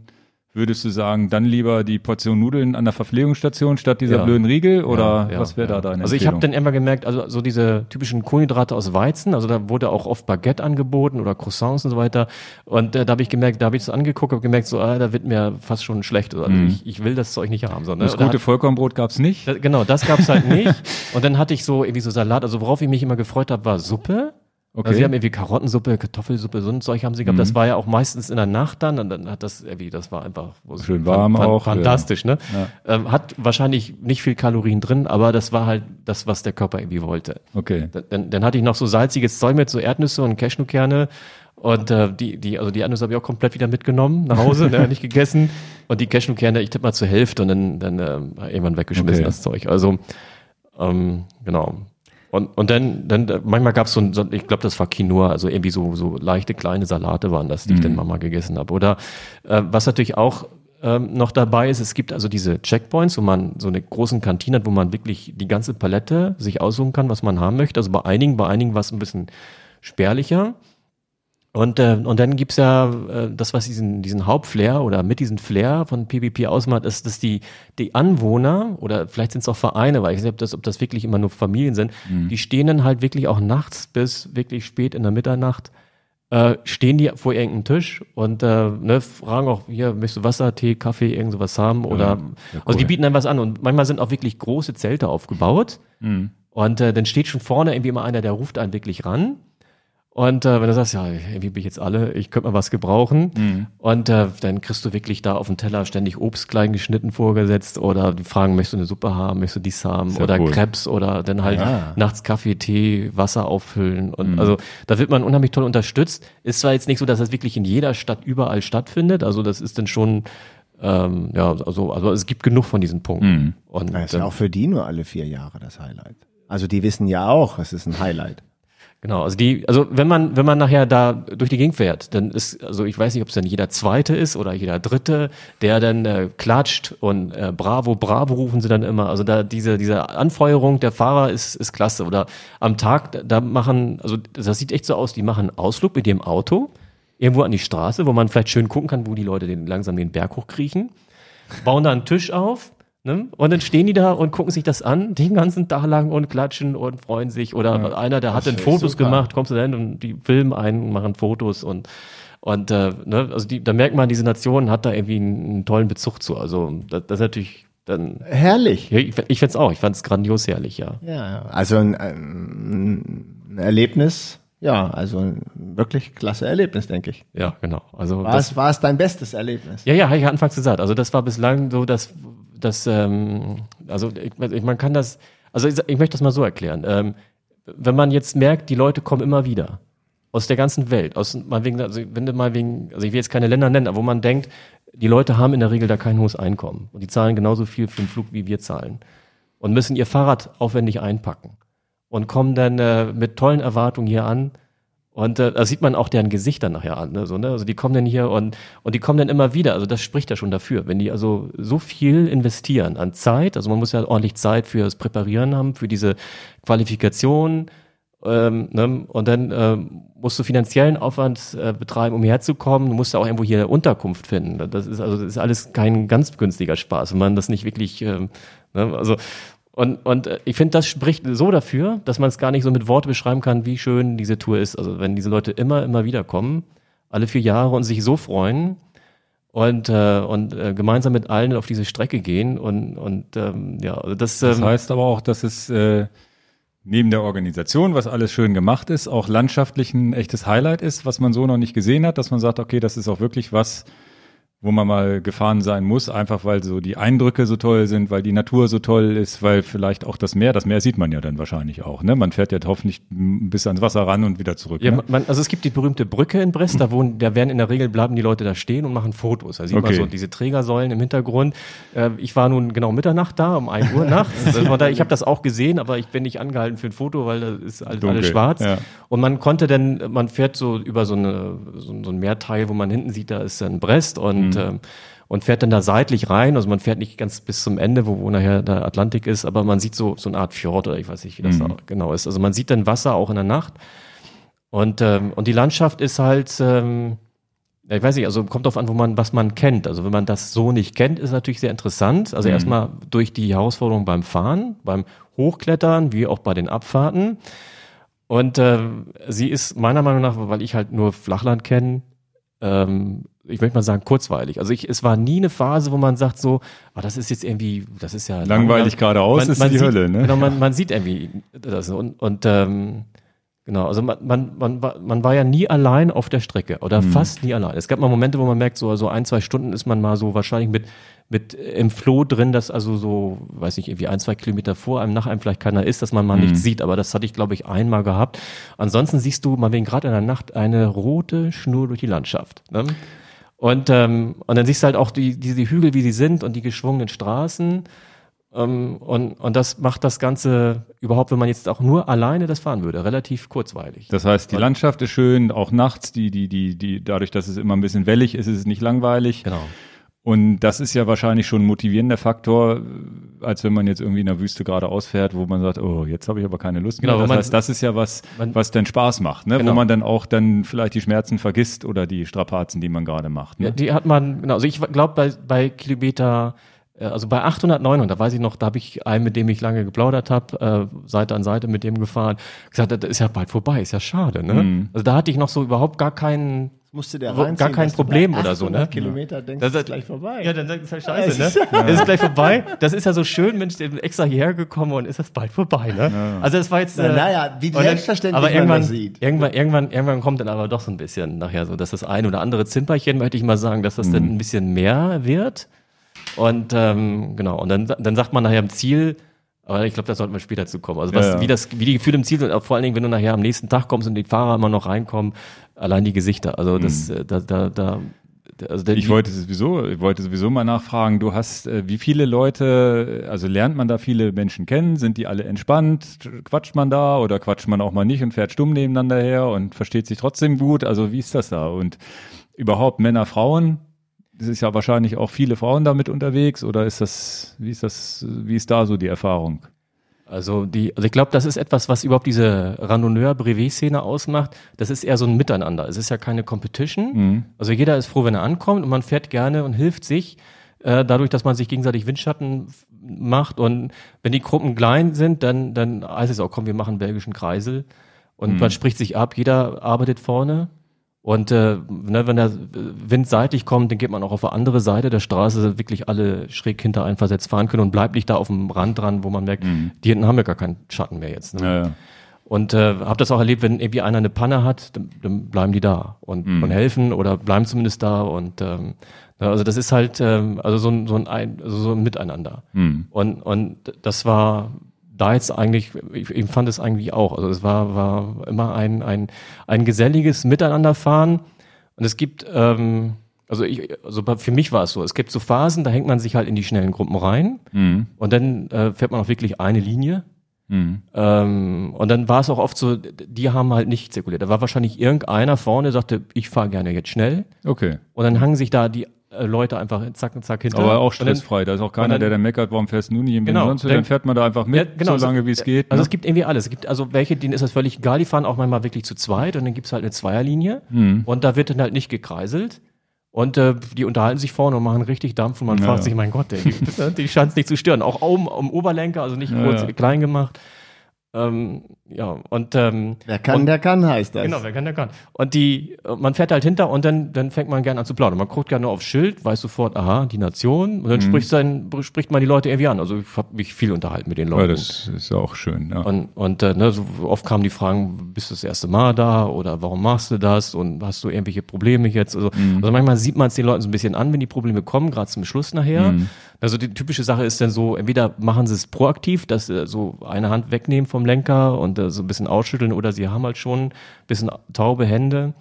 würdest du sagen, dann lieber die Portion Nudeln an der Verpflegungsstation statt dieser Ja. blöden Riegel oder Ja, was wäre ja. da deine Also ich habe dann immer gemerkt, also so diese typischen Kohlenhydrate aus Weizen, also da wurde auch oft Baguette angeboten oder Croissants und so weiter. Und äh, da habe ich gemerkt, da habe ich es angeguckt, habe gemerkt, so, ah, da wird mir fast schon schlecht. Also ich, ich will das Zeug nicht haben. So, ne? das gute hat- Vollkornbrot gab's nicht. da, genau, das gab's halt nicht. Und dann hatte ich so irgendwie so Salat. Also worauf ich mich immer gefreut habe, war Suppe. Okay. Also sie haben irgendwie Karottensuppe, Kartoffelsuppe, so ein Zeug haben sie gehabt. Mhm. Das war ja auch meistens in der Nacht dann. Und dann hat das irgendwie, das war einfach Schön warm auch, Fantastisch, ne? Ja. Ähm, hat wahrscheinlich nicht viel Kalorien drin, aber das war halt das, was der Körper irgendwie wollte. Okay. Dann, dann hatte ich noch so salziges Zeug mit, so Erdnüsse und Cashewkerne. Und äh, die, die, also die Erdnüsse habe ich auch komplett wieder mitgenommen nach Hause, ne, nicht gegessen. Und die Cashewkerne, ich tippe mal zur Hälfte und dann, dann ähm, irgendwann weggeschmissen, Okay. das Zeug. Also, ähm, genau. Und, und dann, dann manchmal gab es so, ein, so, ich glaube, das war Quinoa, also irgendwie so, so leichte kleine Salate waren das, die ich dann mal gegessen habe. Oder äh, was natürlich auch ähm, noch dabei ist, es gibt also diese Checkpoints, wo man so eine großen Kantine hat, wo man wirklich die ganze Palette sich aussuchen kann, was man haben möchte. Also bei einigen, bei einigen war es ein bisschen spärlicher. Und, äh, und dann gibt's ja äh, das, was diesen, diesen Hauptflair oder mit diesem Flair von PvP ausmacht, ist, dass die, die Anwohner oder vielleicht sind es auch Vereine, weil ich weiß nicht, ob das, ob das wirklich immer nur Familien sind, die stehen dann halt wirklich auch nachts bis wirklich spät in der Mitternacht, äh, stehen die vor irgendeinem Tisch und äh, ne, fragen auch, hier, möchtest du Wasser, Tee, Kaffee, irgend sowas haben? Oder also die bieten dann was an und manchmal sind auch wirklich große Zelte aufgebaut. Und äh, dann steht schon vorne irgendwie immer einer, der ruft einen wirklich ran. Und äh, wenn du sagst, ja, irgendwie bin ich jetzt alle, ich könnte mal was gebrauchen. Mhm. Und äh, dann kriegst du wirklich da auf dem Teller ständig Obst klein geschnitten vorgesetzt oder die fragen, möchtest du eine Suppe haben, möchtest du dies haben Sehr oder cool. Krebs oder dann halt Ja. nachts Kaffee, Tee, Wasser auffüllen. Mhm. Und also da wird man unheimlich toll unterstützt. Ist zwar jetzt nicht so, dass das wirklich in jeder Stadt überall stattfindet. Also das ist dann schon, ähm, ja, also, also es gibt genug von diesen Punkten. Mhm. Und Das ist ja auch für die nur alle vier Jahre das Highlight. Also die wissen ja auch, es ist ein Highlight. Genau, also die, also wenn man, wenn man nachher da durch die Gegend fährt, dann ist, also ich weiß nicht, ob es dann jeder Zweite ist oder jeder Dritte, der dann äh, klatscht und äh, Bravo, Bravo rufen sie dann immer. Also da diese, diese Anfeuerung der Fahrer ist, ist klasse. Oder am Tag, da- machen, also das sieht echt so aus, die machen Ausflug mit dem Auto irgendwo an die Straße, wo man vielleicht schön gucken kann, wo die Leute den, langsam den Berg hochkriechen, bauen da einen Tisch auf, Ne? Und dann stehen die da und gucken sich das an, den ganzen Tag lang und klatschen und freuen sich. Oder einer, der hat dann Fotos super. gemacht, kommst du dann und die filmen ein und machen Fotos und und äh, ne, also die, da merkt man, diese Nation hat da irgendwie einen, einen tollen Bezug zu. Also das, das ist natürlich dann. Herrlich. Ja, ich, ich find's auch. Ich fand's grandios herrlich, ja. Ja, also ein, ein Erlebnis, ja, also ein wirklich klasse Erlebnis, denke ich. Ja, genau. Also War es, war es dein bestes Erlebnis? Ja, ja, habe ich anfangs gesagt. Also das war bislang so, dass, dass ähm, also ich, man kann das, also ich, ich möchte das mal so erklären. Ähm, wenn man jetzt merkt, die Leute kommen immer wieder aus der ganzen Welt, aus wegen, also wenn du mal wegen, also ich will jetzt keine Länder nennen, aber wo man denkt, die Leute haben in der Regel da kein hohes Einkommen und die zahlen genauso viel für den Flug, wie wir zahlen und müssen ihr Fahrrad aufwendig einpacken und kommen dann äh, mit tollen Erwartungen hier an und äh, da sieht man auch deren Gesichter nachher an. Ne? So, ne? Also die kommen dann hier und, und die kommen dann immer wieder. Also das spricht ja schon dafür. Wenn die also so viel investieren an Zeit, also man muss ja ordentlich Zeit fürs Präparieren haben, für diese Qualifikation, ähm, ne? und dann ähm, musst du finanziellen Aufwand äh, betreiben, um hierher zu kommen. Du musst ja auch irgendwo hier Unterkunft finden. Das ist also das ist alles kein ganz günstiger Spaß, wenn man das nicht wirklich, ähm, ne? also und, und äh, ich finde, das spricht so dafür, dass man es gar nicht so mit Worte beschreiben kann, wie schön diese Tour ist. Also wenn diese Leute immer, immer wieder kommen, alle vier Jahre und sich so freuen. und, äh, und äh, gemeinsam mit allen auf diese Strecke gehen und, und ähm, ja, also das, Das ähm, heißt aber auch, dass es äh, neben der Organisation, was alles schön gemacht ist, auch landschaftlich ein echtes Highlight ist, was man so noch nicht gesehen hat, dass man sagt, okay, das ist auch wirklich was, wo man mal gefahren sein muss, einfach weil so die Eindrücke so toll sind, weil die Natur so toll ist, weil vielleicht auch das Meer, das Meer sieht man ja dann wahrscheinlich auch, ne? Man fährt ja hoffentlich bis ans Wasser ran und wieder zurück. Ja, ne? man, also es gibt die berühmte Brücke in Brest, da wohnen, da werden in der Regel bleiben die Leute da stehen und machen Fotos. Da sieht man Okay. so diese Trägersäulen im Hintergrund. Äh, ich war nun genau Mitternacht da, um 1 Uhr nachts. Also daher, ich habe das auch gesehen, aber ich bin nicht angehalten für ein Foto, weil da ist alles, Dunkel, alles schwarz. ja. Und man konnte dann, man fährt so über so, eine, so, ein- so ein Meerteil, wo man hinten sieht, da ist dann Brest Mhm. Und ähm, und fährt dann da seitlich rein. Also man fährt nicht ganz bis zum Ende, wo, wo nachher der Atlantik ist, aber man sieht so, so eine Art Fjord oder ich weiß nicht, wie das Mhm. da genau ist. Also man sieht dann Wasser auch in der Nacht. Und, ähm, und die Landschaft ist halt, ähm, ich weiß nicht, also kommt drauf an, wo man, was man kennt. Also wenn man das so nicht kennt, ist natürlich sehr interessant. Also erstmal durch die Herausforderung beim Fahren, beim Hochklettern, wie auch bei den Abfahrten. Und ähm, sie ist meiner Meinung nach, weil ich halt nur Flachland kenne, ähm, ich möchte mal sagen, kurzweilig. Also ich, es war nie eine Phase, wo man sagt so, ah, das ist jetzt irgendwie, das ist ja Langweilig geradeaus man, ist man die sieht, Hölle, ne? Genau, man, man sieht irgendwie das und, und ähm, genau, also man, man, man, war, man war ja nie allein auf der Strecke oder Mhm. fast nie allein. Es gab mal Momente, wo man merkt, so, so ein, zwei Stunden ist man mal so wahrscheinlich mit, mit äh, im Floh drin, dass also so, weiß nicht, irgendwie ein, zwei Kilometer vor einem, nach einem vielleicht keiner ist, dass man mal Mhm. nichts sieht. Aber das hatte ich, glaube ich, einmal gehabt. Ansonsten siehst du mal wegen gerade in der Nacht eine rote Schnur durch die Landschaft. Ne? Und, ähm, und dann siehst du halt auch die, diese Hügel, wie sie sind und die geschwungenen Straßen. Ähm, und, und das macht das Ganze überhaupt, wenn man jetzt auch nur alleine das fahren würde, relativ kurzweilig. Das heißt, die Landschaft ist schön, auch nachts, die, die, die, die, dadurch, dass es immer ein bisschen wellig ist, ist es nicht langweilig. Genau. Und das ist ja wahrscheinlich schon ein motivierender Faktor, als wenn man jetzt irgendwie in der Wüste gerade ausfährt, wo man sagt, oh, jetzt habe ich aber keine Lust mehr. Genau, das man- heißt, das ist ja was, man- was dann Spaß macht, ne? Genau. wo man dann auch dann vielleicht die Schmerzen vergisst oder die Strapazen, die man gerade macht. Ne? Ja, die hat man, genau, also ich glaube bei, bei Kilometer, also bei 800, 900, da weiß ich noch, da habe ich einen, mit dem ich lange geplaudert habe, äh, Seite an Seite mit dem gefahren, gesagt, das ist ja bald vorbei, ist ja schade, ne? Mhm. Also da hatte ich noch so überhaupt gar keinen, Musste der Wo- gar reinziehen, kein du Problem oder so, ne? 800 Kilometer denkst, Das das ist- gleich vorbei. Ja, dann ist halt scheiße, ne? Das ist gleich vorbei. Das ist ja so schön, Mensch, extra hierher gekommen und ist das bald vorbei, ne? Also das war jetzt. Na, naja, wie selbstverständlich aber man irgendwann, das sieht. Irgendwann, irgendwann, irgendwann kommt dann aber doch so ein bisschen nachher so, dass das ein oder andere Zimperchen, möchte ich mal sagen, dass das Mhm. dann ein bisschen mehr wird. Und ähm, genau, und dann, dann sagt man nachher im Ziel, aber ich glaube, da sollten wir später zu kommen. Also was, Ja, ja. wie das, wie die Gefühle im Ziel sind, vor allen Dingen, wenn du nachher am nächsten Tag kommst und die Fahrer immer noch reinkommen, allein die Gesichter. Also das, äh, da, da, da, also Mhm. Ich wollte sowieso, ich wollte sowieso mal nachfragen, du hast, äh, wie viele Leute, also lernt man da viele Menschen kennen? Sind die alle entspannt? Quatscht man da oder quatscht man auch mal nicht und fährt stumm nebeneinander her und versteht sich trotzdem gut? Also wie ist das da? Und überhaupt Männer, Frauen? Es ist ja wahrscheinlich auch viele Frauen damit unterwegs oder ist das, wie ist das, wie ist da so die Erfahrung? Also die, also ich glaube, das ist etwas, was überhaupt diese Randonneur-Brevet-Szene ausmacht. Das ist eher so ein Miteinander. Es ist ja keine Competition. Also jeder ist froh, wenn er ankommt und man fährt gerne und hilft sich, äh, dadurch, dass man sich gegenseitig Windschatten macht. Und wenn die Gruppen klein sind, dann, dann heißt es auch, komm, wir machen einen belgischen Kreisel. Und man spricht sich ab, jeder arbeitet vorne. Und äh, ne, wenn der Wind seitlich kommt, dann geht man auch auf eine andere Seite der Straße, wirklich alle schräg hinter einen versetzt fahren können und bleibt nicht da auf dem Rand dran, wo man merkt, die hinten haben ja gar keinen Schatten mehr jetzt. Ne? Ja, ja. Und äh, habe das auch erlebt, wenn irgendwie einer eine Panne hat, dann, dann bleiben die da und, und helfen oder bleiben zumindest da. Und ähm, ne, also das ist halt ähm, also so ein, so ein, also so ein Miteinander. Und, und das war da jetzt eigentlich, ich, ich fand es eigentlich auch. Also es war, war immer ein, ein, ein geselliges Miteinanderfahren. Und es gibt, ähm, also, ich, also für mich war es so, es gibt so Phasen, da hängt man sich halt in die schnellen Gruppen rein und dann äh, fährt man auch wirklich eine Linie. Ähm, und dann war es auch oft so, die haben halt nicht zirkuliert. Da war wahrscheinlich irgendeiner vorne, sagte, ich fahre gerne jetzt schnell. Okay. Und dann hangen sich da die Leute einfach zack und zack hinter. Aber auch stressfrei. Da ist auch keiner, dann- der dann meckert, warum fährst du nicht? Genau. Sonst, dann Dann- fährt man da einfach mit, Ja, genau. so lange wie es geht. Also ne? es gibt irgendwie alles. Es gibt also welche, denen ist das völlig egal, die fahren auch manchmal wirklich zu zweit und dann gibt's halt eine Zweierlinie Mhm. und da wird dann halt nicht gekreiselt. Und äh, die unterhalten sich vorne und machen richtig Dampf und man Ja, fragt ja. sich, mein Gott, ey, die, die scheint es nicht zu stören. Auch oben am Oberlenker, also nicht kurz klein gemacht. Ähm, ja, und ähm, Wer kann, und, der kann, heißt das. Genau, wer kann, der kann. Und die, man fährt halt hinter und dann, dann fängt man gerne an zu plaudern. Man guckt gerne aufs Schild, weiß sofort, aha, die Nation. Und dann spricht, sein, spricht man die Leute irgendwie an. Also ich habe mich viel unterhalten mit den Leuten. Ja, das ist auch schön. Ja. Und, und äh, ne, so oft kamen die Fragen, bist du das erste Mal da oder warum machst du das und hast du irgendwelche Probleme jetzt? Also, also manchmal sieht man es den Leuten so ein bisschen an, wenn die Probleme kommen, gerade zum Schluss nachher. Also die typische Sache ist dann so, entweder machen sie es proaktiv, dass sie so eine Hand wegnehmen vom Lenker und äh, so ein bisschen ausschütteln oder sie haben halt schon ein bisschen taube Hände.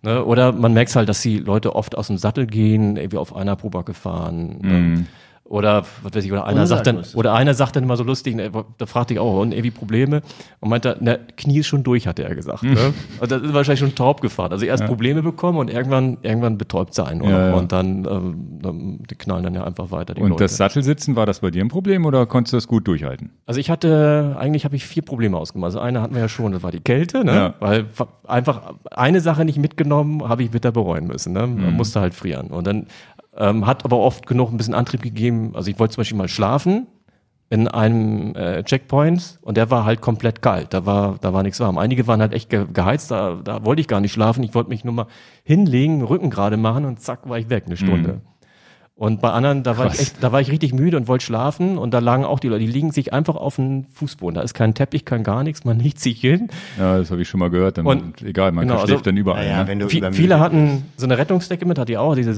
Ne? Oder man merkt halt, dass die Leute oft aus dem Sattel gehen, irgendwie auf einer Probacke fahren. Ne? Oder was weiß ich, oder einer sagt dann, oder einer sagt dann immer so lustig, ne, da fragte ich auch, und irgendwie Probleme? Und meinte, na, Knie ist schon durch, hatte er gesagt. Ne? Und das ist wahrscheinlich schon taub gefahren. Also erst Probleme bekommen und irgendwann, irgendwann betäubt sein. Oder? Ja, ja. Und dann, ähm, dann, die knallen dann ja einfach weiter. Die Und Leute. das Sattelsitzen, war das bei dir ein Problem oder konntest du das gut durchhalten? Also ich hatte, eigentlich habe ich vier Probleme ausgemacht. Also eine hatten wir ja schon, das war die Kälte, ne? Ja. Weil fa- einfach eine Sache nicht mitgenommen, habe ich bitter bereuen müssen. Ne? Man musste halt frieren. Und dann ähm, hat aber oft genug ein bisschen Antrieb gegeben. Also ich wollte zum Beispiel mal schlafen in einem äh, Checkpoint und der war halt komplett kalt. Da war, da war nichts warm. Einige waren halt echt ge geheizt, da, da wollte ich gar nicht schlafen. Ich wollte mich nur mal hinlegen, Rücken gerade machen und zack war ich weg, eine Stunde. Und bei anderen, da war ich echt, da war ich richtig müde und wollte schlafen und da lagen auch die Leute, die liegen sich einfach auf den Fußboden. Da ist kein Teppich, kein gar nichts, man legt sich hin. Ja, das habe ich schon mal gehört. Dann, Und- egal, man genau, schläft also- dann überall. Naja, ne? viele bist. hatten so eine Rettungsdecke mit, hatte ich auch, diese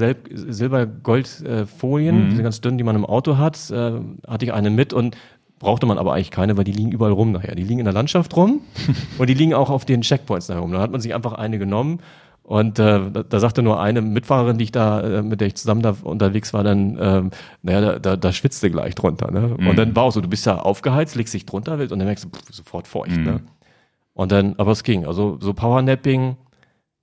Silber-Gold-Folien, diese ganz dünnen, die man im Auto hat, äh, hatte ich eine mit und brauchte man aber eigentlich keine, weil die liegen überall rum nachher. Die liegen in der Landschaft rum und die liegen auch auf den Checkpoints nachher rum. Da hat man sich einfach eine genommen und äh, da, da sagte nur eine Mitfahrerin, die ich da, äh, mit der ich zusammen da unterwegs war, dann, ähm, naja, da, da, da schwitzte gleich drunter. Ne? Und dann war auch so, du bist ja aufgeheizt, legst dich drunter und dann merkst du, pff, sofort feucht. Ne? Und dann, aber es ging. Also so Powernapping,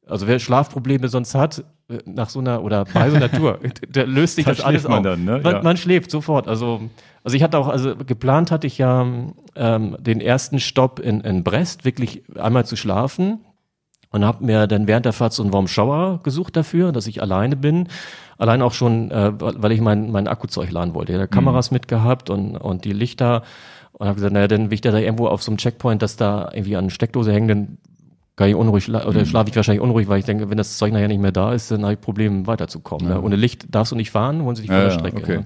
also wer Schlafprobleme sonst hat, äh, nach so einer oder bei so einer Tour, der löst sich Da das alles man auf. dann, ne? man, Ja. man schläft sofort. Also, also ich hatte auch, also geplant hatte ich ja ähm, den ersten Stopp in, in Brest, wirklich einmal zu schlafen und habe mir dann während der Fahrt so einen Warm Shower gesucht dafür, dass ich alleine bin. Allein auch schon, äh, weil ich mein, mein Akkuzeug laden wollte. Ich hatte Kameras mitgehabt und, und die Lichter und habe gesagt, naja, dann will ich da irgendwo auf so einem Checkpoint, dass da irgendwie an Steckdose hängen, dann kann ich unruhig oder schlafe ich wahrscheinlich unruhig, weil ich denke, wenn das Zeug nachher nicht mehr da ist, dann habe ich Probleme weiterzukommen. Ne? Ohne Licht darfst du nicht fahren, holen sie dich von Ja, der ja, Strecke. okay. Ne?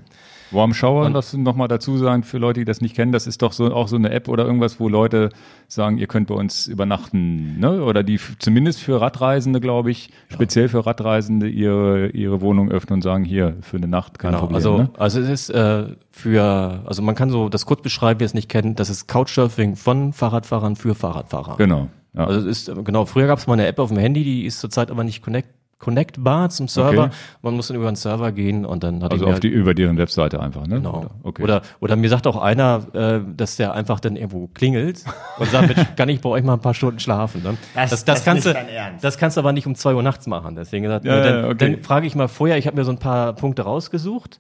Warm Shower, das nochmal dazu sagen, für Leute, die das nicht kennen, das ist doch so auch so eine App oder irgendwas, wo Leute sagen, ihr könnt bei uns übernachten, ne? Oder die zumindest für Radreisende, glaube ich, speziell für Radreisende ihre, ihre Wohnung öffnen und sagen, hier, für eine Nacht kein Genau, Problem. also, ne? also es ist äh, für, also man kann so das kurz beschreiben, wer es nicht kennt, das ist Couchsurfing von Fahrradfahrern für Fahrradfahrer. Genau. Ja. Also es ist, genau, früher gab es mal eine App auf dem Handy, die ist zurzeit aber nicht connect, connectbar zum Server. Okay. Man muss dann über den Server gehen und dann hat also auf die, über deren Webseite einfach, ne? Genau. Oder? Okay. Oder, oder mir sagt auch einer, äh, dass der einfach dann irgendwo klingelt und sagt, Mensch, kann ich bei euch mal ein paar Stunden schlafen? Ne? Das- das kannst nicht du, dein Ernst. das kannst du aber nicht um zwei Uhr nachts machen. Deswegen gesagt, Ja, nee, dann, okay. dann frage ich mal vorher, ich habe mir so ein paar Punkte rausgesucht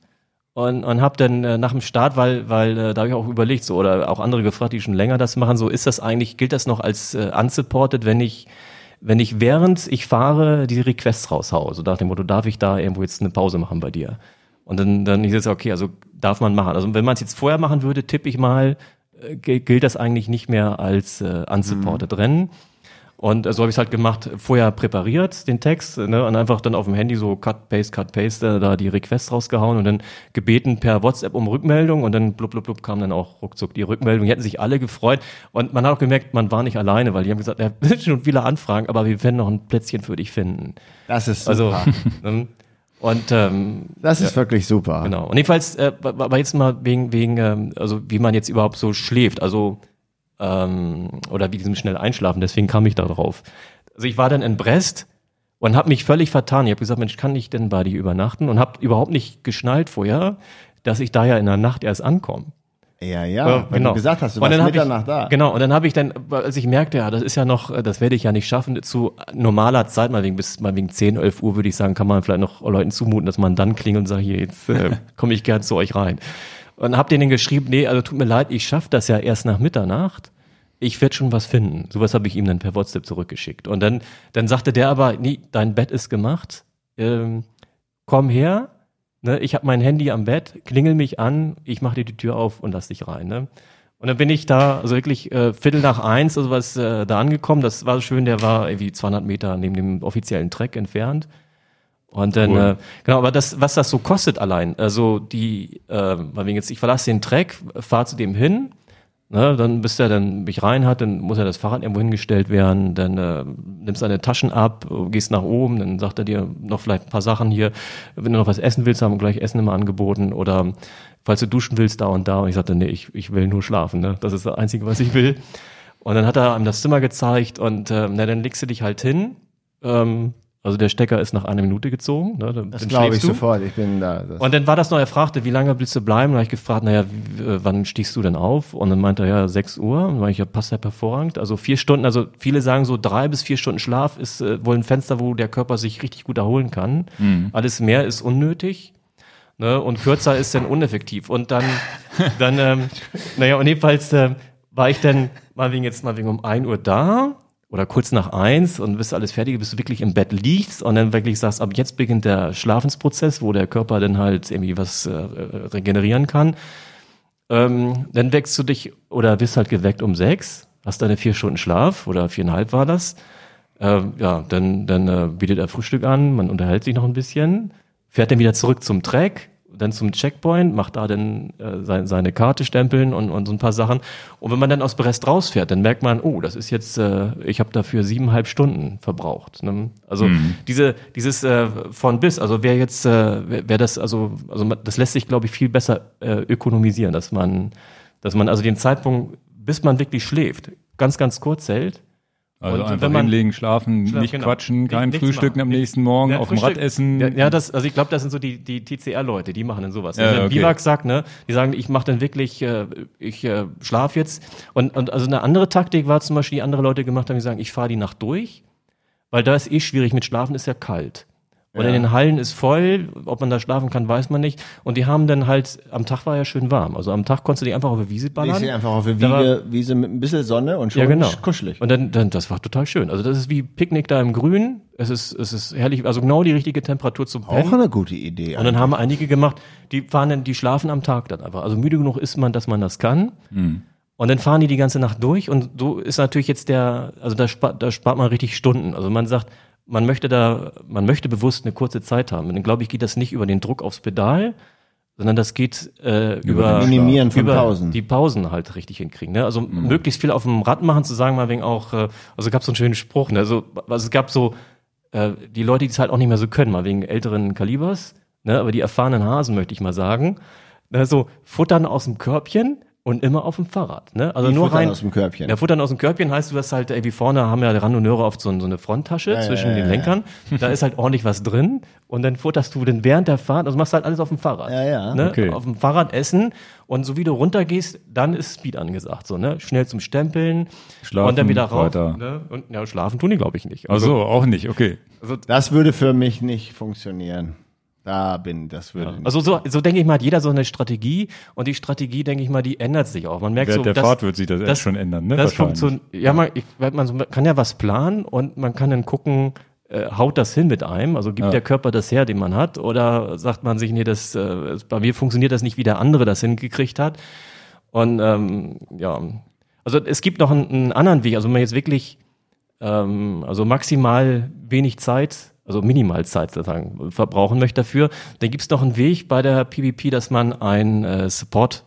und, und habe dann äh, nach dem Start, weil, weil äh, da habe ich auch überlegt, so oder auch andere gefragt, die schon länger das machen, so ist das eigentlich, gilt das noch als äh, unsupported, wenn ich wenn ich während ich fahre diese Requests raushaue, so nach dem Motto, darf ich da irgendwo jetzt eine Pause machen bei dir? Und dann, dann ist es okay, also darf man machen. Also wenn man es jetzt vorher machen würde, tippe ich mal, äh, gilt das eigentlich nicht mehr als äh, unsupported Rennen. Und äh, so habe ich es halt gemacht, vorher präpariert, den Text, ne, und einfach dann auf dem Handy so Cut, Paste, Cut, Paste, äh, da die Requests rausgehauen und dann gebeten per WhatsApp um Rückmeldung und dann blub, blub, blub kam dann auch ruckzuck die Rückmeldung. Die hätten sich alle gefreut und man hat auch gemerkt, man war nicht alleine, weil die haben gesagt, ja, sind schon viele Anfragen, aber wir werden noch ein Plätzchen für dich finden. Das ist Also, super. ähm, und ähm, das ist wirklich super. Genau. Und jedenfalls, äh, aber jetzt mal wegen, wegen, ähm, also wie man jetzt überhaupt so schläft, also ähm, oder wie diesem schnell einschlafen, deswegen kam ich da drauf. Also ich war dann in Brest und habe mich völlig vertan. Ich habe gesagt, Mensch, kann ich denn bei dir übernachten? Und habe überhaupt nicht geschnallt vorher, dass ich da ja in der Nacht erst ankomme. Ja, ja, weil du gesagt hast, du genau. Und warst Mitternacht ich, da. Genau, und dann habe ich dann, als ich merkte, ja, das ist ja noch, das werde ich ja nicht schaffen, zu normaler Zeit, mal wegen bis mal wegen 10, 11 Uhr würde ich sagen, kann man vielleicht noch Leuten zumuten, dass man dann klingelt und sagt, hier, jetzt äh, komme ich gern zu euch rein. Und hab denen geschrieben, nee, also tut mir leid, ich schaffe das ja erst nach Mitternacht. Ich werde schon was finden. Sowas habe ich ihm dann per WhatsApp zurückgeschickt. Und dann, dann sagte der aber, nee, dein Bett ist gemacht. Ähm, komm her, ne, ich habe mein Handy am Bett, klingel mich an, ich mache dir die Tür auf und lass dich rein. Ne? Und dann bin ich da, also wirklich äh, Viertel nach eins, also was äh, da angekommen. Das war schön, der war irgendwie 200 Meter neben dem offiziellen Track entfernt. Und dann, Cool. äh, genau, aber das, was das so kostet allein, also die, äh, weil wegen jetzt, ich verlasse den Track, fahr zu dem hin, ne, dann bis er dann mich rein hat, dann muss ja das Fahrrad irgendwo hingestellt werden, dann äh, nimmst deine Taschen ab, gehst nach oben, dann sagt er dir noch vielleicht ein paar Sachen hier, wenn du noch was essen willst, haben wir gleich Essen immer angeboten oder falls du duschen willst, da und da. Und ich sagte, nee, ich, ich will nur schlafen, ne? Das ist das Einzige, was ich will. Und dann hat er einem das Zimmer gezeigt und äh, na, dann legst du dich halt hin. Ähm, also der Stecker ist nach einer Minute gezogen. Ne? Dann, Das glaube ich du. sofort. Ich bin da. Das Und dann war das noch, er fragte, wie lange willst du bleiben? Und dann habe ich gefragt, naja, wann stiegst du denn auf? Und dann meinte er, ja, 6 Uhr. Und dann ich, ja, passt ja hervorragend. Also vier Stunden, also viele sagen so, drei bis vier Stunden Schlaf ist äh, wohl ein Fenster, wo der Körper sich richtig gut erholen kann. Alles mehr ist unnötig. Ne? Und kürzer ist dann uneffektiv. Und dann, dann ähm, naja, und jedenfalls äh, war ich dann mal wegen jetzt mal wegen um 1 Uhr da oder kurz nach eins und bist alles fertig, bis du wirklich im Bett liegst und dann wirklich sagst, ab jetzt beginnt der Schlafensprozess, wo der Körper dann halt irgendwie was äh, regenerieren kann. Ähm, dann wächst du dich oder wirst halt geweckt um sechs, hast deine vier Stunden Schlaf oder viereinhalb war das. Ähm, ja, dann, dann äh, bietet er Frühstück an, man unterhält sich noch ein bisschen, fährt dann wieder zurück zum Track, dann zum Checkpoint, macht da dann äh, seine, seine Karte stempeln und, und so ein paar Sachen. Und wenn man dann aus Brest rausfährt, dann merkt man, oh, das ist jetzt, äh, ich habe dafür siebeneinhalb Stunden verbraucht. Ne? Also diese, dieses äh, von bis, also wer jetzt, äh, wer, wer das, also, also das lässt sich, glaube ich, viel besser äh, ökonomisieren, dass man, dass man also den Zeitpunkt, bis man wirklich schläft, ganz, ganz kurz hält. Also Und einfach wenn man- hinlegen, schlafen, Schlaf- nicht genau. quatschen, kein Frühstücken machen. am nächsten Morgen, Ja, auf dem Rad essen. Ja, ja, das, also ich glaube, das sind so die, die TCR-Leute, die machen dann sowas. Ja, okay. Biwak sagt, ne, die sagen, ich mache dann wirklich, äh, ich äh, schlaf jetzt. Und, und also eine andere Taktik war zum Beispiel, die andere Leute gemacht haben, die sagen, ich fahre die Nacht durch, weil da ist eh schwierig mit Schlafen, ist ja kalt. Und in den Hallen ist voll, ob man da schlafen kann, weiß man nicht. Und die haben dann halt, am Tag war ja schön warm. Also am Tag konntest du dich einfach auf der Wiese ich ballern. sehe einfach auf der Wiege, Wiese mit ein bisschen Sonne und schon ja, genau. kuschelig. Und dann, dann, das war total schön. Also das ist wie Picknick da im Grün. Es ist, es ist herrlich, also genau die richtige Temperatur zum Pennen. Auch eine gute Idee. Und dann haben einige gemacht, die fahren dann, die schlafen am Tag dann einfach. Also müde genug ist man, dass man das kann. Und dann fahren die die ganze Nacht durch und so ist natürlich jetzt der, also da spart, da spart man richtig Stunden. Also man sagt, man möchte da, man möchte bewusst eine kurze Zeit haben. Und dann glaube ich, geht das nicht über den Druck aufs Pedal, sondern das geht äh, über, von über Pausen. die Pausen halt richtig hinkriegen. Ne? Also möglichst viel auf dem Rad machen, zu sagen, mal wegen auch, äh, also gab so einen schönen Spruch, ne? also, also es gab so äh, die Leute, die es halt auch nicht mehr so können, mal wegen älteren Kalibers, ne? aber die erfahrenen Hasen, möchte ich mal sagen, ne? so futtern aus dem Körbchen und immer auf dem Fahrrad. Ne? Also Die nur futtern rein aus dem Körbchen. Ja, Futtern aus dem Körbchen heißt, du hast halt irgendwie vorne haben ja Randonneure oft so, so eine Fronttasche zwischen ja, den ja, Lenkern. Da ist halt ordentlich was drin und dann futterst du dann während der Fahrt, also machst halt alles auf dem Fahrrad. Ja, ja. Ne? Okay. Auf dem Fahrrad essen und so wie du runtergehst, dann ist Speed angesagt, so ne, schnell zum Stempeln Schlafen, und dann wieder rauf. weiter. Ne? Und ja, schlafen tun die glaube ich nicht. Ach so, auch nicht, okay. Das würde für mich nicht funktionieren. Da bin, das würde nicht. Also so, so denke ich mal, hat jeder so eine Strategie und die Strategie, denke ich mal, die ändert sich auch. Man merkt Während so, der dass- Fahrt wird sich das, das- schon ändern, ne? Das funktioniert. Ja, man, ich, man kann ja was planen und man kann dann gucken, äh, haut das hin mit einem? Also gibt Ja. der Körper das her, den man hat? Oder sagt man sich, nee, das, äh, bei mir funktioniert das nicht, wie der andere das hingekriegt hat? Und ähm, ja, also es gibt noch einen, einen anderen Weg. Also wenn man jetzt wirklich ähm, also maximal wenig Zeit, also minimal Zeit sozusagen verbrauchen möchte dafür, dann gibt es noch einen Weg bei der PvP, dass man ein äh, Support,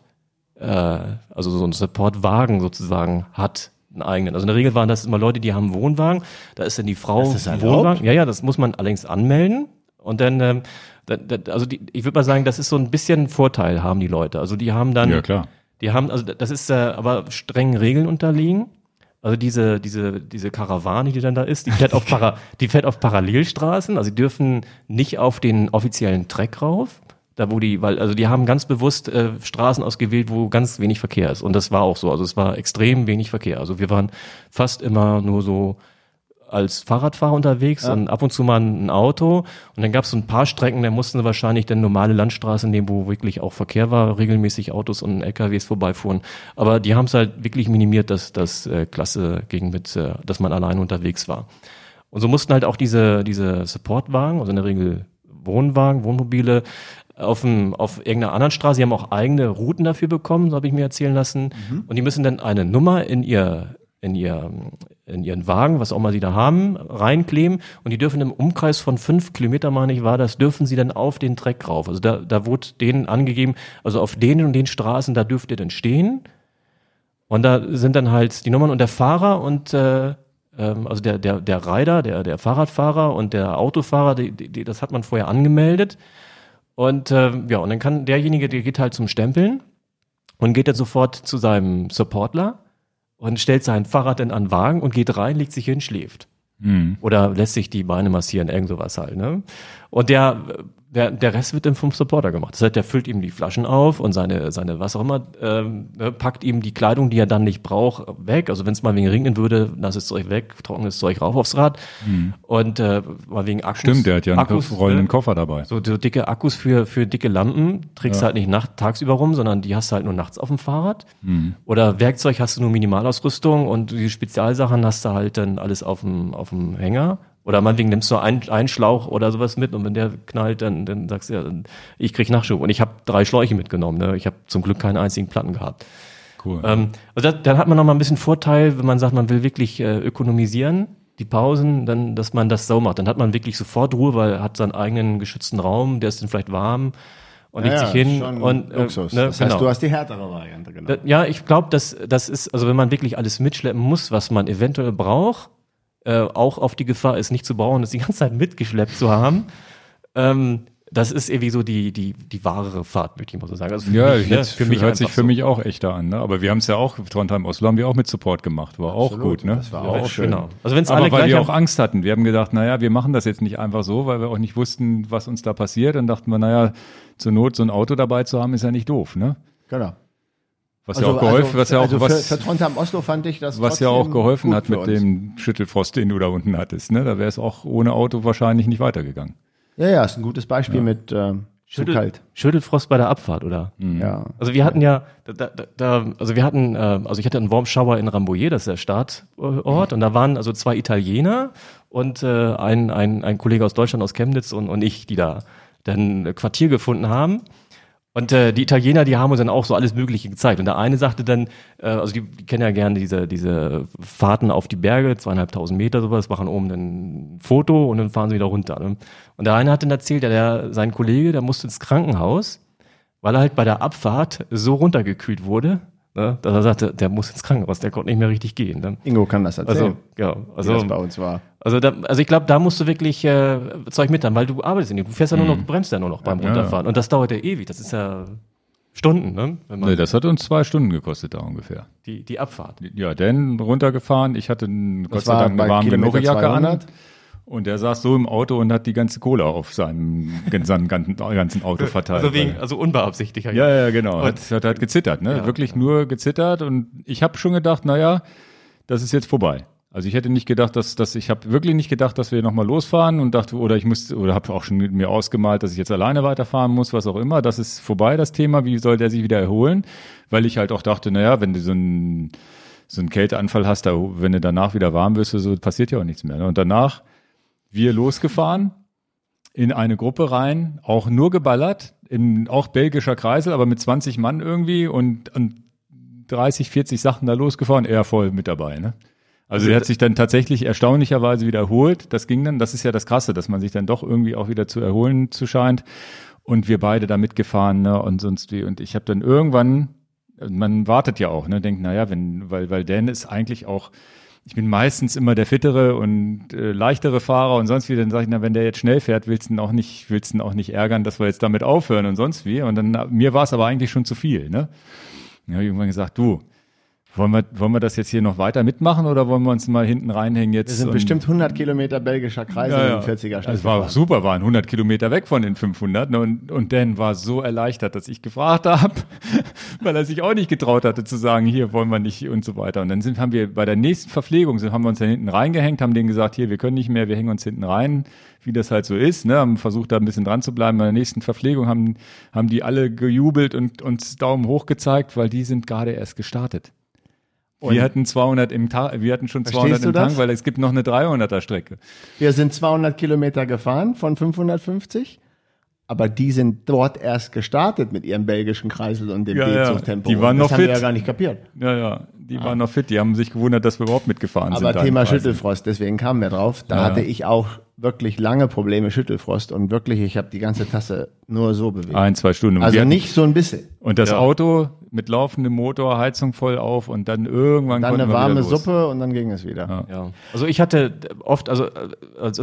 äh, also so einen Supportwagen sozusagen hat, einen eigenen. Also in der Regel waren das immer Leute, die haben einen Wohnwagen, da ist dann die Frau Ist das? Wohnwagen. Ja, ja, das muss man allerdings anmelden. Und dann, ähm, da, da, also die, ich würde mal sagen, das ist so ein bisschen Vorteil haben die Leute. Also die haben dann Ja, klar. die haben, also das ist äh, aber strengen Regeln unterliegen. Also diese, diese, diese Karawane, die dann da ist, die fährt auf, Para, die fährt auf Parallelstraßen. Also die dürfen nicht auf den offiziellen Track rauf. Da wo die, weil, also die haben ganz bewusst äh, Straßen ausgewählt, wo ganz wenig Verkehr ist. Und das war auch so. Also es war extrem wenig Verkehr. Also wir waren fast immer nur so als Fahrradfahrer unterwegs und ab und zu mal ein Auto. Und dann gab es so ein paar Strecken, da mussten sie wahrscheinlich dann normale Landstraßen nehmen, wo wirklich auch Verkehr war, regelmäßig Autos und LKWs vorbeifuhren. Aber die haben es halt wirklich minimiert, dass das äh, Klasse ging mit, äh, dass man alleine unterwegs war. Und so mussten halt auch diese, diese Supportwagen, also in der Regel Wohnwagen, Wohnmobile, auf, dem, auf irgendeiner anderen Straße. Sie haben auch eigene Routen dafür bekommen, so habe ich mir erzählen lassen. Mhm. Und die müssen dann eine Nummer in ihr in, ihr, in ihren Wagen, was auch immer sie da haben, reinkleben und die dürfen im Umkreis von fünf Kilometer, meine ich, war das, dürfen sie dann auf den Dreck rauf. Also da, da wurde denen angegeben, also auf den und den Straßen, da dürft ihr dann stehen. Und da sind dann halt die Nummern und der Fahrer und äh, ähm, also der, der, der Rider, der, der Fahrradfahrer und der Autofahrer, die, die, das hat man vorher angemeldet. Und ähm, ja, und dann kann derjenige, der geht halt zum Stempeln und geht dann sofort zu seinem Supportler und stellt sein Fahrrad dann an den Wagen und geht rein, legt sich hin, schläft. Oder lässt sich die Beine massieren, irgend sowas halt. Ne? Und der, der, der Rest wird dann vom Supporter gemacht. Das heißt, der füllt ihm die Flaschen auf und seine, seine was auch immer, ähm, ne, packt ihm die Kleidung, die er dann nicht braucht, weg. Also wenn es mal wegen regnen würde, nasses Zeug weg, trockenes Zeug rauf aufs Rad. Und äh, mal wegen Akkus. Stimmt, der hat ja einen Akkus, rollenden ne? Koffer dabei. So, so dicke Akkus für, für dicke Lampen trägst du halt nicht nacht, tagsüber rum, sondern die hast du halt nur nachts auf dem Fahrrad. Oder Werkzeug hast du nur Minimalausrüstung und die Spezialsachen hast du halt dann alles auf dem, auf dem Hänger. Oder meinetwegen nimmst du einen, einen Schlauch oder sowas mit und wenn der knallt, dann, dann sagst du ja, ich krieg Nachschub. Und ich habe drei Schläuche mitgenommen. Ne? Ich habe zum Glück keinen einzigen Platten gehabt. Cool. Ähm, also da, dann hat man noch mal ein bisschen Vorteil, wenn man sagt, man will wirklich äh, ökonomisieren, die Pausen, dann, dass man das so macht. Dann hat man wirklich sofort Ruhe, weil er hat seinen eigenen geschützten Raum, der ist dann vielleicht warm und legt sich hin schon und äh, Luxus. ne, das heißt, genau. du hast die härtere Variante genommen. Da- Ja, ich glaube, dass das ist, also wenn man wirklich alles mitschleppen muss, was man eventuell braucht, äh, auch auf die Gefahr ist, nicht zu brauchen, das die ganze Zeit mitgeschleppt zu haben. Ähm, das ist irgendwie so die, die, die wahre Fahrt, möchte ich mal so sagen. Also für Ja, mich, ne, jetzt hört sich für so. mich auch echter an. Ne? Aber wir haben es ja auch, Trondheim Oslo haben wir auch mit Support gemacht. War auch Absolut, gut. Ne? das war Ja, auch schön. Genau. Also wenn es Aber alle weil wir auch Angst hatten. Wir haben gedacht, naja, wir machen das jetzt nicht einfach so, weil wir auch nicht wussten, was uns da passiert. Dann dachten wir, naja, zur Not so ein Auto dabei zu haben, ist ja nicht doof. Ne? Genau. Was ja auch geholfen, was ja auch, also was, für, Trondheim Oslo fand ich das was ja auch geholfen hat mit uns. dem Schüttelfrost, den du da unten hattest. Ne? Da wäre es auch ohne Auto wahrscheinlich nicht weitergegangen. Ja, ja, ist ein gutes Beispiel mit ähm, zu Schüttel, kalt. Schüttelfrost bei der Abfahrt, oder? Ja. Also wir hatten ja, da, da, da, also wir hatten, äh, also ich hatte einen Warm Shower in Rambouillet, das ist der Startort, und da waren also zwei Italiener und äh, ein, ein, ein Kollege aus Deutschland, aus Chemnitz und, und ich, die da dann ein Quartier gefunden haben. Und äh, die Italiener, die haben uns dann auch so alles Mögliche gezeigt. Und der eine sagte dann, äh, also die, die kennen ja gerne diese, diese Fahrten auf die Berge, zweieinhalbtausend Meter sowas, machen oben dann ein Foto und dann fahren sie wieder runter. Ne? Und der eine hat dann erzählt, ja, der, sein Kollege, der musste ins Krankenhaus, weil er halt bei der Abfahrt so runtergekühlt wurde, ne, dass er sagte, der muss ins Krankenhaus, der konnte nicht mehr richtig gehen. Ne? Ingo kann das erzählen, Also, ja, wie also, das bei uns war. also, da, also ich glaube, da musst du wirklich äh, Zeug mit haben, weil du arbeitest ja nicht. Du fährst ja nur noch, du bremst ja nur noch beim Ja, Runterfahren. Und das dauert ja ewig. Das ist ja Stunden, ne? Wenn man Nee, das hat uns zwei Stunden gekostet da ungefähr. die, die Abfahrt. Ja, Dan runtergefahren. Ich hatte einen, Gott sei Dank eine warme Kilometer Genugejacke an. 200. Und der saß so im Auto und hat die ganze Cola auf seinem, seinem ganzen, ganzen Auto verteilt. Also wegen, also unbeabsichtigt. ja, ja, genau. Und- Hat, hat halt gezittert, ne? Ja. Wirklich nur gezittert. Und ich habe schon gedacht, naja, das ist jetzt vorbei. Also ich hätte nicht gedacht, dass, dass ich habe wirklich nicht gedacht, dass wir nochmal losfahren und dachte, oder ich musste, oder habe auch schon mit mir ausgemalt, dass ich jetzt alleine weiterfahren muss, was auch immer. Das ist vorbei, das Thema. Wie soll der sich wieder erholen? Weil ich halt auch dachte, naja, wenn du so ein so einen Kälteanfall hast, da, wenn du danach wieder warm wirst, so passiert ja auch nichts mehr. Ne? Und danach wir losgefahren in eine Gruppe rein, auch nur geballert, in auch belgischer Kreisel, aber mit 20 Mann irgendwie und, und 30, 40 Sachen da losgefahren, er voll mit dabei. Ne? Also der hat sich dann tatsächlich erstaunlicherweise wiederholt. Das ging dann, das ist ja das Krasse, dass man sich dann doch irgendwie auch wieder zu erholen zu scheint. Und wir beide da mitgefahren ne? und sonst wie. Und ich habe dann irgendwann, man wartet ja auch, ne, denkt, naja, wenn, weil, weil Dan ist eigentlich auch, ich bin meistens immer der fittere und äh, leichtere Fahrer und sonst wie, dann sage ich, na, wenn der jetzt schnell fährt, willst du ihn auch nicht, willst du ihn auch nicht ärgern, dass wir jetzt damit aufhören und sonst wie. Und dann, mir war es aber eigentlich schon zu viel, ne? Dann habe ich irgendwann gesagt, du, wollen wir, wollen wir das jetzt hier noch weiter mitmachen oder wollen wir uns mal hinten reinhängen jetzt? Wir sind bestimmt 100 Kilometer belgischer Kreise ja, ja. im 40er Schnitt Es war super, waren 100 Kilometer weg von den 500 ne, und, und Dan war so erleichtert, dass ich gefragt habe, weil er sich auch nicht getraut hatte zu sagen, hier wollen wir nicht und so weiter. Und dann sind, haben wir bei der nächsten Verpflegung, sind, haben wir uns dann hinten reingehängt, haben denen gesagt, hier, wir können nicht mehr, wir hängen uns hinten rein, wie das halt so ist, ne, haben versucht da ein bisschen dran zu bleiben. Bei der nächsten Verpflegung haben, haben die alle gejubelt und uns Daumen hoch gezeigt, weil die sind gerade erst gestartet. Wir hatten 200 im Tag, wir hatten schon 200 Verstehst du im Tank, das? weil es gibt noch eine 300er Strecke. Wir sind 200 Kilometer gefahren von 550 aber die sind dort erst gestartet mit ihrem belgischen Kreisel und dem Ja, ja. B-Zug-Tempo. Die waren das noch haben wir fit. ja gar nicht kapiert. Ja, ja, die waren noch fit. Die haben sich gewundert, dass wir überhaupt mitgefahren sind. Aber da im Thema. Schüttelfrost, deswegen kamen wir drauf. Da Ja, hatte ich auch wirklich lange Probleme Schüttelfrost und wirklich, ich habe die ganze Tasse nur so bewegt. Ein, zwei Stunden. Und also nicht so ein bisschen. Und das Ja. Auto mit laufendem Motor, Heizung voll auf und dann irgendwann Dann konnten eine warme. Suppe und dann ging es wieder. Ja. Ja. Also ich hatte oft, also, also, also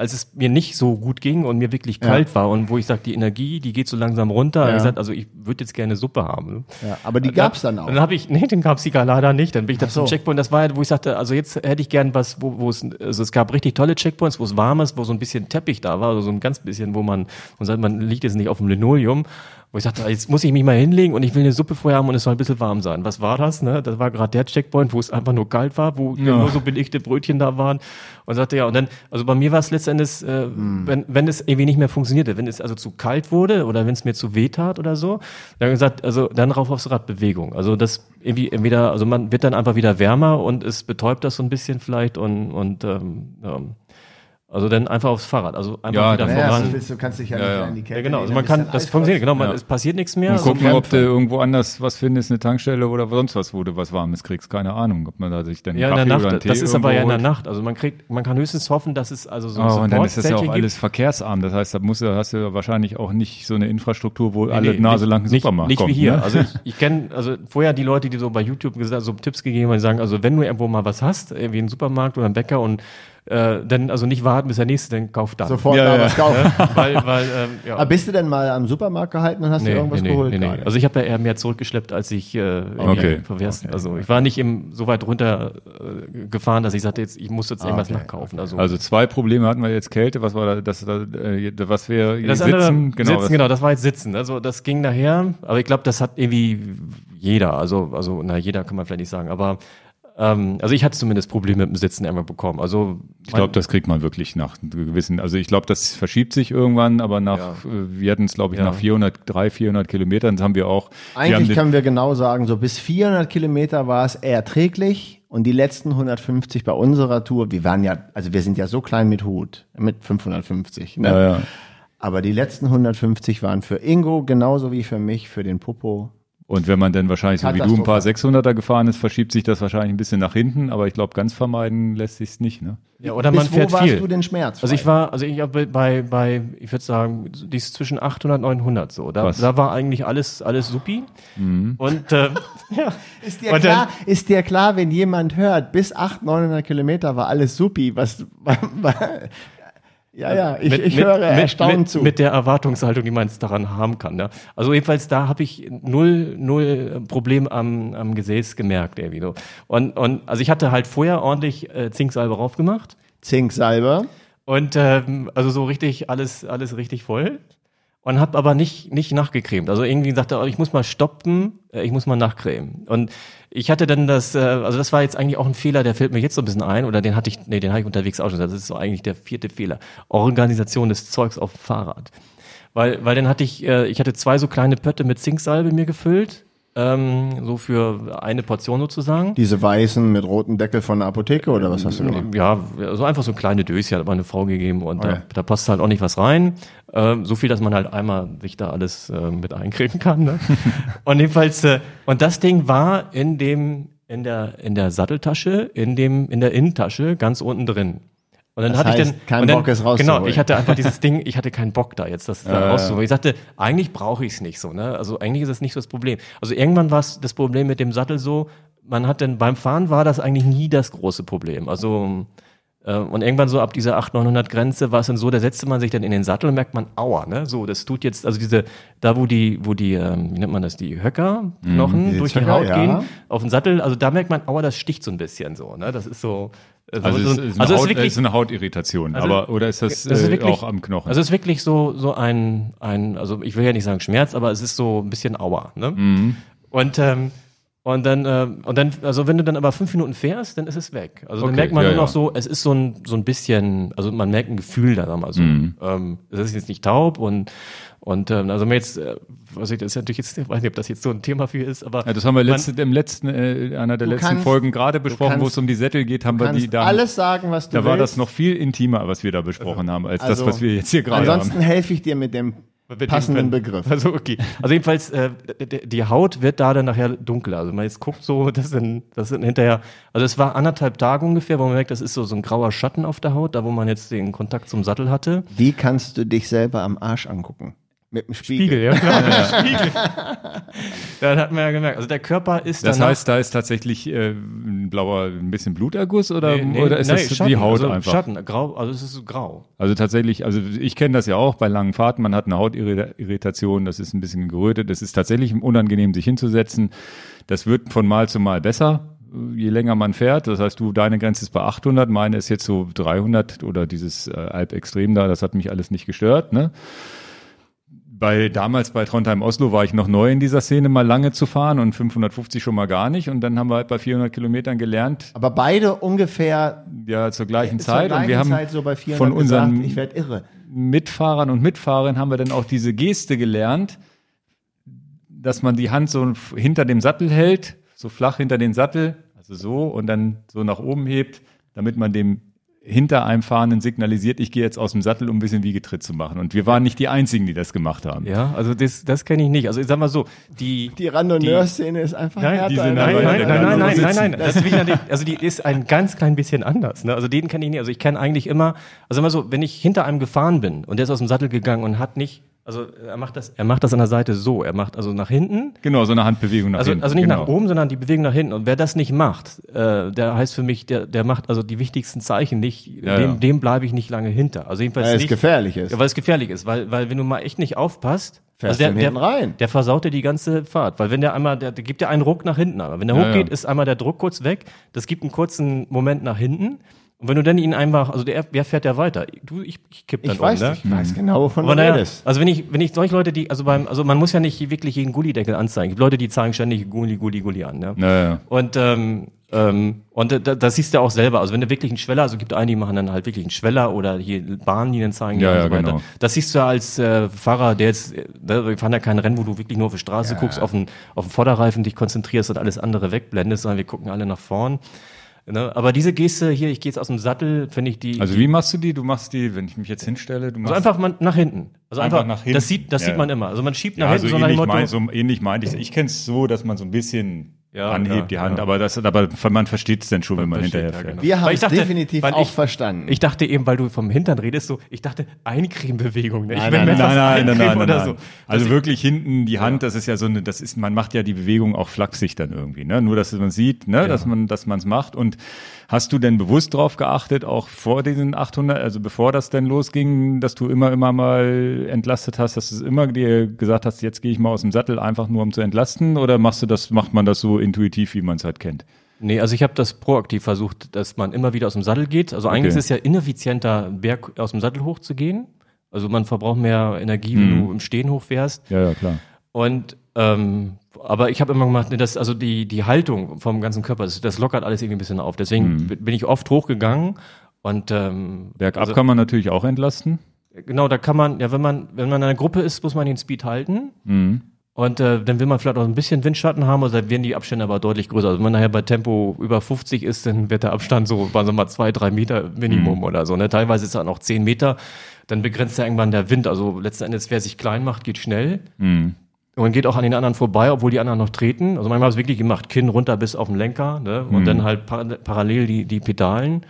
als es mir nicht so gut ging und mir wirklich kalt war und wo ich sage, die Energie, die geht so langsam runter, habe ich gesagt, also ich würde jetzt gerne Suppe haben. ne? Ja, aber die gab's dann auch. Dann habe ich, nee, den gab's die leider nicht. Dann bin ich da so. zum Checkpoint. Das war ja, wo ich sagte, also jetzt hätte ich gern was, wo, wo es, also es gab richtig tolle Checkpoints, wo es warm ist, wo so ein bisschen Teppich da war, also so ein ganz bisschen, wo man, man sagt, man liegt jetzt nicht auf dem Linoleum. Wo ich sagte, jetzt muss ich mich mal hinlegen und ich will eine Suppe vorher haben und es soll ein bisschen warm sein. Was war das? Ne? Das war gerade der Checkpoint, wo es einfach nur kalt war, wo nur so belegte Brötchen da waren. Und sagte ja, und dann, also bei mir war es letztendlich, äh, wenn, wenn es irgendwie nicht mehr funktionierte, wenn es also zu kalt wurde oder wenn es mir zu weh tat oder so, dann gesagt, also dann rauf aufs Rad Bewegung. Also das irgendwie entweder, also man wird dann einfach wieder wärmer und es betäubt das so ein bisschen vielleicht und, und ähm, ähm, also dann einfach aufs Fahrrad. Also einfach Ja, wieder naja, voran. das willst du kannst dich ja, Ja, nicht ja. an die Kälte Ja, genau. Also man kann, das funktioniert, genau, man, Ja. es passiert nichts mehr. Und gucken, man- ob du irgendwo anders was findest, eine Tankstelle oder sonst was, wo du was Warmes kriegst. Keine Ahnung, ob man da sich dann ja, in der Kaffee oder einen Nacht. Tee Das ist aber ja in der. Nacht. Also man kriegt, man kann höchstens hoffen, dass es also so Oh, und dann ist das ja auch alles verkehrsarm. Das heißt, da musst du, hast du ja wahrscheinlich auch nicht so eine Infrastruktur, wo alle Nee, Nase lang einen Supermarkt Nicht kommt. wie hier. Ne? Also ich, ich kenne also vorher die Leute, die so bei YouTube gesagt, so Tipps gegeben haben, die sagen, also wenn du irgendwo mal was hast, irgendwie einen Supermarkt oder einen Bäcker und äh, dann also nicht warten, bis der nächste dann kauft dann. Sofort Ja, da ja. was kaufen. weil, weil, ähm, ja. Aber bist du denn mal am Supermarkt gehalten und hast dir irgendwas geholt? gerade? Also ich habe ja eher mehr zurückgeschleppt, als ich äh, irgendwie Okay. verwehrt. Also ich war nicht im, so weit runter äh, gefahren, dass ich sagte, jetzt, ich muss jetzt irgendwas okay, nachkaufen. Also, Also zwei Probleme hatten wir jetzt Kälte, was war da, das, da, äh, was wir das sitzen, andere, genau, sitzen, das- genau, das war jetzt Sitzen. Also das ging nachher, aber ich glaube, das hat irgendwie jeder, also, also na jeder kann man vielleicht nicht sagen, aber ähm, also ich hatte zumindest Probleme mit dem Sitzen irgendwann bekommen. Also Ich glaube, das kriegt man wirklich nach gewissen, also ich glaube, das verschiebt sich irgendwann, aber nach, Ja. äh, wir hatten es, glaube ich, Ja. nach 400, 300, 400 Kilometern das haben wir auch. wir Eigentlich den- können wir genau sagen, so bis 400 Kilometer war es erträglich und die letzten 150 bei unserer Tour, wir waren ja, also wir sind ja so klein mit Hut, mit 550. Ne? ja, ja. Aber die letzten 150 waren für Ingo genauso wie für mich, für den Popo. Und wenn man dann wahrscheinlich, so wie du, ein paar Katastrophal. 600er gefahren ist, verschiebt sich das wahrscheinlich ein bisschen nach hinten, aber ich glaube, ganz vermeiden lässt sich es nicht, ne? ja, oder man bis fährt wo warst viel. du denn Schmerz? Also ich war, also ich habe bei, bei, ich würde sagen, die ist zwischen 800 und 900 so. Da, Was? da war eigentlich alles, alles supi. Und äh, ja, ist dir, und dann- klar, ist dir klar, wenn jemand hört, bis 800, 900 Kilometer war alles supi, was, ja, ja, ich, ich höre erstaunt mit, zu. Mit der Erwartungshaltung, die man jetzt daran haben kann. Ne? Also jedenfalls da habe ich null, null Problem am, am Gesäß gemerkt irgendwie so. Und, und also ich hatte halt vorher ordentlich äh, Zinksalbe raufgemacht Zinksalbe. und ähm, also so richtig alles, alles richtig voll. Und habe aber nicht, nicht nachgecremt. Also irgendwie sagte, oh, ich muss mal stoppen, äh, ich muss mal nachcremen. Und ich hatte dann das, äh, also das war jetzt eigentlich auch ein Fehler, der fällt mir jetzt so ein bisschen ein, oder den hatte ich, nee, den habe ich unterwegs auch schon gesagt. Das ist so eigentlich der vierte Fehler. Organisation des Zeugs auf dem Fahrrad. Weil, weil dann hatte ich, äh, ich hatte zwei so kleine Pötte mit Zinksalbe mir gefüllt, ähm, so für eine Portion sozusagen. Diese weißen mit rotem Deckel von der Apotheke oder was hast du gemacht? Ja, so einfach so kleine Döschen hat meine Frau gegeben und Okay. da, da passt halt auch nicht was rein. Ähm, so viel, dass man halt einmal sich da alles äh, mit eincremen kann. Ne? und jedenfalls, äh, und das Ding war in dem, in der, in der Satteltasche, in dem, in der Innentasche, ganz unten drin. Und dann Das hatte ich heißt, dann, kein dann, Bock, es Genau, rauszuholen. ich hatte einfach dieses Ding, ich hatte keinen Bock da jetzt, das da rauszuholen. Ich sagte, eigentlich brauche ich es nicht so, ne? Also eigentlich ist es nicht so das Problem. Also irgendwann war es das Problem mit dem Sattel so, man hat dann beim Fahren war das eigentlich nie das große Problem. Also äh, und irgendwann so ab dieser 800, 900 Grenze war es dann so, da setzte man sich dann in den Sattel und merkt man, aua, ne? So, das tut jetzt, also diese, da wo die, wo die, ähm, wie nennt man das, die Höckerknochen Die durch die Höcker, Haut ja. gehen, auf den Sattel, also da merkt man, aua, das sticht so ein bisschen so, ne? Das ist so, äh, so Also, so, es ist, eine also es Haut, ist wirklich, ist eine Hautirritation, Also, aber oder ist das, das ist äh, wirklich- auch am Knochen? Also es ist wirklich so, so ein, ein, also ich will ja nicht sagen Schmerz, aber es ist so ein bisschen Aua. Ne? Mhm. Und, ähm, und dann, äh, und dann, also wenn du dann aber fünf Minuten fährst, dann ist es weg. Also dann Okay, merkt man ja, nur noch ja. so, es ist so ein, so ein bisschen, also man merkt ein Gefühl da, sagen wir mal so. Mhm. Ähm, es ist jetzt nicht taub und, und ähm, also man jetzt äh, was ich das ist natürlich jetzt, ich weiß nicht, ob das jetzt so ein Thema für ist, aber Ja, das haben wir letzte, im letzten, äh, einer der letzten kannst- Folgen gerade besprochen, wo es um die Sättel geht, haben wir die da. alles sagen, was du da war das willst. noch viel intimer, was wir da besprochen haben, als Also, das, was wir jetzt hier gerade Ansonsten haben. helfe ich dir Mit dem passenden Begriff. Also okay. Also jedenfalls, äh, die Haut wird da dann nachher dunkler. Also man jetzt guckt so, das sind, das sind hinterher, also es war anderthalb Tage ungefähr, wo man merkt, das ist so, so ein grauer Schatten auf der Haut, da wo man jetzt den Kontakt zum Sattel hatte. Wie kannst du dich selber am Arsch angucken? Mit dem Spiegel. ja klar. Spiegel. Dann hat man ja gemerkt, also der Körper ist Das danach- heißt, da ist tatsächlich äh, ein blauer, ein bisschen Bluterguss oder, Nee, nee, oder ist nee, das Schatten, die Haut also einfach? Schatten, grau, also es ist grau. Also tatsächlich, also ich kenne das ja auch bei langen Fahrten, man hat eine Hautirritation, das ist ein bisschen gerötet, das ist tatsächlich unangenehm, sich hinzusetzen. Das wird von Mal zu Mal besser, je länger man fährt. Das heißt, du, deine Grenze ist bei 800, meine ist jetzt so 300 oder dieses äh, Alpextrem da, das hat mich alles nicht gestört, ne? Bei, damals bei Trondheim Oslo war ich noch neu in dieser Szene, mal lange zu fahren und 550 schon mal gar nicht. Und dann haben wir halt bei 400 Kilometern gelernt, Aber beide ungefähr ja, zur gleichen zur Zeit. gleichen und wir haben Zeit so bei 400 von unseren gesagt, ich werde irre. Mitfahrern und Mitfahrern haben wir dann auch diese Geste gelernt, dass man die Hand so hinter dem Sattel hält, so flach hinter den Sattel, also so, und dann so nach oben hebt, damit man dem hinter einem Fahrenden signalisiert, ich gehe jetzt aus dem Sattel, um ein bisschen Wiegetritt zu machen. Und wir waren nicht die Einzigen, die das gemacht haben. Ja, also das, das kenne ich nicht. Also ich sag mal so, die, Die Randonneur-Szene ist einfach Nein, härter. die sind als aber- Nein, nein, nein, nein, nein, nein, nicht, also die ist ein ganz klein bisschen anders. Ne? Also den kenne ich nicht. Also ich kenne eigentlich immer, also immer so, wenn ich hinter einem gefahren bin und der ist aus dem Sattel gegangen und hat nicht, also er macht das, er macht das an der Seite so, er macht also nach hinten, Genau, so eine Handbewegung nach also, hinten. also nicht genau. nach oben, sondern die Bewegung nach hinten. Und wer das nicht macht, äh, der heißt für mich, der, der macht also die wichtigsten Zeichen nicht, Ja, dem, ja. dem bleibe ich nicht lange hinter. Also jedenfalls Weil es nicht, gefährlich ist. Ja, weil es gefährlich ist, weil, weil wenn du mal echt nicht aufpasst, Fährst der, du der, hinten rein. der versaut dir die ganze Fahrt. Weil wenn der einmal, der, der gibt dir einen Ruck nach hinten. Aber wenn der hochgeht, ist einmal der Druck kurz weg. Das gibt einen kurzen Moment nach hinten. Und wenn du dann ihn einfach, also der, wer fährt der weiter? Du, ich, ich kipp dann Ich weiß, um, ne? ich weiß genau, wovon du naja, redest. also wenn ich, wenn ich solche Leute, die, also beim, also man muss ja nicht wirklich jeden Gullideckel anzeigen. Es gibt Leute, die zeigen ständig Gulli, Gulli, Gulli an. Ne? Naja. Und, ähm, ähm, und da, das siehst du auch selber. Also wenn du wirklich einen Schweller, also gibt einige, die machen dann halt wirklich einen Schweller oder hier Bahnlinien zeigen Ja, und ja, so weiter. genau. Das siehst du ja als äh, Fahrer, der jetzt, ne, wir fahren ja kein Rennen, wo du wirklich nur auf die Straße guckst, auf den, auf den Vorderreifen dich konzentrierst und alles andere wegblendest, sondern wir gucken alle nach vorn. Ne? Aber diese Geste hier, ich gehe jetzt aus dem Sattel, finde ich die. Also wie machst du die? Du machst die, wenn ich mich jetzt hinstelle, du machst also einfach mal nach hinten. Also einfach, Einfach nach hinten. Das sieht, das Ja, sieht man immer. Also man schiebt nach Ja, hinten so so nach dem ähnlich, Motto. mein, so ähnlich meinte ich Ich kenne es so, dass man so ein bisschen Ja, anhebt klar, die Hand, ja. aber, das, aber man versteht es dann schon, wenn man hinterher ja, fährt. genau. Wir haben ich es dachte- definitiv weil auch ich- verstanden. Ich dachte eben, weil du vom Hintern redest, so, ich dachte Eincremebewegung. Ne? Ich Nein, will nein, mir nein, Nein, nein, nein, nein, so. Also Das- wirklich hinten die Hand, das ist ja so eine, das ist, man macht ja die Bewegung auch flachsig dann irgendwie, ne? Nur, dass man sieht, ne, dass man, dass man es macht. Und hast du denn bewusst drauf geachtet, auch vor diesen 800, also bevor das denn losging, dass du immer, immer mal entlastet hast, dass du immer dir gesagt hast, jetzt gehe ich mal aus dem Sattel einfach nur um zu entlasten? Oder machst du das, macht man das so intuitiv, wie man es halt kennt? Nee, also ich habe das proaktiv versucht, dass man immer wieder aus dem Sattel geht. Also eigentlich Okay. ist es ja ineffizienter, Berg aus dem Sattel hochzugehen. Also man verbraucht mehr Energie, wenn Mhm. du im Stehen hochfährst. Ja, ja, klar. Und ähm, aber ich habe immer gemacht, das, also die, die Haltung vom ganzen Körper, das, das lockert alles irgendwie ein bisschen auf. Deswegen bin ich oft hochgegangen und ähm, Bergab also, kann man natürlich auch entlasten. genau, da kann man, ja, wenn man, wenn man in einer Gruppe ist, muss man den Speed halten. Mhm. Und äh, dann will man vielleicht auch ein bisschen Windschatten haben, also dann werden die Abstände aber deutlich größer. Also wenn man nachher bei Tempo über 50 ist, dann wird der Abstand so, sagen wir mal, zwei, drei Meter Minimum Mhm. oder so. Ne? Teilweise ist er noch zehn Meter. Dann begrenzt ja irgendwann der Wind. Also letzten Endes, wer sich klein macht, geht schnell. Mhm. Und geht auch an den anderen vorbei, obwohl die anderen noch treten. Also manchmal habe ich es wirklich gemacht, Kinn runter bis auf den Lenker ne? und dann halt par parallel die, die Pedalen.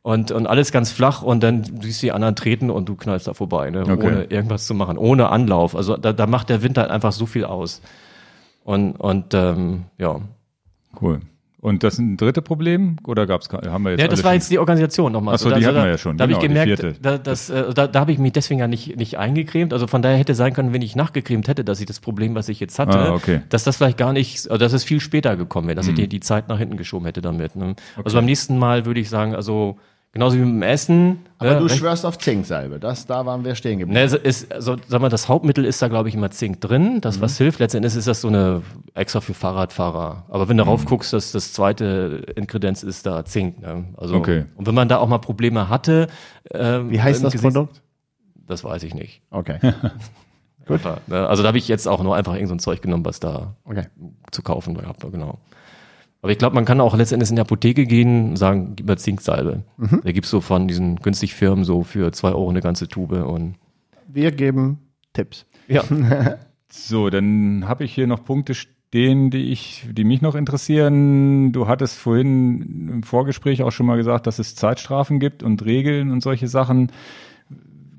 Und, und alles ganz flach und dann siehst du die anderen treten und du knallst da vorbei, ne? Okay. ohne irgendwas zu machen, ohne Anlauf. Also da, da macht der Wind halt einfach so viel aus. Und, und ähm, ja. Cool. Und das ein dritte Problem? Oder gab's haben wir jetzt Ja, das war jetzt die Organisation nochmal. Ach so, da, die also hatten da, wir ja schon, Da habe ich genau, gemerkt, da, das, äh, da, da habe ich mich deswegen ja nicht, nicht eingecremt. Also von daher hätte sein können, wenn ich nachgecremt hätte, dass ich das Problem, was ich jetzt hatte, Ah, okay. Dass das vielleicht gar nicht, also dass es viel später gekommen wäre, dass ich die, die Zeit nach hinten geschoben hätte damit. Ne? Also beim nächsten Mal würde ich sagen, also genauso wie mit dem Essen. Aber ne, du schwörst auf Zinksalbe. Das, da waren wir stehen geblieben. Ne, es ist, also, sag mal, das Hauptmittel ist da, glaube ich, immer Zink drin, das was hilft. Letztendlich ist das so eine extra für Fahrradfahrer. Aber wenn du rauf guckst, dass das zweite Inkredenz ist da Zink. Ne? Also, Okay. Und wenn man da auch mal Probleme hatte, ähm, Wie heißt das Gesicht- Produkt? Das weiß ich nicht. Okay. Gut. Ne? Also da habe ich jetzt auch nur einfach irgend so ein Zeug genommen, was da Okay. zu kaufen gehabt, genau. Aber ich glaube, man kann auch letztendlich in die Apotheke gehen und sagen, gib mir Zinksalbe. Da gibt's so von diesen günstig Firmen so für zwei Euro eine ganze Tube und Wir geben Tipps. ja. So, dann habe ich hier noch Punkte stehen, die ich, die mich noch interessieren. Du hattest vorhin im Vorgespräch auch schon mal gesagt, dass es Zeitstrafen gibt und Regeln und solche Sachen.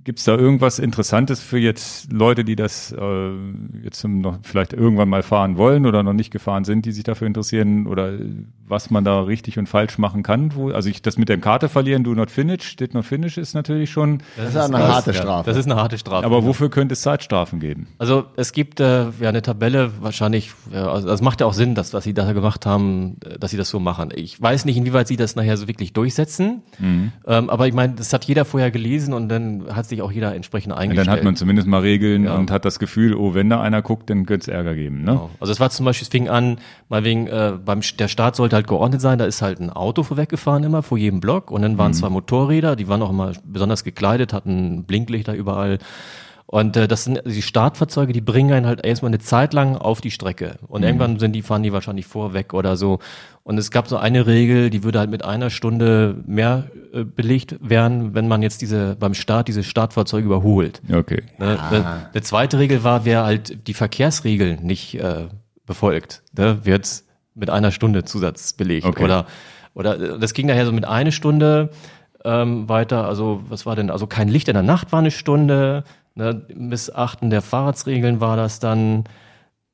Gibt es da irgendwas Interessantes für jetzt Leute, die das äh, jetzt noch vielleicht irgendwann mal fahren wollen oder noch nicht gefahren sind, die sich dafür interessieren oder was man da richtig und falsch machen kann? Wo, also ich das mit der Karte verlieren, do not finish, did not finish ist natürlich schon. Das ist eine harte Strafe. Das ist eine harte Strafe. Aber wofür könnte es Zeitstrafen geben? Also es gibt äh, ja eine Tabelle, wahrscheinlich, also das macht ja auch Sinn, dass was sie da gemacht haben, äh, dass sie das so machen. Ich weiß nicht, inwieweit sie das nachher so wirklich durchsetzen, Mhm. ähm, aber ich meine, das hat jeder vorher gelesen und dann hat sich auch jeder entsprechend Und eingestellt. dann hat man zumindest mal Regeln Ja. und hat das Gefühl, oh, wenn da einer guckt, dann könnte es Ärger geben. Ne? Genau. Also es war zum Beispiel, es fing an, mal wegen, äh, beim der Start sollte halt geordnet sein, da ist halt ein Auto vorweggefahren immer vor jedem Block und dann waren Mhm. zwei Motorräder, die waren auch immer besonders gekleidet, hatten Blinklichter überall. Und äh, das sind die Startfahrzeuge, die bringen einen halt erstmal eine Zeit lang auf die Strecke. Und Mhm. irgendwann sind die, fahren die wahrscheinlich vorweg oder so. Und es gab so eine Regel, die würde halt mit einer Stunde mehr äh, belegt werden, wenn man jetzt diese beim Start diese Startfahrzeuge überholt. Okay. Ne? Eine, eine zweite Regel war, wer halt die Verkehrsregeln nicht äh, befolgt, ne, wird mit einer Stunde Zusatz belegt. Okay. Oder, oder äh, das ging daher so mit einer Stunde ähm, weiter. Also was war denn? Also kein Licht in der Nacht war eine Stunde. Ne, Missachten der Fahrradsregeln war das dann.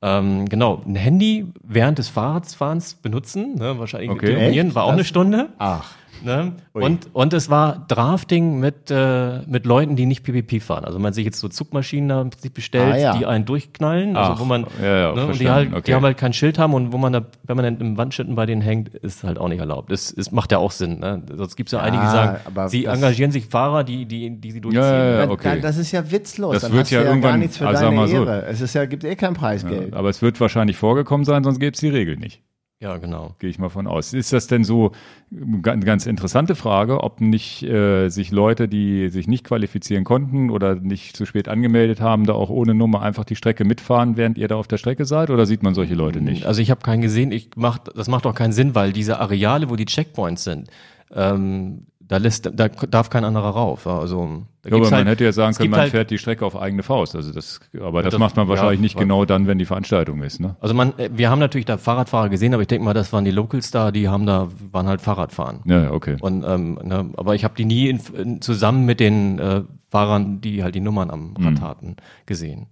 Ähm, genau, ein Handy während des Fahrradfahrens benutzen, ne, wahrscheinlich Okay. telefonieren, war auch Das- eine Stunde. Ach. Ne? Und, und es war Drafting mit, äh, mit Leuten, die nicht PvP fahren. Also wenn man sich jetzt so Zugmaschinen da bestellt, Ah, ja. die einen durchknallen, also Ach, wo man, ja, ja, ne, und die halt, okay. die haben halt kein Schild haben und wo man da, wenn man dann im Wandschitten bei denen hängt, ist halt auch nicht erlaubt. Das, das macht ja auch Sinn, ne? Sonst gibt's ja, einige, die sagen, aber sie engagieren sich Fahrer, die, die, die sie durchziehen. Ja, ja, ja. Da- okay. Das ist ja witzlos. Das Dann wird hast ja du ja gar irgendwann- nichts für also deine mal so. Ehre. Es ist ja, gibt eh kein Preisgeld. Aber es wird wahrscheinlich vorgekommen sein, sonst gäbe es die Regel nicht. Ja, genau. Gehe ich mal von aus. Ist das denn so eine ganz interessante Frage, ob nicht äh, sich Leute, die sich nicht qualifizieren konnten oder nicht zu spät angemeldet haben, da auch ohne Nummer einfach die Strecke mitfahren, während ihr da auf der Strecke seid? Oder sieht man solche Leute nicht? Also ich habe keinen gesehen. Ich mach, das macht auch keinen Sinn, weil diese Areale, wo die Checkpoints sind, ähm, da lässt, da darf kein anderer rauf. Also da Ja, aber man halt- hätte ja sagen können, man halt- fährt die Strecke auf eigene Faust. Also das, aber das, das- macht man ja, wahrscheinlich nicht weil- genau dann, wenn die Veranstaltung ist. Ne? Also man, äh, wir haben natürlich da Fahrradfahrer gesehen, aber ich denke mal, das waren die Locals da, die haben da, waren halt Fahrradfahren. Ja, ja, okay. Und, ähm, ne, aber ich habe die nie in, in, zusammen mit den äh, Fahrern, die halt die Nummern am Rad hatten, gesehen.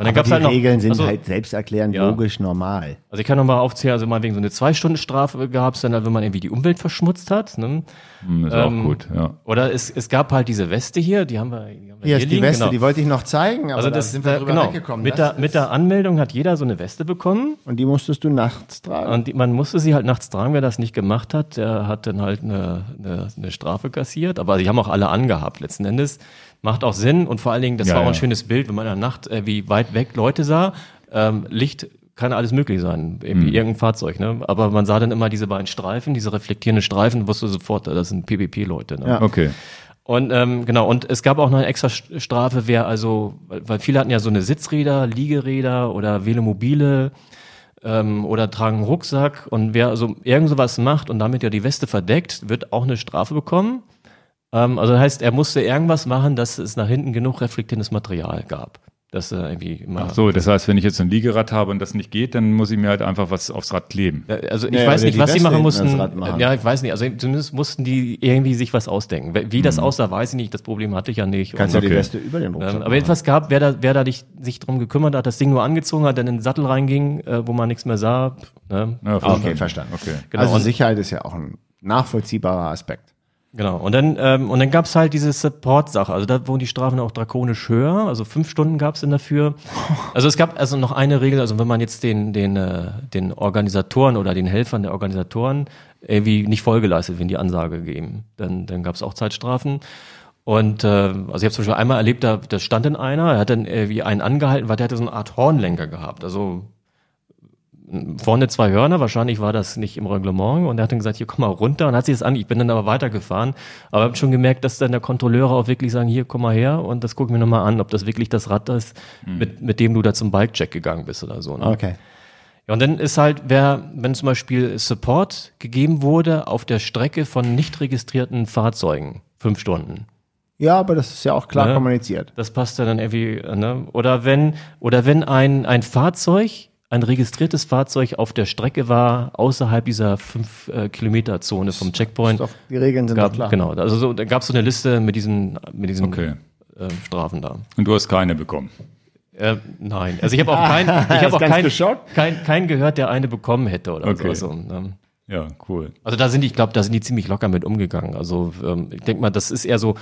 Und dann Aber gab's die halt noch, Regeln sind also, halt selbsterklärend Ja. logisch normal. Also ich kann nochmal aufzählen, also mal wegen so eine Zwei-Stunden-Strafe gab's dann, halt, wenn man irgendwie die Umwelt verschmutzt hat. Ne? Hm, ist ähm, auch gut, ja. Oder es, es gab halt diese Weste hier, die haben wir, die haben wir Hier ist die liegen, Weste, genau. die wollte ich noch zeigen, aber Also da das sind wir äh, drüber genau. weggekommen. Mit Das der, mit der Anmeldung hat jeder so eine Weste bekommen. und die musstest du nachts tragen. Und die, man musste sie halt nachts tragen, wer das nicht gemacht hat, der hat dann halt eine, eine, eine Strafe kassiert. Aber die haben auch alle angehabt letzten Endes. Macht auch Sinn und vor allen Dingen, das Ja, war auch ein ja. schönes Bild, wenn man in der Nacht äh, wie weit weg Leute sah. Ähm, Licht kann alles möglich sein, irgendwie Mhm. irgendein Fahrzeug. Ne? Aber man sah dann immer diese beiden Streifen, diese reflektierenden Streifen, wusste sofort, das sind PvP-Leute. Ne? Ja. Okay. Und ähm, genau, und es gab auch noch eine extra St- Strafe, wer also, weil, weil viele hatten ja so eine Sitzräder, Liegeräder oder Velomobile ähm, oder tragen einen Rucksack und wer also irgend sowas macht und damit ja die Weste verdeckt, wird auch eine Strafe bekommen. Ähm, also das heißt, er musste irgendwas machen, dass es nach hinten genug reflektierendes Material gab. Dass er irgendwie immer. Ach so, das heißt, wenn ich jetzt ein Liegerad habe und das nicht geht, dann muss ich mir halt einfach was aufs Rad kleben. Ja, Also ich Ja, weiß nicht, die was sie machen mussten. machen. Ja, ich weiß nicht. Also zumindest mussten die irgendwie sich was ausdenken. Wie das aussah, weiß ich nicht. Das Problem hatte ich ja nicht. Kannst Und- ja die Okay. Weste über den Rucksack Ähm, aber jedenfalls gab, wer da, wer da dich, sich drum gekümmert hat, das Ding nur angezogen hat, dann in den Sattel reinging, äh, wo man nichts mehr sah. Ne? Ja, Ah, Okay, verstanden. Okay. Genau. Also Sicherheit ist ja auch ein nachvollziehbarer Aspekt. Genau. Und dann, ähm, und dann gab's halt diese Support-Sache. Also da wurden die Strafen auch drakonisch höher. Also fünf Stunden gab's dann dafür. Also es gab also noch eine Regel. Also wenn man jetzt den, den, äh, den Organisatoren oder den Helfern der Organisatoren irgendwie nicht Folge leistet, wenn die Ansage geben, dann, dann gab's auch Zeitstrafen. Und äh, also ich habe zum Beispiel einmal erlebt, da, da stand dann einer, er hat dann irgendwie einen angehalten, weil der hatte so eine Art Hornlenker gehabt. Also vorne zwei Hörner, wahrscheinlich war das nicht im Reglement und er hat dann gesagt, hier komm mal runter und hat sich das an, ich bin dann aber weitergefahren, aber habe schon gemerkt, dass dann der Kontrolleure auch wirklich sagen, hier komm mal her und das gucken wir nochmal an, ob das wirklich das Rad ist, Mhm. mit, mit dem du da zum Bike-Check gegangen bist oder so. Ne? Okay. Ja, und dann ist halt, wer, wenn zum Beispiel Support gegeben wurde auf der Strecke von nicht registrierten Fahrzeugen, fünf Stunden. Ja, aber das ist ja auch klar Ne? kommuniziert. Das passt ja dann irgendwie, ne? Oder wenn, oder wenn ein, ein Fahrzeug, ein registriertes Fahrzeug auf der Strecke war, außerhalb dieser fünf äh, Kilometer Zone vom Checkpoint. Doch, die Regeln sind Gab, doch klar. genau, also so, da gab es so eine Liste mit diesen, mit diesen Okay. äh, Strafen da. Und du hast keine bekommen. Äh, nein, also ich habe auch keinen, ich Ist habe auch ganz keinen, geschockt. keinen, keinen gehört, der eine bekommen hätte oder Okay. so. Also? Ja, cool. Also da sind die, ich glaube, da sind die ziemlich locker mit umgegangen. Also ähm, ich denke mal, das ist eher so,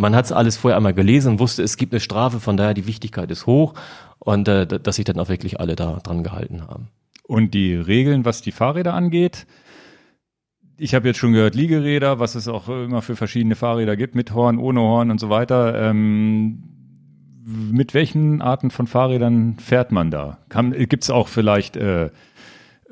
man hat es alles vorher einmal gelesen und wusste, es gibt eine Strafe, von daher die Wichtigkeit ist hoch und äh, dass sich dann auch wirklich alle da dran gehalten haben. Und die Regeln, was die Fahrräder angeht, ich habe jetzt schon gehört, Liegeräder, was es auch immer für verschiedene Fahrräder gibt, mit Horn, ohne Horn und so weiter. Ähm, mit welchen Arten von Fahrrädern fährt man da? Gibt es auch vielleicht äh,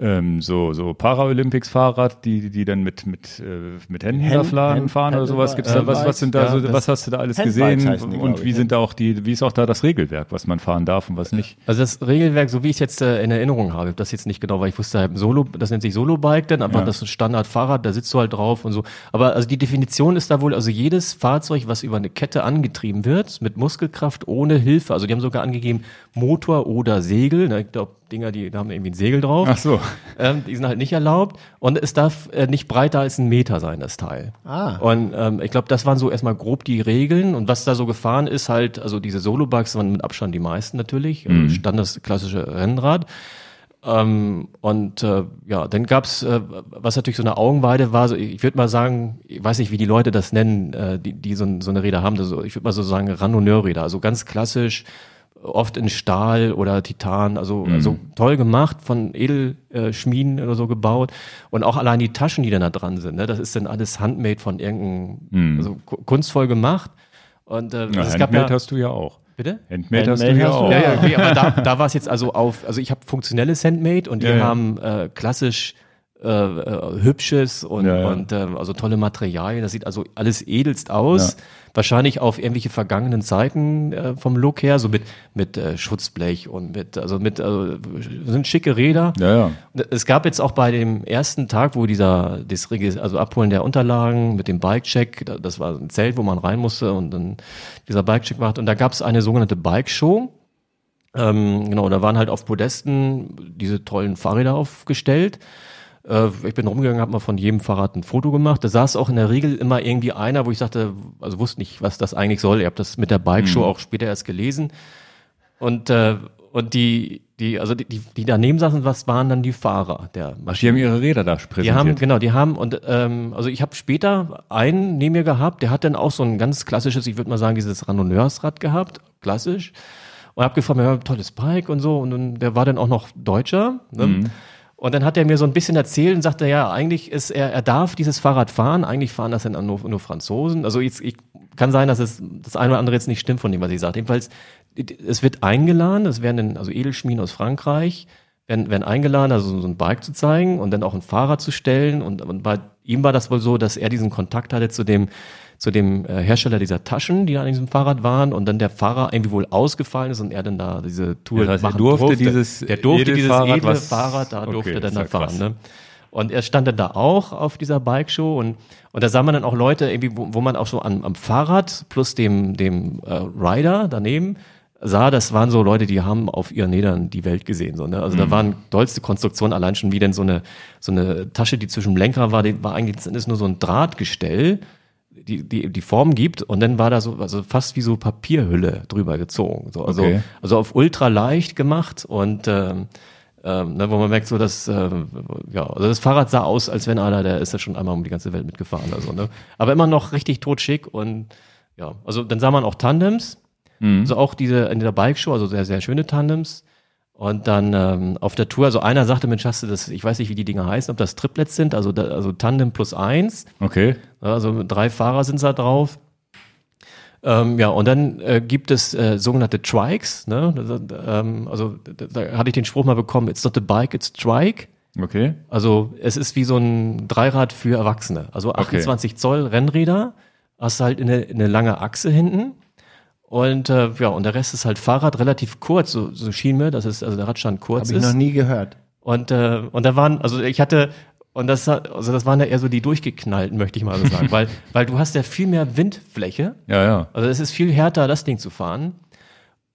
ähm, so, so Paralympics-Fahrrad, die, die dann mit, mit, äh, mit Händen da Hand- fahren, Hand- oder sowas? Gibt's da, was, was sind da Ja, so, was hast du da alles Handbikes gesehen? die, glaub Und ich, wie ne? sind da auch die, wie ist auch da das Regelwerk, was man fahren darf und was nicht? Also das Regelwerk, so wie ich es jetzt äh, in Erinnerung habe, das jetzt nicht genau, weil ich wusste, halt Solo, das nennt sich Solo-Bike, dann einfach Ja. das Standard-Fahrrad, da sitzt du halt drauf und so. Aber also die Definition ist da wohl, also jedes Fahrzeug, was über eine Kette angetrieben wird, mit Muskelkraft, ohne Hilfe, also die haben sogar angegeben Motor oder Segel, ne, ich glaube, Dinger, die haben irgendwie ein Segel drauf. Ach so. Ähm, die sind halt nicht erlaubt und es darf äh, nicht breiter als ein Meter sein, das Teil. Ah. Und ähm, ich glaube, das waren so erstmal grob die Regeln und was da so gefahren ist halt, also diese Solo-Bugs waren mit Abstand die meisten natürlich, also stand das klassische Rennrad. Ähm, und äh, ja, dann gab's, äh, was natürlich so eine Augenweide war, so, ich würde mal sagen, ich weiß nicht, wie die Leute das nennen, äh, die, die so, so eine Räder haben, also ich würde mal so sagen Randonneurräder, also ganz klassisch, oft in Stahl oder Titan, also, also toll gemacht, von Edelschmieden oder so gebaut. Und auch allein die Taschen, die dann da dran sind, ne, das ist dann alles handmade von irgendeinem, also ku- kunstvoll gemacht. Und äh, Ja, es gab Handmade ja, hast du ja auch. bitte? Handmade hast du Handmade ja hast du auch. Ja, ja, okay, aber da, da war es jetzt also auf, also ich habe funktionelles Handmade und die Ja, ja. haben äh, klassisch äh, äh, hübsches und, Ja, ja. und äh, also tolle Materialien. Das sieht also alles edelst aus. Wahrscheinlich auf irgendwelche vergangenen Zeiten äh, vom Look her, so mit mit äh, Schutzblech und mit also mit also, sind schicke Räder. Ja, ja. Es gab jetzt auch bei dem ersten Tag, wo dieser, das, also Abholen der Unterlagen mit dem Bike-Check, da- das war ein Zelt, wo man rein musste und dann dieser Bike-Check macht. Und da gab es eine sogenannte Bike-Show. Ähm, genau, da waren halt auf Podesten diese tollen Fahrräder aufgestellt. Äh, ich bin rumgegangen, habe mal von jedem Fahrrad ein Foto gemacht. Da saß auch in der Regel immer irgendwie einer, wo ich sagte, also wusste nicht, was das eigentlich soll. Ihr habt das mit der Bike-Show auch später erst gelesen. Und, äh, und die, die, also die, die, daneben saßen, was waren dann die Fahrer der Ach, die haben ihre Räder da präsentiert. die haben, genau, die haben, und ähm, also ich habe später einen neben mir gehabt, der hat dann auch so ein ganz klassisches, ich würde mal sagen, dieses Randonneursrad gehabt, klassisch. Und hab gefragt, ja, tolles Bike und so. Und dann, der war dann auch noch Deutscher. Ne? Und dann hat er mir so ein bisschen erzählt und sagte, ja, eigentlich ist er, er darf dieses Fahrrad fahren, eigentlich fahren das dann nur, nur Franzosen. Also jetzt, ich, kann sein, dass es das eine oder andere jetzt nicht stimmt von dem, was ich sagte. Jedenfalls, es wird eingeladen, es werden dann, also Edelschmieden aus Frankreich, werden, werden eingeladen, also so ein Bike zu zeigen und dann auch ein Fahrrad zu stellen. Und, und bei ihm war das wohl so, dass er diesen Kontakt hatte zu dem, zu dem äh, Hersteller dieser Taschen, die da an diesem Fahrrad waren und dann der Fahrer irgendwie wohl ausgefallen ist und er dann da diese Tour Das heißt, er machen durfte dieses Der durfte dieses Edelfahrrad, edle was- Fahrrad, da Okay, durfte er dann da ja fahren. krass. Ne? Und er stand dann da auch auf dieser Bike-Show und, und da sah man dann auch Leute, irgendwie, wo, wo man auch so am, am Fahrrad plus dem, dem äh, Rider daneben sah, das waren so Leute, die haben auf ihren Rädern die Welt gesehen. So, ne? Also Mhm. da waren tollste Konstruktionen, allein schon wie denn so eine, so eine Tasche, die zwischen dem Lenker war, die war eigentlich das ist nur so ein Drahtgestell, die, die, die Form gibt und dann war da so, also fast wie so Papierhülle drüber gezogen. So, also, Okay. also auf ultra leicht gemacht und ähm, ähm, ne, wo man merkt, so dass ähm, ja, also das Fahrrad sah aus, als wenn einer, der ist ja schon einmal um die ganze Welt mitgefahren, also ne, aber immer noch richtig totschick und ja, also dann sah man auch Tandems, also auch diese in der Bike-Show, also sehr sehr schöne Tandems und dann ähm, auf der Tour, also einer sagte, Mensch, hast du das, ich weiß nicht, wie die Dinger heißen, ob das Triplets sind, also da, also Tandem plus eins, Okay. Also drei Fahrer sind da drauf. Ähm, ja, und dann äh, gibt es äh, sogenannte Trikes. Ne? Ähm, also da, da hatte ich den Spruch mal bekommen, it's not a bike, it's trike. Okay. Also es ist wie so ein Dreirad für Erwachsene. Also 28 Zoll Rennräder, hast halt eine, eine lange Achse hinten. Und äh, ja, und der Rest ist halt Fahrrad, relativ kurz, so, so schien mir, dass es, also der Radstand kurz Habe ich ist. noch nie gehört. Und, äh, und da waren, also ich hatte, und das, also das waren ja eher so die durchgeknallten, möchte ich mal so sagen, weil, weil du hast ja viel mehr Windfläche. Ja, ja. Also es ist viel härter, das Ding zu fahren.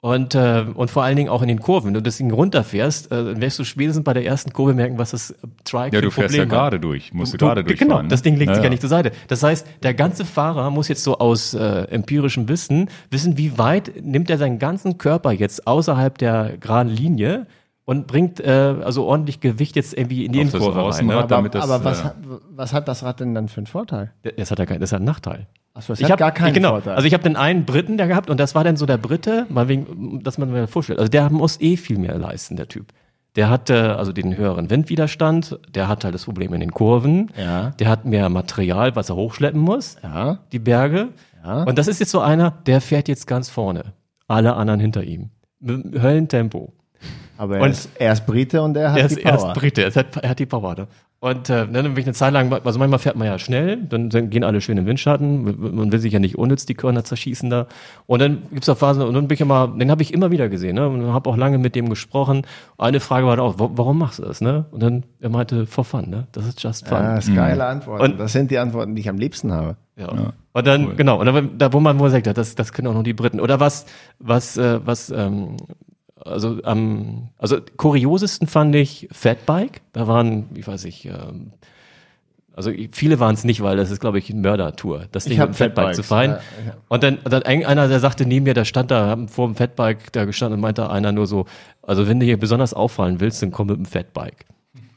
Und, äh, und vor allen Dingen auch in den Kurven. Wenn du das Ding runterfährst, äh, dann wirst du spätestens bei der ersten Kurve merken, was das Trike Ja, für du fährst ja gerade durch, musst du, Du- gerade Genau, durchfahren. das Ding legt ne? sich ja nicht zur Seite. Das heißt, der ganze Fahrer muss jetzt so aus äh, empirischem Wissen wissen, wie weit nimmt er seinen ganzen Körper jetzt außerhalb der geraden Linie und bringt äh, also ordentlich Gewicht jetzt irgendwie in die das Innenkurve rein. Außenrad. Ne? Aber, damit das, aber was, äh, hat, was hat das Rad denn dann für einen Vorteil? Das hat ja kein, das hat einen Nachteil. Achso, es Ich hat habe gar keinen genau, Vorteil. Also ich habe den einen Briten der gehabt und das war dann so der Brite, mal wegen, dass man mir vorstellt. Also der muss eh viel mehr leisten, der Typ. Der hat äh, also den höheren Windwiderstand, der hat halt das Problem in den Kurven, Ja. der hat mehr Material, was er hochschleppen muss, ja. die Berge. Ja. Und das ist jetzt so einer, der fährt jetzt ganz vorne. Alle anderen hinter ihm. Mit Höllentempo. Aber er Und- ist, er ist Brite und er hat Er die ist, er Power. ist Brite, er hat, er hat die Power. Ne? Und äh, dann bin ich eine Zeit lang, also manchmal fährt man ja schnell, dann, dann gehen alle schön im Windschatten, man will sich ja nicht unnütz die Körner zerschießen da. Und dann gibt's da Phasen, und dann bin ich immer, den habe ich immer wieder gesehen, ne? Und habe auch lange mit dem gesprochen. Eine Frage war dann auch, wa- warum machst du das, ne? Und dann, er meinte, for fun, ne? Das ist just fun. Ah, das ist geile Antworten. Und- das sind die Antworten, die ich am liebsten habe. Ja. Und dann, genau, und dann, da wo man wohl sagt, ja, das, das können auch noch die Briten. Oder was, was, äh, was, ähm, also am, also kuriosesten fand ich Fatbike. Da waren, wie weiß ich, ähm, also viele waren es nicht, weil das ist, glaube ich, eine Mördertour, das Ding mit dem Fatbike Fatbikes, zu fahren. ja, ja. Und dann, dann ein- einer, der sagte neben mir, der stand da, haben vor dem Fatbike da gestanden und meinte einer nur so, also wenn du hier besonders auffallen willst, dann komm mit dem Fatbike.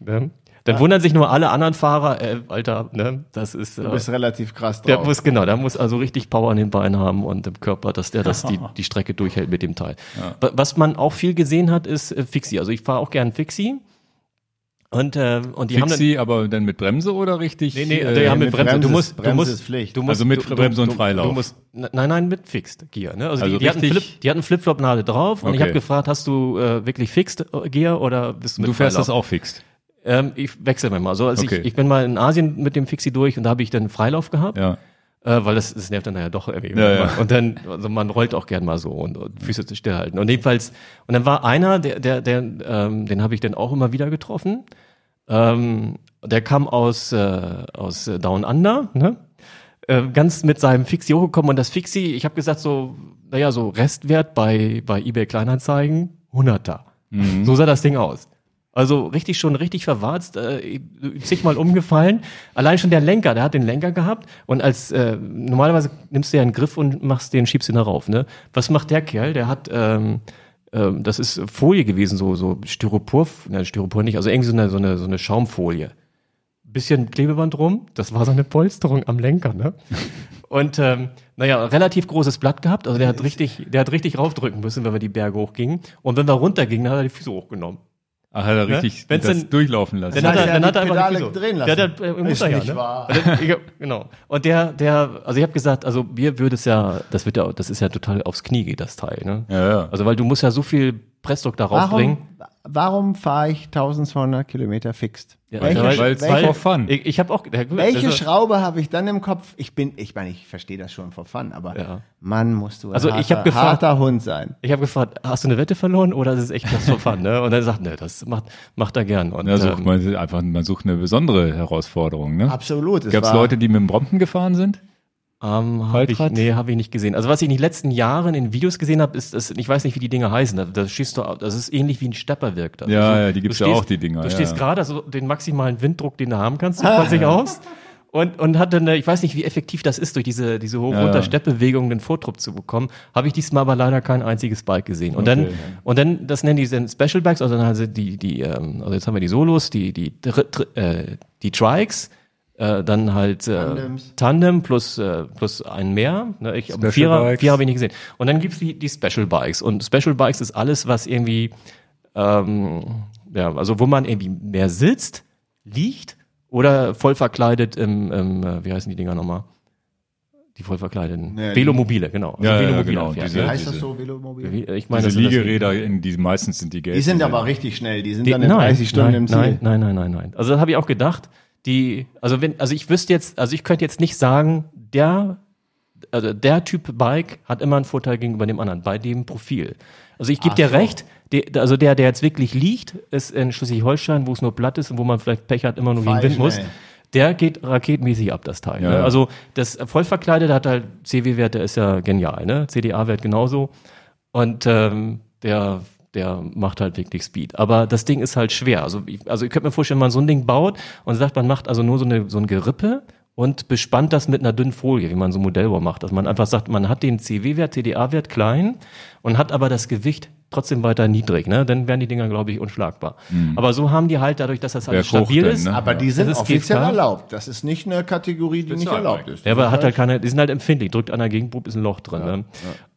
Ne? Dann wundern sich nur alle anderen Fahrer, äh, Alter, ne, das ist, Du äh, bist relativ krass der drauf. muss, genau, der muss also richtig Power an den Beinen haben und im Körper, dass der das die, die Strecke durchhält mit dem Teil. Wa- Was man auch viel gesehen hat, ist äh, Fixie. Also ich fahre auch gern Fixie. Und, äh, und die haben dann, aber dann mit Bremse oder richtig? Nee, nee, äh, die haben mit mit Bremse. Bremse Du musst, du Bremse musst, ist Pflicht. Du musst, Also mit du, Bremse und du, Freilauf. Du musst, nein, nein, mit Fixed Gear. Ne? Also, Also die, die, hatten Flip, die hatten Flip-Flop-Nadel drauf und ich habe gefragt, hast du äh, wirklich Fixed Gear oder bist du mit du fährst Freilauf? das auch fixt. Ähm, ich wechsle mal. Also als Okay. ich, ich bin mal in Asien mit dem Fixie durch und da habe ich dann Freilauf gehabt. Ja. Äh, weil das, das nervt dann ja doch irgendwie. Ja, ja. Und dann, also man rollt auch gern mal so und, und Füße stillhalten. Und jedenfalls, und dann war einer, der, der, der ähm, den habe ich dann auch immer wieder getroffen. Ähm, der kam aus, äh, aus Down Under, ne? Äh, ganz mit seinem Fixie hochgekommen und das Fixie, ich habe gesagt so, naja, so Restwert bei, bei eBay Kleinanzeigen, 100er. So sah das Ding aus. Also richtig schon richtig verwarzt, äh, zigmal umgefallen. Allein schon der Lenker, der hat den Lenker gehabt und als äh, normalerweise nimmst du ja einen Griff und machst den, schiebst ihn da rauf. Ne? Was macht der Kerl? Der hat ähm, ähm, das ist Folie gewesen, so so Styropor, ne, Styropor nicht, also irgendwie so eine so eine, so eine Schaumfolie. Bisschen Klebeband rum, das war so eine Polsterung am Lenker, ne? Und ähm, naja, relativ großes Blatt gehabt, also der hat richtig, der hat richtig raufdrücken müssen, wenn wir die Berge hochgingen. Und wenn wir runtergingen, dann hat er die Füße hochgenommen. Ach, hat er richtig Wenn's das denn- durchlaufen lassen. Dann hat er, er dann hat er einfach Pedale drehen Der hat lassen. äh, im Ist Mutter, ja, nicht ne? wahr. Genau. Und der, der, also ich habe gesagt, also mir würde es ja, das wird ja, das ist ja total aufs Knie geht das Teil, ne? Ja, ja. Also weil du musst ja so viel Pressdruck darauf bringen. Warum, fahre ich 1200 Kilometer fixt? Ja, welche weil- weil's welche, for fun. Ich, ich habe auch. Ja, gut, welche also, Schraube habe ich dann im Kopf? Ich bin, ich meine, ich verstehe das schon for fun, aber Ja. Mann, musst du ein Also harter, ich gefragt- harter Hund sein. Ich habe gefragt, hast du eine Wette verloren oder ist es echt das for fun? Ne? Und er sagt, ne, das macht, macht er gern. Und, Ja, sucht ähm, man einfach, man sucht eine besondere Herausforderung, ne? Absolut. es Gab es war- Leute, die mit dem Brompton gefahren sind? Ähm, hab ich, nee, habe ich nicht gesehen. Also was ich in den letzten Jahren in Videos gesehen habe, ist, das, ich weiß nicht, wie die Dinger heißen. Da, da schießt du, das ist ähnlich wie ein Stepper wirkt. das. Ja, Also, ja, die gibt's du ja auch, die Dinger, Du ja, stehst ja. gerade, also den maximalen Winddruck, den du haben kannst, sieht man sich aus. Und, und hat dann, ich weiß nicht, wie effektiv das ist, durch diese, diese hoch Ja, runter ja. Steppbewegung den Vortrupp zu bekommen. Habe ich diesmal aber leider kein einziges Bike gesehen. Und dann, Okay. und dann, das nennen die dann Special Bikes, also dann also die, die, ähm, also jetzt haben wir die Solos, die, die, Dr- äh, die Trikes, äh, dann halt äh, Tandems. Tandem plus, äh, plus ein mehr. Ne, ich, Special Vierer, Bikes. Vierer habe ich nicht gesehen. Und dann gibt's die, die Special Bikes. Und Special Bikes ist alles, was irgendwie, ähm, ja, also wo man irgendwie mehr sitzt, liegt oder voll verkleidet im, im äh, wie heißen die Dinger nochmal? die voll verkleideten. Ja, die- Velomobile, genau. Also Ja, ja, Velomobile genau, fährt, diese- Wie ne? heißt das so, Velomobil? Wie- Ich meine, Diese Liegeräder, in die meistens sind die gelb. Die sind aber richtig schnell, die sind dann in nein, 30 Stunden nein, im Ziel. Nein, nein, nein, nein, nein. Also das habe ich auch gedacht. Die, also wenn, also ich wüsste jetzt, also ich könnte jetzt nicht sagen, der, also der Typ Bike hat immer einen Vorteil gegenüber dem anderen bei dem Profil. Also ich gebe dir so. recht. Die, also der, der jetzt wirklich liegt, ist in Schleswig-Holstein, wo es nur platt ist und wo man vielleicht Pech hat, immer nur gegen Fall Wind muss. Der geht raketenmäßig ab, das Teil. Ja, ne? ja. Also das vollverkleidete hat halt CW-Wert, der ist ja genial, ne? CDA-Wert genauso. Und ähm, der, der macht halt wirklich Speed. Aber das Ding ist halt schwer. Also ich, also ich könnte mir vorstellen, wenn man so ein Ding baut und sagt, man macht also nur so, eine, so ein Gerippe und bespannt das mit einer dünnen Folie, wie man so ein Modellbau macht. Dass man einfach sagt, man hat den CW-Wert, CDA-Wert klein und hat aber das Gewicht trotzdem weiter niedrig. Ne? Dann wären die Dinger, glaube ich, unschlagbar. Aber so haben die halt dadurch, dass das alles Berghoch stabil denn, ist. ne? Aber die sind ist offiziell GFK. erlaubt. Das ist nicht eine Kategorie, die nicht erlaubt ist. Ja, aber hat halt keine, die sind halt empfindlich, drückt an der Gegenprobe, ist ein Loch drin. ne?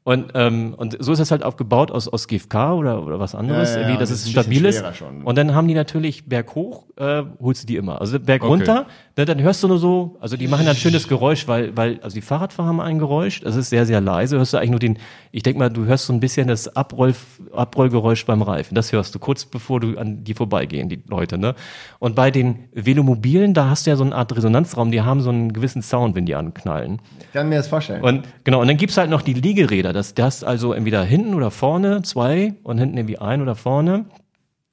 Und, ähm, und so ist das halt aufgebaut aus, aus GFK oder, oder was anderes, Ja, ja, irgendwie, dass das es stabil ist. Und dann haben die natürlich berghoch, äh, holst du die immer. Also berg runter, ne, dann hörst du nur so, also die machen ein schönes Geräusch, weil, weil, also die Fahrradfahrer haben ein Geräusch, das ist sehr, sehr leise, hörst du eigentlich nur den, ich denk mal, du hörst so ein bisschen das Abroll, Abrollgeräusch beim Reifen. Das hörst du kurz bevor du an die vorbeigehen, die Leute, ne? Und bei den Velomobilen, da hast du ja so eine Art Resonanzraum, die haben so einen gewissen Sound, wenn die anknallen. Ich kann mir das vorstellen. Und genau, und dann gibt's halt noch die Liegeräder. Das, das also entweder hinten oder vorne, zwei und hinten irgendwie ein oder vorne.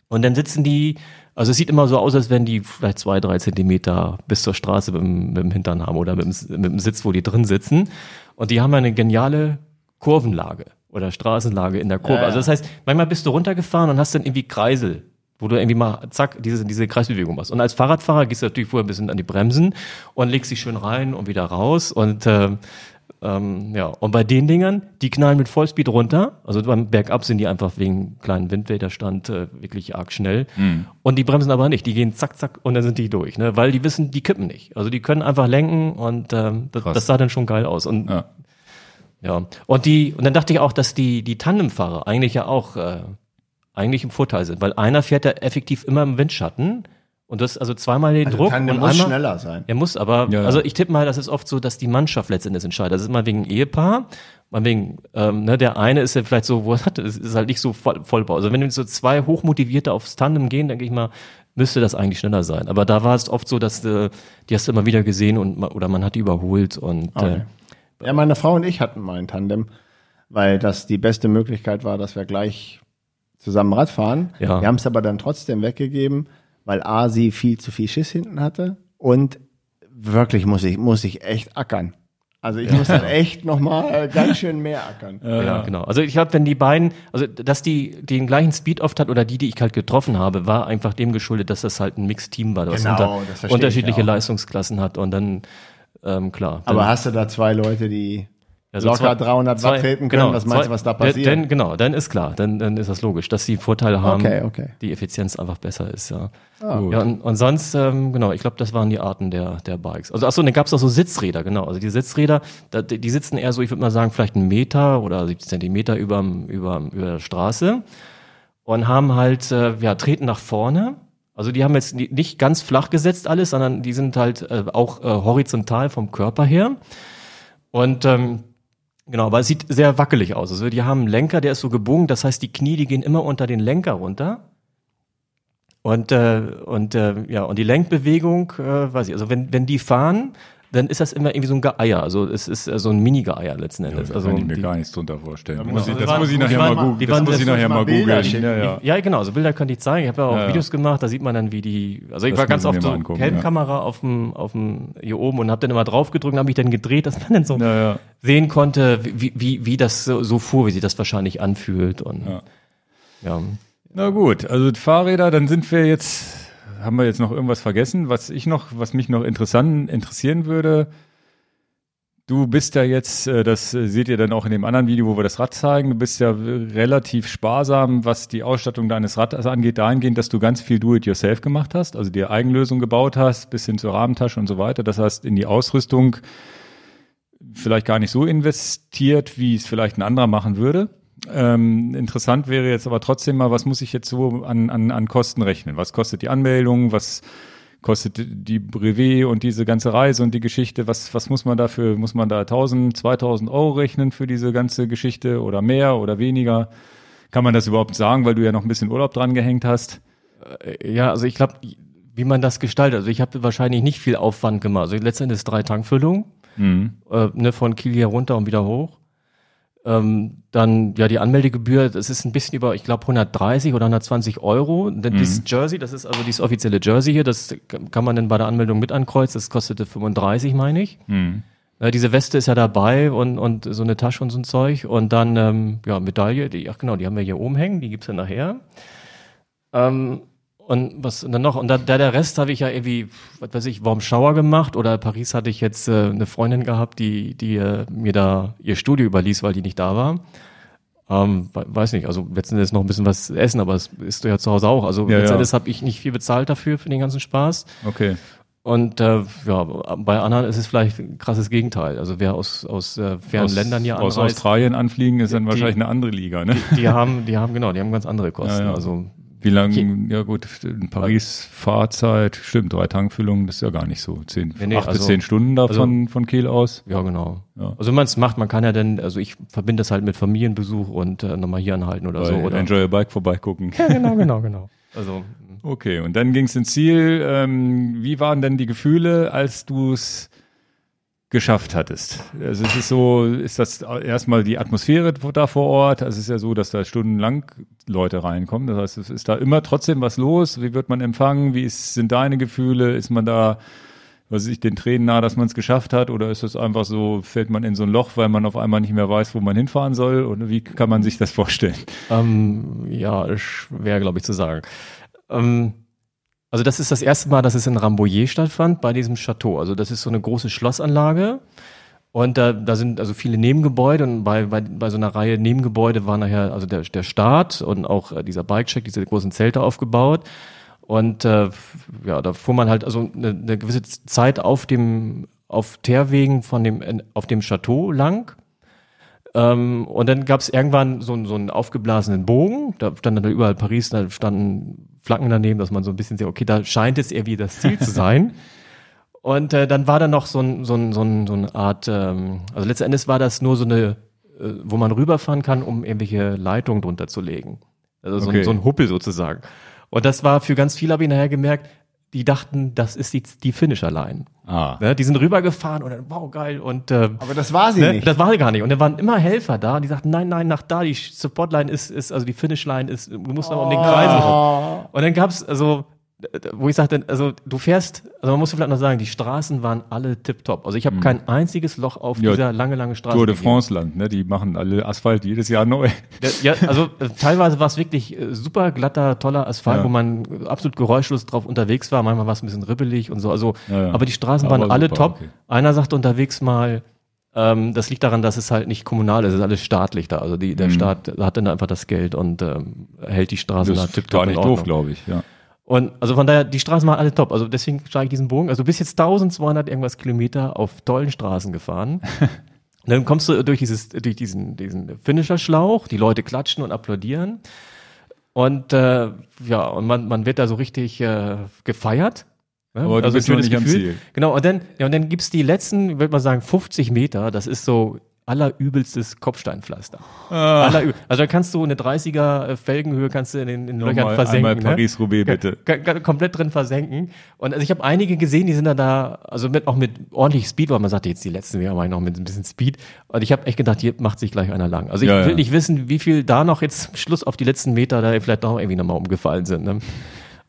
Und dann sitzen die, also es sieht immer so aus, als wenn die vielleicht zwei, drei Zentimeter bis zur Straße mit, dem- mit dem Hintern haben oder mit dem, mit dem Sitz, wo die drin sitzen. Und die haben eine geniale Kurvenlage oder Straßenlage in der Kurve. Ja, ja. Also das heißt, manchmal bist du runtergefahren und hast dann irgendwie Kreisel, wo du irgendwie mal, zack, diese, diese Kreisbewegung machst. Und als Fahrradfahrer gehst du natürlich vorher ein bisschen an die Bremsen und legst dich schön rein und wieder raus. Und ähm, ähm, ja, und bei den Dingern, die knallen mit Vollspeed runter. Also beim Bergab sind die einfach wegen kleinen Windwiderstand äh, wirklich arg schnell. Und die bremsen aber nicht. Die gehen zack, zack und dann sind die durch. Ne? Weil die wissen, die kippen nicht. Also die können einfach lenken und ähm, das, das sah dann schon geil aus. Und Ja. ja, und die, und dann dachte ich auch, dass die, die Tandemfahrer eigentlich ja auch äh, eigentlich im Vorteil sind, weil einer fährt ja effektiv immer im Windschatten und das also zweimal den also Druck Tandem und muss einmal. schneller sein. Er muss aber, Ja, ja. also ich tippe mal, das ist oft so, dass die Mannschaft letztendlich entscheidet. Das ist mal wegen Ehepaar, mal wegen, ähm, ne, der eine ist ja vielleicht so, wo er hat, es ist halt nicht so voll, Vollbau. Also wenn du so zwei hochmotivierte aufs Tandem gehen, denke ich mal, müsste das eigentlich schneller sein. Aber da war es oft so, dass äh, die hast du immer wieder gesehen und oder man hat die überholt und Okay. Ja, meine Frau und ich hatten mal ein Tandem, weil das die beste Möglichkeit war, dass wir gleich zusammen Rad fahren. Ja. Wir haben es aber dann trotzdem weggegeben, weil A, sie viel zu viel Schiss hinten hatte und wirklich muss ich, muss ich echt ackern. Also ich muss dann echt nochmal ganz schön mehr ackern. äh, ja, genau. Also ich glaube, wenn die beiden, also dass die den gleichen Speed oft hat oder die, die ich halt getroffen habe, war einfach dem geschuldet, dass das halt ein Mixed-Team war, das Genau, unter, das unterschiedliche ja auch. Leistungsklassen hat und dann ähm, klar. Dann, Aber hast du da zwei Leute, die Also locker zwei- 300 zwei- Watt treten können? genau, Was meinst zwei- du, was da passiert? Dann, genau, dann ist klar, dann, dann ist das logisch, dass die Vorteile haben, Okay, okay. die Effizienz einfach besser ist, ja. Gut. Ja, und, und sonst, ähm, genau, ich glaube, das waren die Arten der, der Bikes. Also achso, dann gab's auch so Sitzräder, genau. Also die Sitzräder, da, die die sitzen eher so, ich würde mal sagen, vielleicht einen Meter oder 70 Zentimeter über, über, über der Straße und haben halt, äh, ja, treten nach vorne. Also die haben jetzt ni- nicht ganz flach gesetzt alles, sondern die sind halt äh, auch äh, horizontal vom Körper her. Und ähm, genau, aber es sieht sehr wackelig aus. Also die haben einen Lenker, der ist so gebogen, das heißt, die Knie, die gehen immer unter den Lenker runter. Und, äh, und äh, ja, und die Lenkbewegung, äh, weiß ich, also wenn, wenn die fahren, dann ist das immer irgendwie so ein Geeier. Also es ist äh, so ein Mini-Geeier letzten Endes. Da also kann ich mir die, gar nichts drunter vorstellen. muss Muss ich, das die muss ich waren- nachher mal waren- googeln. Das waren- muss ich nachher mal googeln. Ja, ja. ja, genau, so Bilder könnte ich zeigen. Ich habe ja auch Ja, ja. Videos gemacht, da sieht man dann, wie die, also ich Das war ganz oft so angucken, Helmkamera auf dem, auf dem, hier oben und habe dann immer drauf gedrückt und habe mich dann gedreht, dass man dann so Ja, ja. sehen konnte, wie, wie, wie das so, so fuhr, wie sich das wahrscheinlich anfühlt und, Ja. ja. Na gut, also Fahrräder, dann sind wir jetzt, haben wir jetzt noch irgendwas vergessen, was ich noch, was mich noch interessant interessieren würde. Du bist ja jetzt, äh, das seht ihr dann auch in dem anderen Video, wo wir das Rad zeigen, du bist ja relativ sparsam, was die Ausstattung deines Rads angeht, dahingehend, dass du ganz viel Do-it-yourself gemacht hast, also dir Eigenlösung gebaut hast, bis hin zur Rahmentasche und so weiter. Das heißt, in die Ausrüstung vielleicht gar nicht so investiert, wie es vielleicht ein anderer machen würde. Ähm, interessant wäre jetzt aber trotzdem mal, was muss ich jetzt so an, an, an Kosten rechnen? Was kostet die Anmeldung? Was kostet die Brevet und diese ganze Reise und die Geschichte, was, was muss man dafür, muss man da 1000, 2000 Euro rechnen für diese ganze Geschichte oder mehr oder weniger? Kann man das überhaupt sagen, weil du ja noch ein bisschen Urlaub dran gehängt hast? Äh, Ja, also ich glaube, wie man das gestaltet. Also ich habe wahrscheinlich nicht viel Aufwand gemacht. Also letztendlich drei Tankfüllungen, äh, ne, von Kiel hier runter und wieder hoch. Ähm, dann ja die Anmeldegebühr, das ist ein bisschen über, ich glaube 130 oder 120 Euro. Denn Dieses Jersey, das ist also dieses offizielle Jersey hier, das kann man dann bei der Anmeldung mit ankreuzen. Das kostete 35, meine ich. Ja, diese Weste ist ja dabei und, und so eine Tasche und so ein Zeug. Und dann, ähm, ja, Medaille, die, ach genau, die haben wir hier oben hängen, die gibt's dann nachher. Ähm, und was und dann noch? Und dann, der, der Rest habe ich ja irgendwie, was weiß ich, Warm Shower gemacht oder Paris hatte ich jetzt äh, eine Freundin gehabt, die, die äh, mir da ihr Studio überließ, weil die nicht da war. Ähm, we- weiß nicht, also letztendlich noch ein bisschen was essen, aber es ist ja zu Hause auch. Also Ja, letztendlich habe ich nicht viel bezahlt dafür, für den ganzen Spaß. Okay. Und äh, ja, bei anderen ist es vielleicht ein krasses Gegenteil. Also wer aus, aus äh, fernen aus, Ländern hier aus anreist, Australien anfliegen ist dann Die- wahrscheinlich eine andere Liga, ne? die haben, die haben genau, die haben ganz andere Kosten. Ja, ja. Also Wie lange, ja gut, in Paris Fahrzeit, stimmt, drei Tankfüllungen, das ist ja gar nicht so. Zehn, Nee, nee, acht bis also- zehn Stunden da von, von Kiel aus. ja, genau. Ja. Also wenn man es macht, man kann ja dann, also ich verbinde das halt mit Familienbesuch und äh, nochmal hier anhalten oder Bei so. Oder? Enjoy a Bike vorbeigucken. Ja, genau, genau, genau. Also Okay, und dann ging es ins Ziel. Ähm, wie waren denn die Gefühle, als du es geschafft hattest? Also es ist so, ist das erstmal die Atmosphäre da vor Ort? Also es ist ja so, dass da stundenlang Leute reinkommen. Das heißt, es ist da immer trotzdem was los. Wie wird man empfangen? Wie ist, sind deine Gefühle? Ist man da, was weiß ich, den Tränen nah, dass man es geschafft hat? Oder ist es einfach so, fällt man in so ein Loch, weil man auf einmal nicht mehr weiß, wo man hinfahren soll? Oder wie kann man sich das vorstellen? Ähm, ja, schwer, glaube ich, zu sagen. Ähm, also das ist das erste Mal, dass es in Rambouillet stattfand, bei diesem Chateau. Also das ist so eine große Schlossanlage. Und da, da sind also viele Nebengebäude und bei, bei, bei so einer Reihe Nebengebäude war nachher also der, der Start und auch äh, dieser Bikecheck, diese großen Zelte aufgebaut. Und äh, ja, da fuhr man halt also eine, eine gewisse Zeit auf dem auf Teerwegen von dem auf dem Chateau lang. Ähm, und dann gab es irgendwann so, einen- so einen aufgeblasenen Bogen, da stand dann überall Paris, da standen Flaggen daneben, dass man so ein bisschen sieht, okay, da scheint es irgendwie das Ziel zu sein. Und äh, dann war da noch so, ein, so, ein, so, ein, so eine Art, ähm, also letzten Endes war das nur so eine, äh, wo man rüberfahren kann, um irgendwelche Leitungen drunter zu legen. Also so, Okay. ein, so ein Huppel sozusagen. Und das war für ganz viele, habe ich nachher gemerkt, die dachten, das ist die, die Finisher-Line. Ah. Ne? Die sind rübergefahren und dann, wow, geil. Und äh, Aber das war sie Ne? nicht. Das war sie gar nicht. Und da waren immer Helfer da, die sagten, nein, nein, nach da, die Supportline ist, ist also die Finishline ist, du musst noch um den Kreis rum. Und dann gab's also, wo ich sagte, also du fährst, also man muss vielleicht noch sagen, die Straßen waren alle tipptopp. Also ich habe kein einziges Loch auf Mhm. Ja, dieser lange, lange Straße. Tour de. France Land, ne? Die machen alle Asphalt jedes Jahr neu. Ja, also teilweise war es wirklich äh, super glatter, toller Asphalt, Ja. wo man absolut geräuschlos drauf unterwegs war. Manchmal war es ein bisschen ribbelig und so. Also, Ja, aber die Straßen waren Aber alle super, top. okay. Einer sagte unterwegs mal, ähm, das liegt daran, dass es halt nicht kommunal ist, es ist alles staatlich da. Also die, Mhm. der Staat hat dann einfach das Geld und ähm, hält die Straßen Das da tipptopp gar in nicht doof, glaube ich, ja. Und also von daher, die Straßen waren alle top. Also deswegen schlage ich diesen Bogen. Also du bist jetzt 1200 irgendwas Kilometer auf tollen Straßen gefahren. Und dann kommst du durch dieses, durch diesen, diesen Finisher-Schlauch, die Leute klatschen und applaudieren. Und äh, ja, und man, man wird da so richtig äh, gefeiert. Ne? Aber du ein bist noch nicht am Ziel. Genau, und dann, ja, und dann gibt's die letzten, würde mal sagen, 50 Meter, das ist so allerübelstes Kopfsteinpflaster. Ah. Allerüb also da kannst du eine 30er Felgenhöhe kannst du in den, in Löchern versenken. einmal ne? Paris-Roubaix, bitte. Ga- ga- komplett drin versenken. Und also ich habe einige gesehen, die sind dann da, also mit, auch mit ordentlich Speed, weil man sagte, jetzt die letzten wären mal noch mit ein bisschen Speed. Und ich habe echt gedacht, hier macht sich gleich einer lang. Also ich Ja, will ja. nicht wissen, wie viel da noch jetzt Schluss auf die letzten Meter da vielleicht noch irgendwie nochmal umgefallen sind. Ne?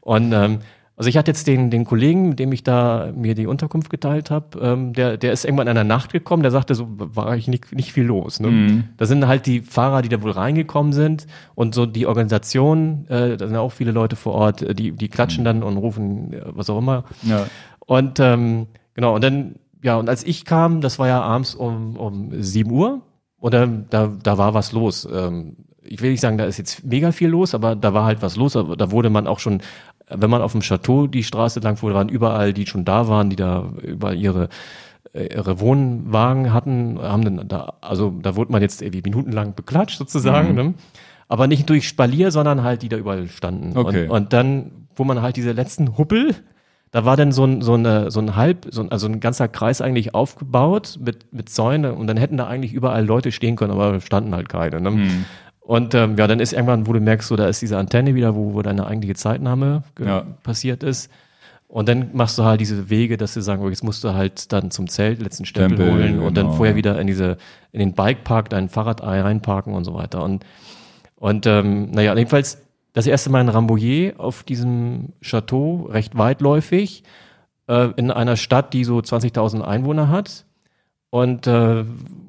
Und ähm, also ich hatte jetzt den, den Kollegen, mit dem ich da mir die Unterkunft geteilt habe, ähm, der, der ist irgendwann in der Nacht gekommen, der sagte, so war ich nicht, nicht viel los. Ne? Mhm. Da sind halt die Fahrer, die da wohl reingekommen sind und so die Organisation, äh, da sind auch viele Leute vor Ort, äh, die, die klatschen dann und rufen äh, was auch immer. Ja. Und ähm, genau, und dann, ja, und als ich kam, das war ja abends um, um 7 Uhr und dann, da, da war was los. Ähm, ich will nicht sagen, da ist jetzt mega viel los, aber da war halt was los. Aber da wurde man auch schon, wenn man auf dem Chateau die Straße lang fuhr, waren überall, die schon da waren, die da überall ihre äh, ihre Wohnwagen hatten, haben dann da, also da wurde man jetzt irgendwie minutenlang beklatscht sozusagen, ne? aber nicht durch Spalier, sondern halt die da überall standen. Okay. Und, und dann, wo man halt diese letzten Huppel, da war dann so ein, so eine, so ein halb, so ein, also ein ganzer Kreis eigentlich aufgebaut mit, mit Zäune und dann hätten da eigentlich überall Leute stehen können, aber standen halt keine. Ne? Hm. Und ähm, ja, dann ist irgendwann, wo du merkst, so da ist diese Antenne wieder, wo, wo deine eigentliche Zeitnahme Ja. passiert ist. Und dann machst du halt diese Wege, dass sie sagen, oh, jetzt musst du halt dann zum Zelt letzten Stempel Stempel, holen und dann genau. vorher wieder in diese, in den Bikepark dein Fahrrad reinparken und so weiter. Und, und ähm, naja, jedenfalls das erste Mal in Rambouillet auf diesem Chateau, recht weitläufig, äh, in einer Stadt, die so 20.000 Einwohner hat. Und äh,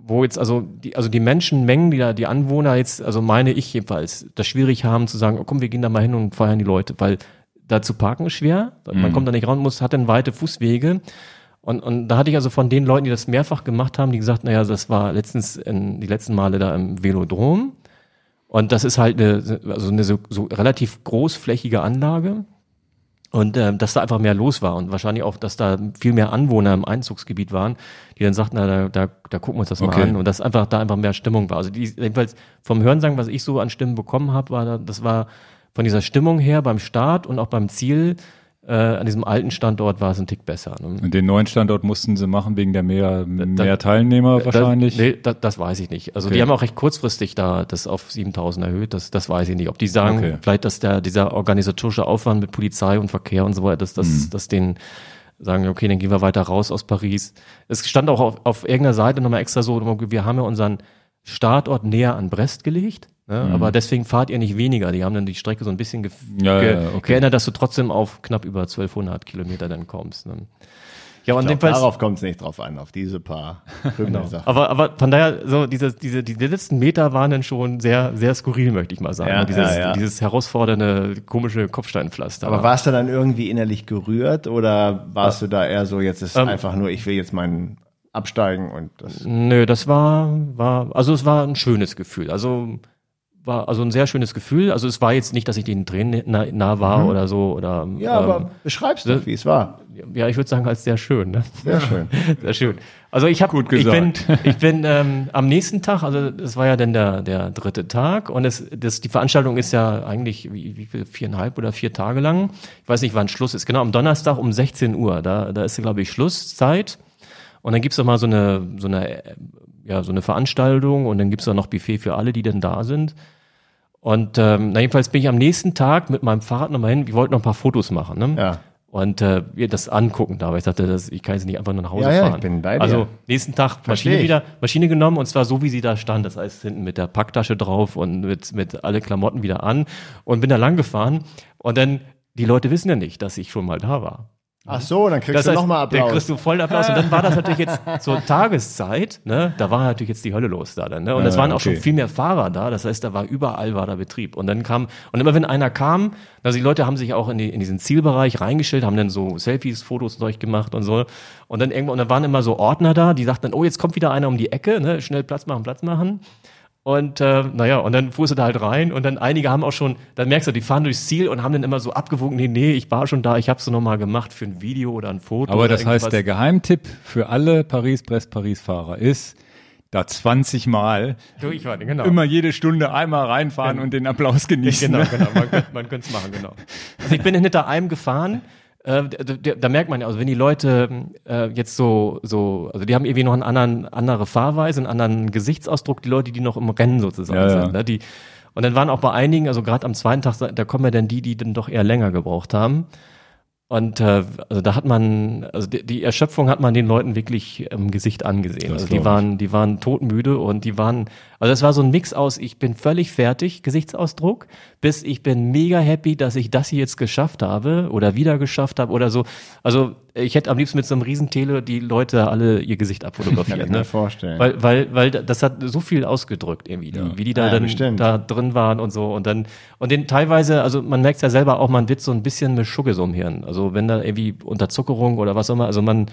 wo jetzt also die, also die Menschenmengen, die da, die Anwohner jetzt, also meine ich jedenfalls, das schwierig haben zu sagen, oh, komm, wir gehen da mal hin und feiern die Leute, weil da zu parken ist schwer, man kommt da nicht ran, muss, hat dann weite Fußwege. Und, und da hatte ich also von den Leuten, die das mehrfach gemacht haben, die gesagt, naja, das war letztens in, die letzten Male da im Velodrom. Und das ist halt eine, also eine so, so relativ großflächige Anlage. Und ähm, dass da einfach mehr los war und wahrscheinlich auch, dass da viel mehr Anwohner im Einzugsgebiet waren, die dann sagten, na, da, da, da gucken wir uns das Okay. mal an und dass einfach da einfach mehr Stimmung war. Also die, jedenfalls vom Hörensagen, was ich so an Stimmen bekommen habe, war da, das war von dieser Stimmung her beim Start und auch beim Ziel äh, an diesem alten Standort war es ein Tick besser. Ne? Und den neuen Standort mussten sie machen wegen der mehr, da- mehr Teilnehmer wahrscheinlich. Da, nee, da, das weiß ich nicht. Also Okay. die haben auch recht kurzfristig da das auf 7000 erhöht. Das, das weiß ich nicht. Ob die sagen, Okay. vielleicht, dass der, dieser organisatorische Aufwand mit Polizei und Verkehr und so weiter, dass, dass, Mhm. dass den sagen, okay, dann gehen wir weiter raus aus Paris. Es stand auch auf, auf irgendeiner Seite nochmal extra so, wir haben ja unseren Standort näher an Brest gelegt. Ne? Mhm. Aber deswegen fahrt ihr nicht weniger. Die haben dann die Strecke so ein bisschen ge Ja, ge ja, okay. geändert, dass du trotzdem auf knapp über 1200 Kilometer dann kommst. Ne? Ja, und glaub, darauf kommt es nicht drauf an, auf diese paar Genau. Sachen. Aber, aber von daher, so diese, diese, die letzten Meter waren dann schon sehr, sehr skurril, möchte ich mal sagen. Ja, dieses, ja, ja. dieses herausfordernde, komische Kopfsteinpflaster. Aber warst du dann irgendwie innerlich gerührt oder warst du da eher so, jetzt ist Ähm, einfach nur, ich will jetzt meinen absteigen und das. Nö, das war, war, also es war ein schönes Gefühl. Also war also ein sehr schönes Gefühl. Also es war jetzt nicht, dass ich den Tränen nah, nah war oder so oder Mhm. Ja, ähm, aber beschreib's doch, wie es war. ja, ich würde sagen als sehr schön. Ne? Sehr schön. Sehr schön. Also ich habe, Gut ich bin, ich bin ähm, am nächsten Tag, also das war ja dann der der dritte Tag und es, das, die Veranstaltung ist ja eigentlich wie, wie viel viereinhalb oder vier Tage lang. Ich weiß nicht, wann Schluss ist. Genau am Donnerstag um 16 Uhr. Da da ist glaube ich Schlusszeit und dann gibt's noch mal so eine so eine ja so eine Veranstaltung und dann gibt's da noch Buffet für alle, die denn da sind. Und ähm, na jedenfalls bin ich am nächsten Tag mit meinem Fahrrad nochmal hin. Wir wollten noch ein paar Fotos machen. Ne? Ja. Und äh, wir das angucken da, weil ich dachte, das, ich kann jetzt nicht einfach nur nach Hause Ja, ja, fahren. ich bin bei dir. Also nächsten Tag Maschine ich. wieder, Maschine genommen und zwar so, wie sie da stand. Das heißt, hinten mit der Packtasche drauf und mit, mit alle Klamotten wieder an und bin da lang gefahren. Und dann, die Leute wissen ja nicht, dass ich schon mal da war. Ach so, dann kriegst Das du heißt, nochmal dann Applaus. kriegst du vollen Applaus. Und dann war das natürlich jetzt zur Tageszeit, ne? Da war natürlich jetzt die Hölle los da dann, ne? Und es Ja, waren auch okay. schon viel mehr Fahrer da. Das heißt, da war überall war da Betrieb. Und dann kam, und immer wenn einer kam, also die Leute haben sich auch in, die, in diesen Zielbereich reingestellt, haben dann so Selfies, Fotos und solch gemacht und so. Und dann irgendwann, und dann waren immer so Ordner da, die sagten dann, oh, jetzt kommt wieder einer um die Ecke, ne? Schnell Platz machen, Platz machen. Und äh, naja, und dann fuhrst du da halt rein und dann einige haben auch schon, dann merkst du, die fahren durchs Ziel und haben dann immer so abgewogen, nee, nee, ich war schon da, ich hab's so nochmal gemacht für ein Video oder ein Foto. Aber das heißt, der Geheimtipp für alle Paris-Brest-Paris-Fahrer ist, da 20 Mal Durchfahren, genau. immer jede Stunde einmal reinfahren und den Applaus genießen. Genau, genau, man, man könnte es machen, genau. Also ich bin hinter einem gefahren, äh, da, da, da merkt man ja, also wenn die Leute äh, jetzt so, so, also die haben irgendwie noch einen anderen, andere Fahrweise, einen anderen Gesichtsausdruck, die Leute, die noch im Rennen sozusagen Ja, ja. sind. Ne? Die, und dann waren auch bei einigen, also gerade am zweiten Tag, da kommen ja dann die, die dann doch eher länger gebraucht haben. Und äh, also da hat man, also die, die Erschöpfung hat man den Leuten wirklich im Gesicht angesehen. Das Also die waren, die waren todmüde und die waren, also es war so ein Mix aus, ich bin völlig fertig, Gesichtsausdruck, bis ich bin mega happy, dass ich das hier jetzt geschafft habe oder wieder geschafft habe oder so. Also ich hätte am liebsten mit so einem Riesentele die Leute alle ihr Gesicht Kann abfotografiert. ich mir ne? vorstellen. Weil, weil, weil das hat so viel ausgedrückt irgendwie, da, wie die da Ja, dann da drin waren und so und dann und den teilweise, also man merkt ja selber auch, man wird so ein bisschen mit Schugge so im Hirn. Also wenn da irgendwie Unterzuckerung oder was auch immer, also man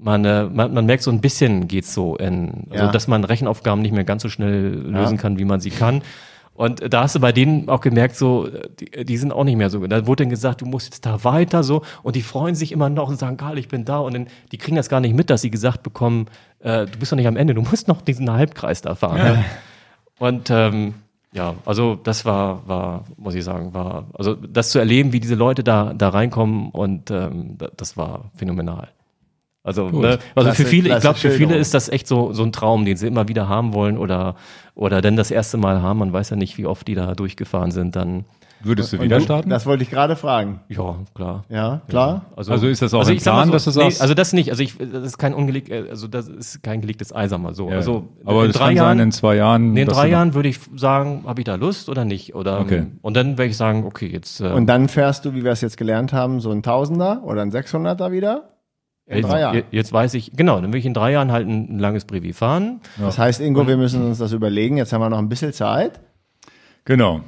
man, äh, man, man merkt so ein bisschen geht's so in, also Ja. dass man Rechenaufgaben nicht mehr ganz so schnell lösen Ja. kann, wie man sie kann. Und da hast du bei denen auch gemerkt, so, die, die sind auch nicht mehr so. Da wurde dann gesagt, du musst jetzt da weiter so. Und die freuen sich immer noch und sagen, Karl, ich bin da. Und dann, die kriegen das gar nicht mit, dass sie gesagt bekommen, äh, du bist doch nicht am Ende, du musst noch diesen Halbkreis da fahren. Ne? Und ähm, Ja, also das war, war, muss ich sagen, war, also das zu erleben, wie diese Leute da, da reinkommen und ähm, da- das war phänomenal. Also, ne, also für viele, ich glaube, für viele ist das echt so, so ein Traum, den sie immer wieder haben wollen oder, oder dann das erste Mal haben. Man weiß ja nicht, wie oft die da durchgefahren sind, dann, Würdest du wieder du- starten? Das wollte ich gerade fragen. ja, klar. Ja, klar. Also, Also ist das auch sag mal Plan, dass du sagst- Nee, also das nicht. Also ich, das ist kein ungeleg, also das ist kein gelegtes Ei, sag mal so. Ja, also aber in es drei kann Jahren, sein, in zwei Jahren. nee, in drei Jahren würde ich sagen, habe ich da Lust oder nicht? Oder Okay. und dann werde ich sagen, okay, jetzt. Äh, Und dann fährst du, wie wir es jetzt gelernt haben, so ein Tausender oder ein Sechshunderter wieder? In jetzt, drei Jahren. jetzt weiß ich, genau, dann will ich in drei Jahren halt ein, ein langes Brevi fahren. Das heißt, Ingo, wir müssen uns das überlegen. Jetzt haben wir noch ein bisschen Zeit. Genau.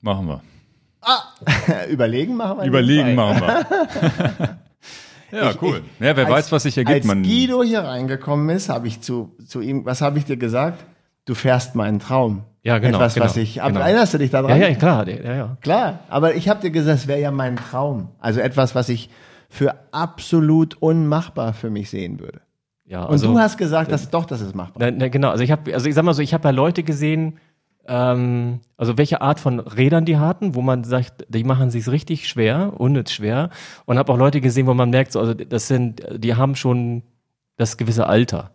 Machen wir. überlegen machen wir. Überlegen machen wir. ja, Ich- cool. ich- ja, wer als- weiß, was sich ergibt. Als Man, Guido hier reingekommen ist, habe ich zu, zu ihm, was habe ich dir gesagt? Du fährst meinen Traum. Ja, genau, Etwas, genau, was ich, genau. erinnerst du dich Ja, daran? ja, klar, ja, ja. Klar, aber ich habe dir gesagt, es wäre ja mein Traum. Also etwas, was ich für absolut unmachbar für mich sehen würde. ja Und also, du hast gesagt, dass doch, das ist machbar. Na, na, genau, also ich habe, also ich sag mal so, ich habe ja Leute gesehen, ähm, also welche Art von Rädern die hatten, wo man sagt, die machen sich's richtig schwer, unnütz schwer. Und habe auch Leute gesehen, wo man merkt, so, also das sind, die haben schon das gewisse Alter.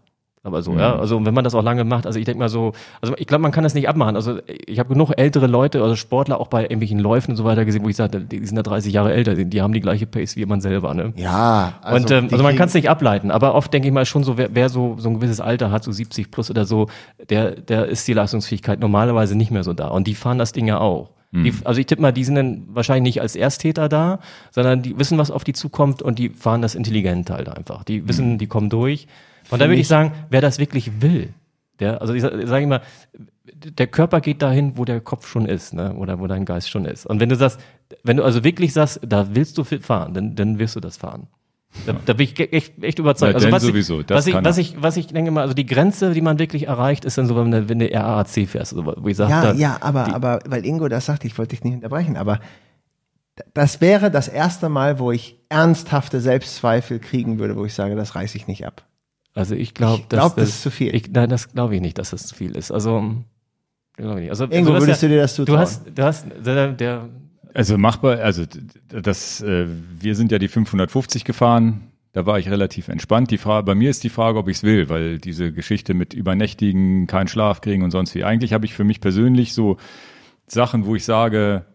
Aber so, ja. Also wenn man das auch lange macht, also ich denke mal so, also ich glaube, man kann das nicht abmachen. Also ich habe genug ältere Leute, also Sportler auch bei irgendwelchen Läufen und so weiter gesehen, wo ich sage, die sind da 30 Jahre älter, die, die haben die gleiche Pace wie man selber, ne? Ja, und ähm, also man kann es nicht ableiten, aber oft denke ich mal schon so, wer, wer so, so ein gewisses Alter hat, so 70 plus oder so, der, der ist die Leistungsfähigkeit normalerweise nicht mehr so da. Und die fahren das Ding ja auch. Die, also ich tippe mal, die sind dann wahrscheinlich nicht als Ersttäter da, sondern die wissen, was auf die zukommt und die fahren das intelligent halt einfach. Die wissen, die kommen durch. Und da würde ich sagen, wer das wirklich will, der, also ich sage sag immer, der Körper geht dahin, wo der Kopf schon ist, ne? oder wo dein Geist schon ist. Und wenn du sagst, wenn du also wirklich sagst, da willst du fahren, dann, dann wirst du das fahren. Da, da bin ich echt, echt überzeugt. Ja, also was sowieso, ich, was, ich, was ich, was ich denke mal, also die Grenze, die man wirklich erreicht, ist dann so, wenn du, wenn du RAC fährst, also wo ich sage, Ja, da, ja, aber, aber, weil Ingo das sagt, ich wollte dich nicht unterbrechen, aber das wäre das erste Mal, wo ich ernsthafte Selbstzweifel kriegen würde, wo ich sage, das reiße ich nicht ab. Also ich glaube, Ich glaub, das ist zu viel. Ich, nein, das glaube ich nicht, dass das zu viel ist. Also, glaube ich nicht. Also, Ingo, also würdest du dir das Du zutrauen? hast, du hast, der, der Also machbar, also das, äh, wir sind ja die 550 gefahren. Da war ich relativ entspannt. Die Frage, bei mir ist die Frage, ob ich es will, weil diese Geschichte mit Übernächtigen, keinen Schlaf kriegen und sonst wie. Eigentlich habe ich für mich persönlich so Sachen, wo ich sage,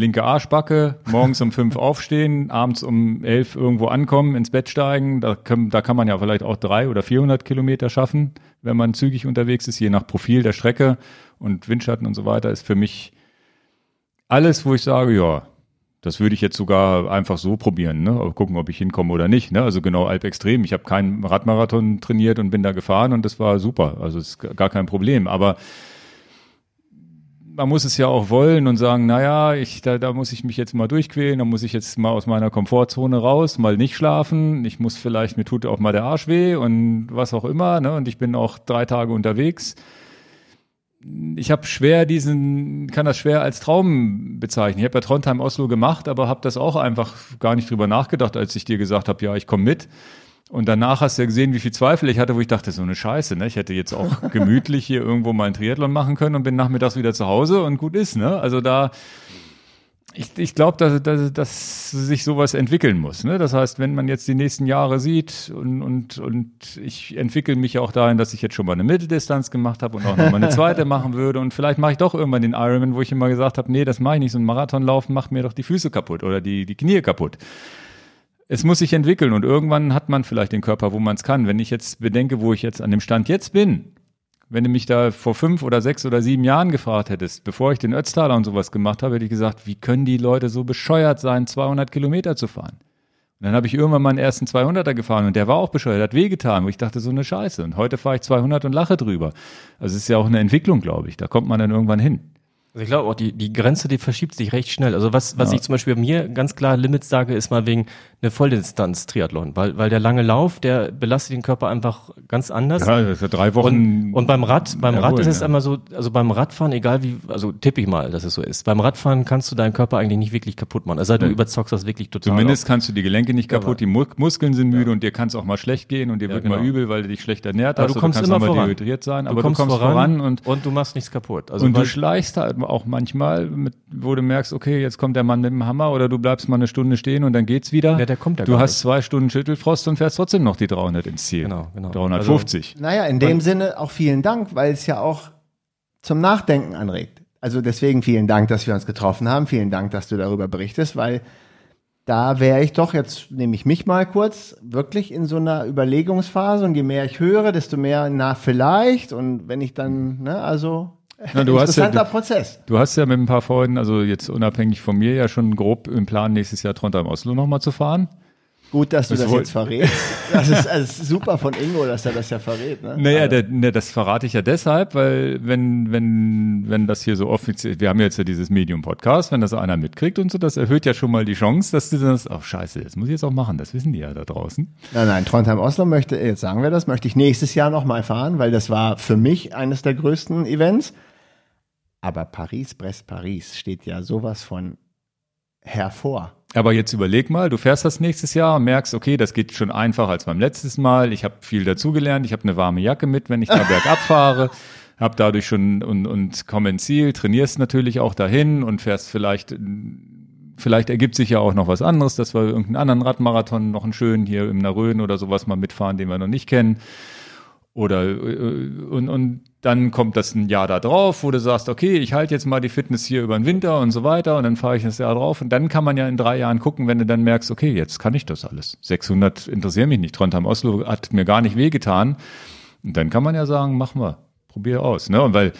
linke Arschbacke, morgens um fünf aufstehen, abends um elf irgendwo ankommen, ins Bett steigen. Da, können, da kann man ja vielleicht auch drei oder 400 Kilometer schaffen, wenn man zügig unterwegs ist, je nach Profil der Strecke und Windschatten und so weiter, ist für mich alles, wo ich sage, ja, das würde ich jetzt sogar einfach so probieren, ne? Gucken, ob ich hinkomme oder nicht. Ne? Also genau Alp Extrem. Ich habe keinen Radmarathon trainiert und bin da gefahren und das war super. Also ist gar kein Problem. Aber man muss es ja auch wollen und sagen, naja, ich, da, da muss ich mich jetzt mal durchquälen, da muss ich jetzt mal aus meiner Komfortzone raus, mal nicht schlafen. Ich muss vielleicht, mir tut auch mal der Arsch weh und was auch immer. Ne? Und ich bin auch drei Tage unterwegs ich habe schwer diesen, kann das schwer als Traum bezeichnen. Ich habe ja Trondheim Oslo gemacht, aber habe das auch einfach gar nicht drüber nachgedacht, als ich dir gesagt habe, ja, ich komme mit. Und danach hast du ja gesehen, wie viel Zweifel ich hatte, wo ich dachte, so eine Scheiße, ne? Ich hätte jetzt auch gemütlich hier irgendwo mal einen Triathlon machen können und bin nachmittags wieder zu Hause und gut ist, ne? Also da, ich, ich glaube, dass, dass, dass sich sowas entwickeln muss. Ne? Das heißt, wenn man jetzt die nächsten Jahre sieht und, und, und ich entwickle mich auch dahin, dass ich jetzt schon mal eine Mitteldistanz gemacht habe und auch noch mal eine zweite machen würde und vielleicht mache ich doch irgendwann den Ironman, wo ich immer gesagt habe, nee, das mache ich nicht, so ein Marathonlaufen macht mir doch die Füße kaputt oder die, die Knie kaputt. Es muss sich entwickeln und irgendwann hat man vielleicht den Körper, wo man es kann. Wenn ich jetzt bedenke, wo ich jetzt an dem Stand jetzt bin, wenn du mich da vor fünf oder sechs oder sieben Jahren gefragt hättest, bevor ich den Ötztaler und sowas gemacht habe, hätte ich gesagt, wie können die Leute so bescheuert sein, 200 Kilometer zu fahren? Und dann habe ich irgendwann meinen ersten 200er gefahren und der war auch bescheuert, hat wehgetan, wo ich dachte, so eine Scheiße. Und heute fahre ich 200 und lache drüber. Also es ist ja auch eine Entwicklung, glaube ich. Da kommt man dann irgendwann hin. Also ich glaube auch, die, die Grenze, die verschiebt sich recht schnell. Also was, was Ja. ich zum Beispiel bei mir ganz klar Limits sage, ist mal wegen eine Volldistanz-Triathlon, weil, weil der lange Lauf, der belastet den Körper einfach ganz anders. Ja, das ist ja drei Wochen. Und, und beim Rad, beim Rad ist es ja. immer so, also beim Radfahren, egal wie, also tippe ich mal, dass es so ist. Beim Radfahren kannst du deinen Körper eigentlich nicht wirklich kaputt machen. Denn, du überzockst das wirklich total. Zumindest kannst du die Gelenke nicht kaputt, die Mu Muskeln sind müde und dir kann es auch mal schlecht gehen und dir wird genau. mal übel, weil du dich schlecht ernährt Aber hast. du oder kommst kannst immer voran. dehydriert sein, Du aber kommst du kommst voran, und und du machst nichts kaputt. Also und du schleichst halt auch manchmal, mit, wo du merkst, okay, jetzt kommt der Mann mit dem Hammer oder du bleibst mal eine Stunde stehen und dann geht's wieder. Ja, der kommt ja Du gar hast nicht. zwei Stunden Schüttelfrost und fährst trotzdem noch die 300 ins Ziel. Genau, genau. 350. Naja, in dem Sinne auch vielen Dank, weil es ja auch zum Nachdenken anregt. Also deswegen vielen Dank, dass wir uns getroffen haben. Vielen Dank, dass du darüber berichtest, weil da wäre ich doch, jetzt nehme ich mich mal kurz, wirklich in so einer Überlegungsphase und je mehr ich höre, desto mehr, na, vielleicht und wenn ich dann, ne, also Na, du hast ja- interessanter du- Prozess. Du hast ja mit ein paar Freunden, also jetzt unabhängig von mir, ja schon grob im Plan, nächstes Jahr Trondheim-Oslo nochmal zu fahren. Gut, dass du Das das, jetzt verrätst. Das ist, ist super von Ingo, dass er das ja verrät. Ne? Naja, der, ne, das verrate ich ja deshalb, weil wenn, wenn, wenn das hier so offiziell, wir haben jetzt ja dieses Medium-Podcast, wenn das einer mitkriegt und so, das erhöht ja schon mal die Chance, dass du das, oh scheiße, das muss ich jetzt auch machen, das wissen die ja da draußen. Nein, nein, Trondheim-Oslo möchte, jetzt sagen wir das, möchte ich nächstes Jahr nochmal fahren, weil das war für mich eines der größten Events. Aber Paris-Brest-Paris steht ja sowas von hervor. Aber jetzt überleg mal, du fährst das nächstes Jahr und merkst, okay, das geht schon einfacher als beim letzten Mal. Ich habe viel dazugelernt. Ich habe eine warme Jacke mit, wenn ich da bergab fahre. Hab dadurch schon und, und komm ins Ziel, trainierst natürlich auch dahin und fährst vielleicht, vielleicht ergibt sich ja auch noch was anderes, dass wir irgendeinen anderen Radmarathon, noch einen schönen hier im Narön oder sowas mal mitfahren, den wir noch nicht kennen. Oder äh, und, und dann kommt das ein Jahr da drauf, wo du sagst, okay, ich halte jetzt mal die Fitness hier über den Winter und so weiter und dann fahre ich das Jahr drauf und dann kann man ja in drei Jahren gucken, wenn du dann merkst, okay, jetzt kann ich das alles. 600 interessieren mich nicht. Trondheim Oslo hat mir gar nicht wehgetan. Und dann kann man ja sagen, mach mal, probier aus. Ne? Und weil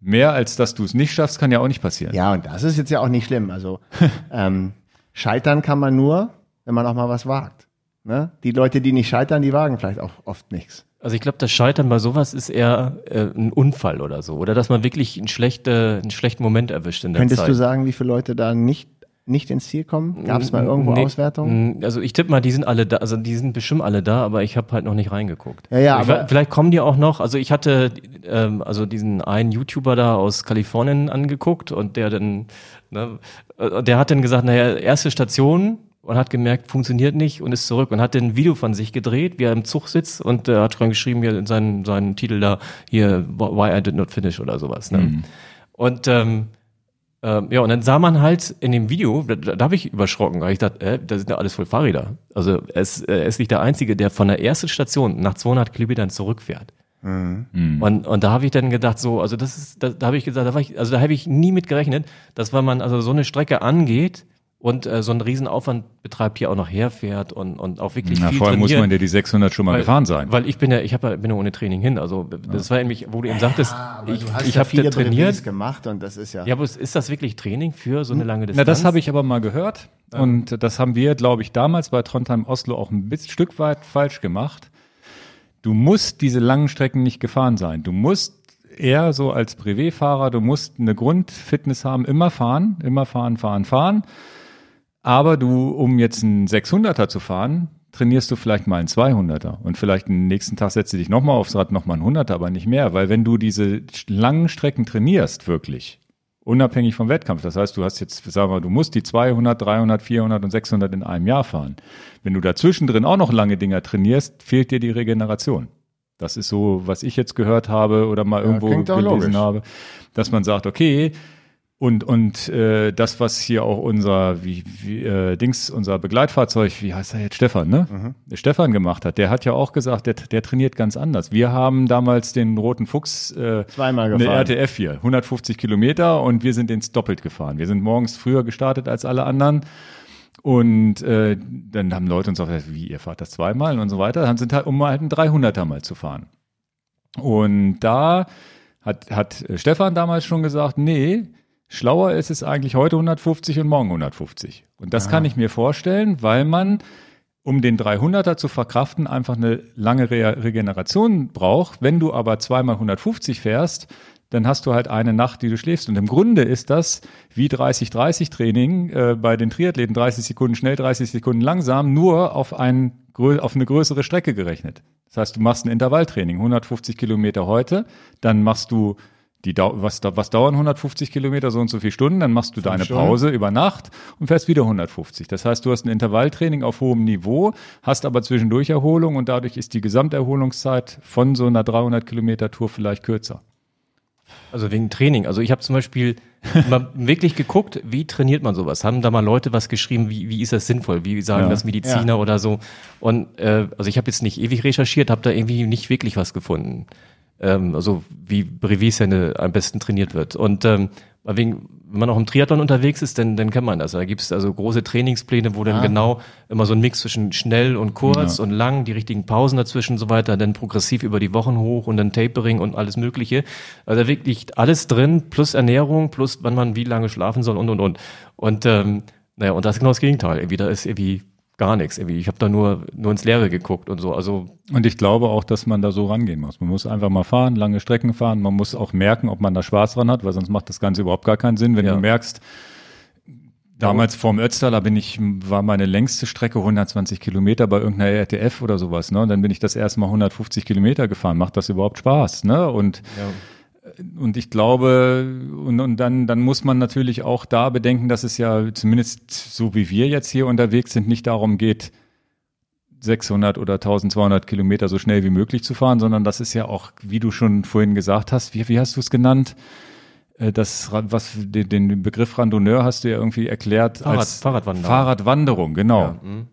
mehr als dass du es nicht schaffst, kann ja auch nicht passieren. Ja, und das ist jetzt ja auch nicht schlimm. Also ähm, scheitern kann man nur, wenn man auch mal was wagt. Ne? Die Leute, die nicht scheitern, die wagen vielleicht auch oft nichts. Also ich glaube, das Scheitern bei sowas ist eher äh, ein Unfall oder so. Oder dass man wirklich einen, schlechte, einen schlechten Moment erwischt in der Könntest Zeit. du sagen, wie viele Leute da nicht, nicht ins Ziel kommen? Gab es mal irgendwo Nee, Auswertungen? mh, Also ich tippe mal, die sind alle da, also die sind bestimmt alle da, aber ich habe halt noch nicht reingeguckt. Ja, ja, ich, aber- vielleicht kommen die auch noch. Also ich hatte ähm, also diesen einen YouTuber da aus Kalifornien angeguckt und der dann, ne, äh, der hat dann gesagt, naja, erste Station und hat gemerkt, funktioniert nicht und ist zurück und hat dann ein Video von sich gedreht, wie er im Zug sitzt und er hat dran geschrieben, hier in seinen, seinen Titel da, hier, Why I Did Not Finish oder sowas. Ne? Und ähm, ähm, ja, und dann sah man halt in dem Video, da, da habe ich überschrocken, da hab ich dachte, äh, das sind ja alles voll Fahrräder. Also er ist, äh, er ist nicht der Einzige, der von der ersten Station nach 200 Kilometern zurückfährt. Und, und da habe ich dann gedacht, so, also das ist, da, da habe ich gesagt, da war ich, also da habe ich nie mit gerechnet, dass wenn man also so eine Strecke angeht und äh, so einen Riesenaufwand betreibt, hier auch noch herfährt und, und auch wirklich Na, viel vorher muss trainiert. man ja die 600 schon mal Weil- gefahren sein. Weil ich bin ja, ich hab, ja- bin ja ohne Training hin. Also das war nämlich, wo du eben sagtest, ich, ich ja habe viele trainiert. Gemacht und das ist ja. Ja, aber ist das wirklich Training für so eine lange Na, Distanz? das habe ich aber mal gehört. Und das haben wir, glaube ich, damals bei Trondheim Oslo auch ein bisschen Stück weit falsch gemacht. Du musst diese langen Strecken nicht gefahren sein. Du musst eher so als Privatfahrer, du musst eine Grundfitness haben, immer fahren, immer fahren, fahren, fahren. Aber du, um jetzt einen 600er zu fahren, trainierst du vielleicht mal einen 200er und vielleicht den nächsten Tag setzt du dich nochmal aufs Rad, nochmal einen 100er, aber nicht mehr, weil wenn du diese langen Strecken trainierst, wirklich, unabhängig vom Wettkampf, das heißt, du hast jetzt, sagen wir, mal, du musst die 200, 300, 400 und 600 in einem Jahr fahren. Wenn du dazwischen drin auch noch lange Dinger trainierst, fehlt dir die Regeneration. Das ist so, was ich jetzt gehört habe oder mal irgendwo doch gelesen logisch. habe, dass man sagt, okay, und, und äh, das, was hier auch unser, wie, wie äh, Dings, unser Begleitfahrzeug, wie heißt er jetzt, Stefan, ne? Mhm. Stefan gemacht hat, der hat ja auch gesagt, der, der trainiert ganz anders. Wir haben damals den Roten Fuchs äh, Zweimal eine gefahren. RTF hier, 150 Kilometer und wir sind ins doppelt gefahren. Wir sind morgens früher gestartet als alle anderen. Und äh, dann haben Leute uns auch gesagt, wie, ihr fahrt das zweimal und so weiter. Dann sind halt, um mal halt einen 300er mal zu fahren. Und da hat, hat Stefan damals schon gesagt, nee, schlauer ist es eigentlich heute 150 und morgen 150. Und das kann ich mir vorstellen, weil man, um den 300er zu verkraften, einfach eine lange Re Regeneration braucht. Wenn du aber zweimal 150 fährst, dann hast du halt eine Nacht, die du schläfst. Und im Grunde ist das wie 30-30-Training äh, bei den Triathleten, 30 Sekunden schnell, 30 Sekunden langsam, nur auf, ein, auf eine größere Strecke gerechnet. Das heißt, du machst ein Intervalltraining, 150 Kilometer heute, dann machst du die was, was dauern 150 Kilometer, so und so viele Stunden, dann machst du deine Stunden. Pause über Nacht und fährst wieder 150. Das heißt, du hast ein Intervalltraining auf hohem Niveau, hast aber zwischendurch Erholung und dadurch ist die Gesamterholungszeit von so einer 300 Kilometer Tour vielleicht kürzer. Also wegen Training. Also ich habe zum Beispiel mal wirklich geguckt, wie trainiert man sowas? Haben da mal Leute was geschrieben, wie, wie ist das sinnvoll? Wie sagen ja. das Mediziner ja. oder so? Und äh, also ich habe jetzt nicht ewig recherchiert, habe da irgendwie nicht wirklich was gefunden. Ähm, also wie Brevis-Hände am besten trainiert wird. Und ähm, wegen, wenn man auch im Triathlon unterwegs ist, dann, dann kennt man das. Da gibt es also große Trainingspläne, wo dann ah. genau immer so ein Mix zwischen schnell und kurz ja. und lang, die richtigen Pausen dazwischen und so weiter, dann progressiv über die Wochen hoch und dann Tapering und alles Mögliche. Also wirklich alles drin, plus Ernährung, plus wann man wie lange schlafen soll und und und. Und ähm, naja, und das ist genau das Gegenteil. Irgendwie, da ist irgendwie gar nichts. Irgendwie. Ich habe da nur, nur ins Leere geguckt und so. Also und ich glaube auch, dass man da so rangehen muss. Man muss einfach mal fahren, lange Strecken fahren. Man muss auch merken, ob man da Spaß dran hat, weil sonst macht das Ganze überhaupt gar keinen Sinn. Wenn ja. du merkst, damals vorm Ötztaler bin ich, war meine längste Strecke 120 Kilometer bei irgendeiner RTF oder sowas. Ne? Und dann bin ich das erste Mal 150 Kilometer gefahren. Macht das überhaupt Spaß? Ne? Und ja und ich glaube, und, und dann, dann muss man natürlich auch da bedenken, dass es ja zumindest so wie wir jetzt hier unterwegs sind, nicht darum geht, 600 oder 1200 Kilometer so schnell wie möglich zu fahren, sondern das ist ja auch, wie du schon vorhin gesagt hast, wie, wie hast du es genannt? Äh, das, was, den, den Begriff Randonneur hast du ja irgendwie erklärt Fahrrad, als Fahrradwanderung. Fahrradwanderung, genau. Ja, mhm.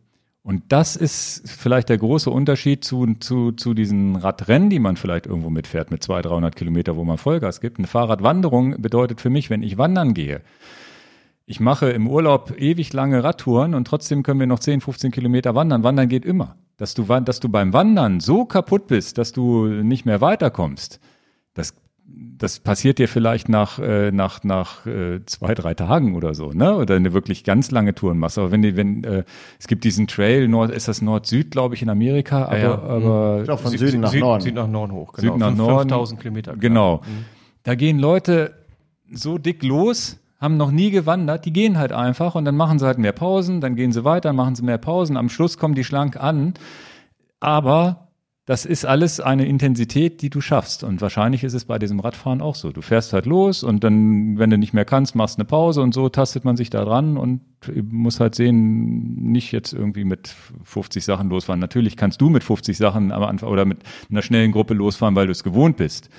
Und das ist vielleicht der große Unterschied zu, zu, zu diesen Radrennen, die man vielleicht irgendwo mitfährt mit 200, 300 Kilometer, wo man Vollgas gibt. Eine Fahrradwanderung bedeutet für mich, wenn ich wandern gehe, ich mache im Urlaub ewig lange Radtouren und trotzdem können wir noch 10, 15 Kilometer wandern. Wandern geht immer. Dass du, dass du beim Wandern so kaputt bist, dass du nicht mehr weiterkommst, das das passiert dir vielleicht nach, äh, nach, nach äh, zwei, drei Tagen oder so, ne? Oder eine wirklich ganz lange Touren machst. Aber wenn die, wenn, äh, es gibt diesen Trail, Nord, ist das Nord-Süd, glaube ich, in Amerika, aber, ja, ja. aber ich glaube von Süden Süd, nach Süd, Norden. Süd nach Norden hoch, genau. Süd nach Norden. 5000 Kilometer. Genau. Mhm. Da gehen Leute so dick los, haben noch nie gewandert, die gehen halt einfach und dann machen sie halt mehr Pausen, dann gehen sie weiter, machen sie mehr Pausen, am Schluss kommen die schlank an. Aber das ist alles eine Intensität, die du schaffst. Und wahrscheinlich ist es bei diesem Radfahren auch so. Du fährst halt los und dann, wenn du nicht mehr kannst, machst eine Pause und so tastet man sich da dran und muss halt sehen, nicht jetzt irgendwie mit 50 Sachen losfahren. Natürlich kannst du mit 50 Sachen am Anfang oder mit einer schnellen Gruppe losfahren, weil du es gewohnt bist.